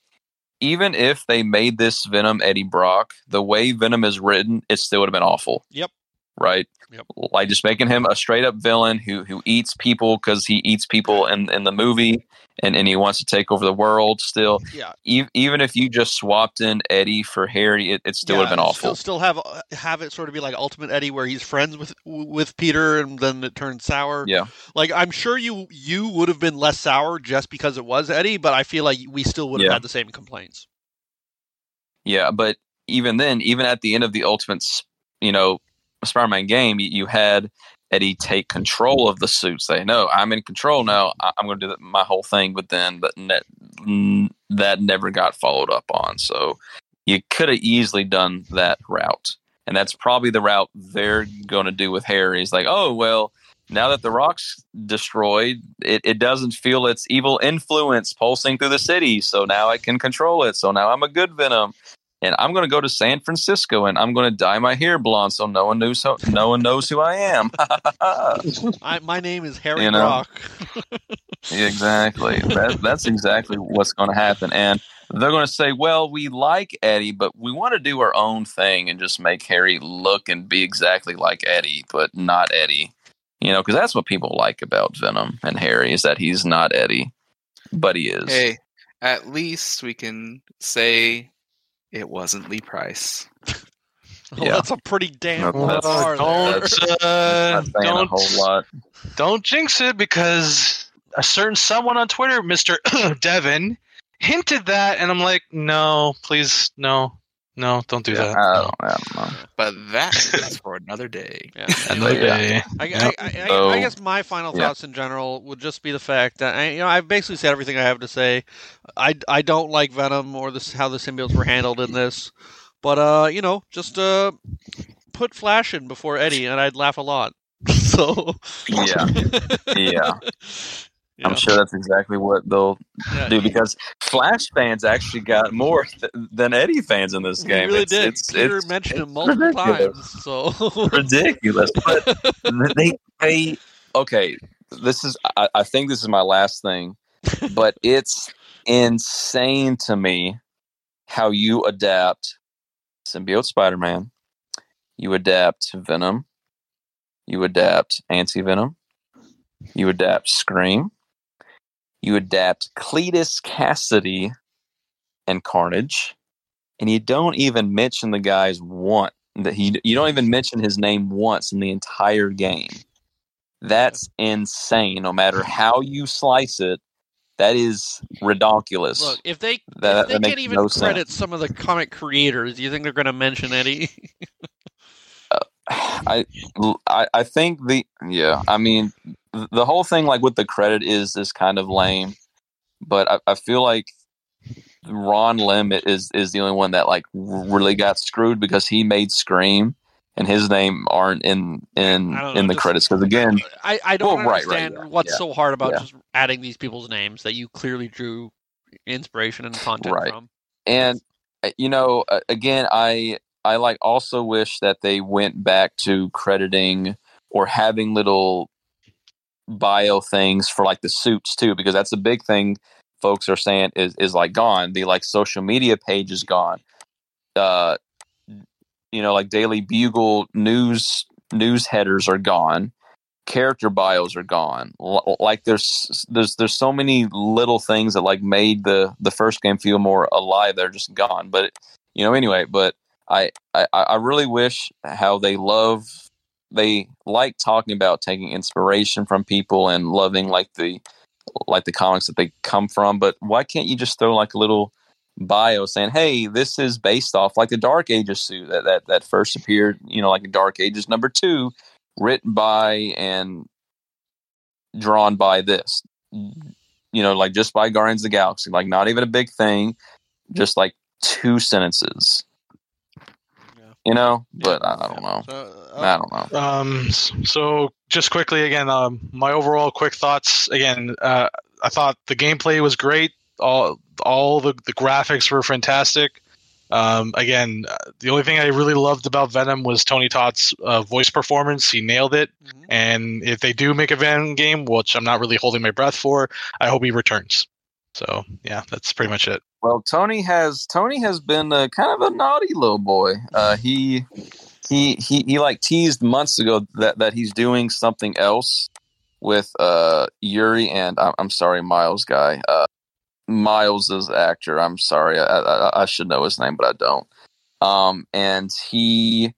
even if they made this Venom Eddie Brock, the way Venom is written, it still would have been awful. Yep. Right. Yep. Like just making him a straight up villain who who eats people because he eats people in in the movie, and and he wants to take over the world. Still, Yeah, e- even if you just swapped in Eddie for Harry, it, it still would have been awful. Still, still have have it sort of be like Ultimate Eddie, where he's friends with with Peter, and then it turns sour. Yeah. Like I'm sure you you would have been less sour just because it was Eddie, but I feel like we still would have Yeah. had the same complaints. Yeah, but even then, even at the end of the Ultimate, you know, Spider-Man game, you, had Eddie take control of the suit. Say, "No, I'm in control now. I'm going to do my whole thing." But then, but ne- that never got followed up on. So you could have easily done that route, and that's probably the route they're going to do with Harry. Is like, oh well. Now that the rock's destroyed, it, it doesn't feel its evil influence pulsing through the city. So now I can control it. So now I'm a good Venom and I'm going to go to San Francisco and I'm going to dye my hair blonde so no one knows so no one knows who I am. I, my name is Harry You know? Brock. exactly. That, that's exactly what's going to happen. And they're going to say, "Well, we like Eddie, but we want to do our own thing and just make Harry look and be exactly like Eddie, but not Eddie." You know, because that's what people like about Venom and Harry is that he's not Eddie, but he is. Hey, at least we can say it wasn't Lee Price. Oh, Yeah. that's a pretty damn No, that's- bar there. don't uh, Not a don't whole lot. don't jinx it because a certain someone on Twitter, Mister Devin, hinted that, and I'm like, no, please, no, no, don't do that. I don't, I don't know. But that is for another day. Yeah. Another Yeah. day. I, Yep. I, I, So- I guess my final Yeah. thoughts in general would just be the fact that I, you know I've basically said everything I have to say. I, I don't like Venom or this how the symbiotes were handled in this, but uh you know just uh put Flash in before Eddie and I'd laugh a lot. So Yeah, yeah. Yeah. I'm sure that's exactly what they'll Yeah, do because Flash fans actually got more th- than Eddie fans in this game. really it's, did. It's, Peter it's mentioned it's him multiple ridiculous. times. So ridiculous. But they, they, okay. This is. I, I think this is my last thing, but it's insane to me how you adapt symbiote Spider-Man, you adapt Venom, you adapt Anti Venom, you adapt Scream, you adapt Cletus Cassidy and Carnage, and you don't even mention the guys one that he you don't even mention his name once in the entire game. That's insane. No matter how you slice it, that is ridiculous. look, if they That- if they that can't even no credit some of the comic creators, do you think they're going to mention Eddie? Uh, I, I I think the yeah. I mean, the whole thing like with the credit is is kind of lame, but I, I feel like Ron Lim is is the only one that like really got screwed because he made Scream and his name aren't in in know, in the just- credits because again I, I don't Well, right, right, understand yeah, what's yeah, so hard about yeah. just adding these people's names that you clearly drew inspiration and content Right. from. and uh, you know uh, again i i like also wish that they went back to crediting or having little bio things for like the suits too because that's a big thing folks are saying is is like gone. The like social media page is gone. Uh you know like daily bugle news news headers are gone. Character bios are gone. L- like there's there's there's so many little things that like made the the first game feel more alive they're just gone. But you know anyway but i i i really wish how they love they like talking about taking inspiration from people and loving like the like the comics that they come from but why can't you just throw like a little bio saying hey this is based off like the dark ages suit that that, that first appeared you know like dark ages number two written by and drawn by this you know like just by guardians of the galaxy like not even a big thing just like two sentences. You know but I, I don't know So, uh, i don't know Um, so just quickly again, um, my overall quick thoughts. Again, uh, I thought the gameplay was great. All all the, the graphics were fantastic. Um, again, uh, the only thing I really loved about Venom was Tony Todd's uh, voice performance. He nailed it. mhm. And if they do make a Venom game, which I'm not really holding my breath for, I hope he returns. So yeah, that's pretty much it. Well, Tony has Tony has been uh, kind of a naughty little boy. Uh, he he he he like teased months ago that that he's doing something else with uh Yuri and I'm, I'm sorry Miles guy. Uh, Miles is actor. I'm sorry. I, I I should know his name, but I don't. Um, and he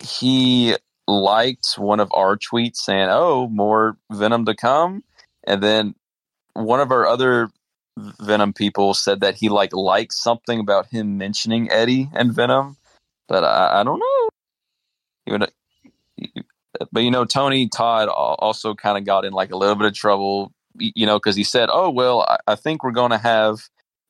he liked one of our tweets saying, "Oh, more Venom to come," and then one of our other Venom people said that he like liked something about him mentioning Eddie and Venom, but I, I don't know. Know, but you know, Tony Todd also kind of got in like a little bit of trouble, you know, because he said, "Oh well, I, I think we're going to have."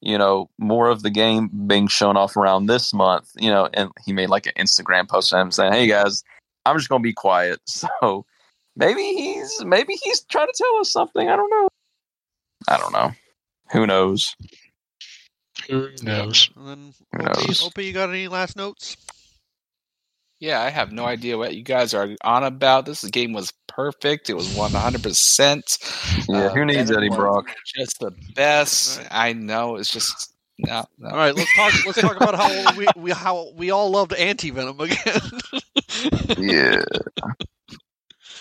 You know, more of the game being shown off around this month, you know, and he made like an Instagram post of him saying, Hey guys, I'm just gonna be quiet. So maybe he's maybe he's trying to tell us something. I don't know. I don't know. Who knows? Who knows? And then, Who Opie, knows? Opie, you got any last notes? Yeah, I have no idea what you guys are on about. This game was perfect. It was 100%. Yeah, who um, needs Venom Eddie Brock? Just the best. Right. I know. It's just no. no. All right, let's talk. Let's talk about how we, we how we all loved anti venom again. Yeah,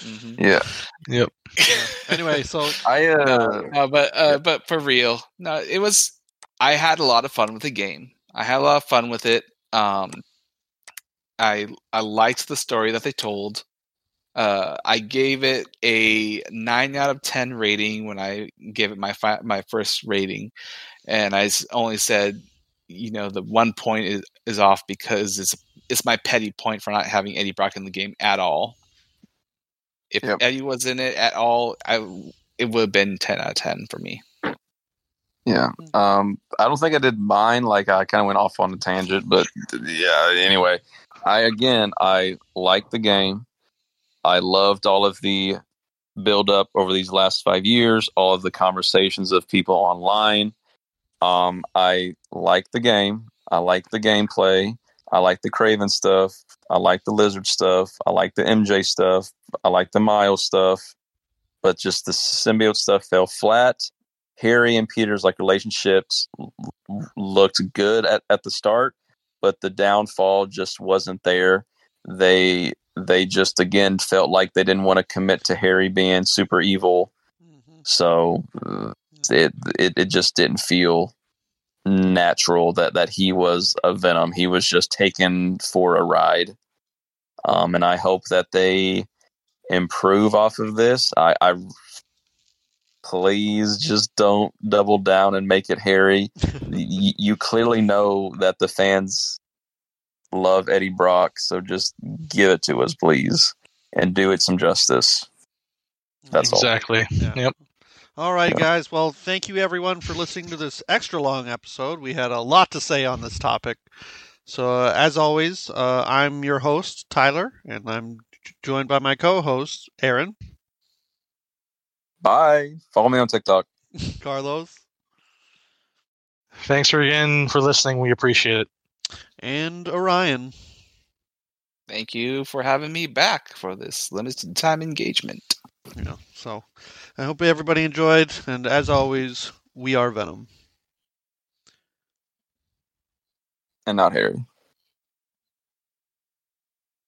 Mhm. yeah. Yep. Anyway, so I uh, no, no, but uh, but for real, no, it was. I had a lot of fun with the game. I had a lot of fun with it. Um, I I liked the story that they told. Uh, I gave it a nine out of ten rating when I gave it my fi- my first rating, and I only said, you know, the one point is, is off because it's it's my petty point for not having Eddie Brock in the game at all. If Yep. Eddie was in it at all, I it would have been ten out of ten for me. yeah. Um, I don't think I did mine. Like I kind of went off on a tangent, but yeah. Anyway, I again I liked the game. I loved all of the build up over these last five years, all of the conversations of people online. Um, I like the game. I like the gameplay. I like the Kraven stuff. I like the Lizard stuff. I like the MJ stuff. I like the Miles stuff. But just the symbiote stuff fell flat. Harry and Peter's like relationships looked good at, at the start, but the downfall just wasn't there. They they just again felt like they didn't want to commit to Harry being super evil, Mhm. so uh, it, it it just didn't feel natural that that he was a Venom. He was just taken for a ride. Um, and I hope that they improve off of this. I, I please just don't double down and make it Harry. Y- you clearly know that the fans love Eddie Brock. So just give it to us, please, and do it some justice. That's all. exactly. Yeah. Yep. All right, Yeah. guys. Well, thank you everyone for listening to this extra long episode. We had a lot to say on this topic. So, uh, as always, uh, I'm your host, Tyler, and I'm j- joined by my co host, Aaron, Bye. Follow me on TikTok. Carlos, Thanks for again for listening. We appreciate it. and Orion. Thank you for having me back for this limited time engagement. You know, so I hope everybody enjoyed, and as always, we are Venom. And not Harry.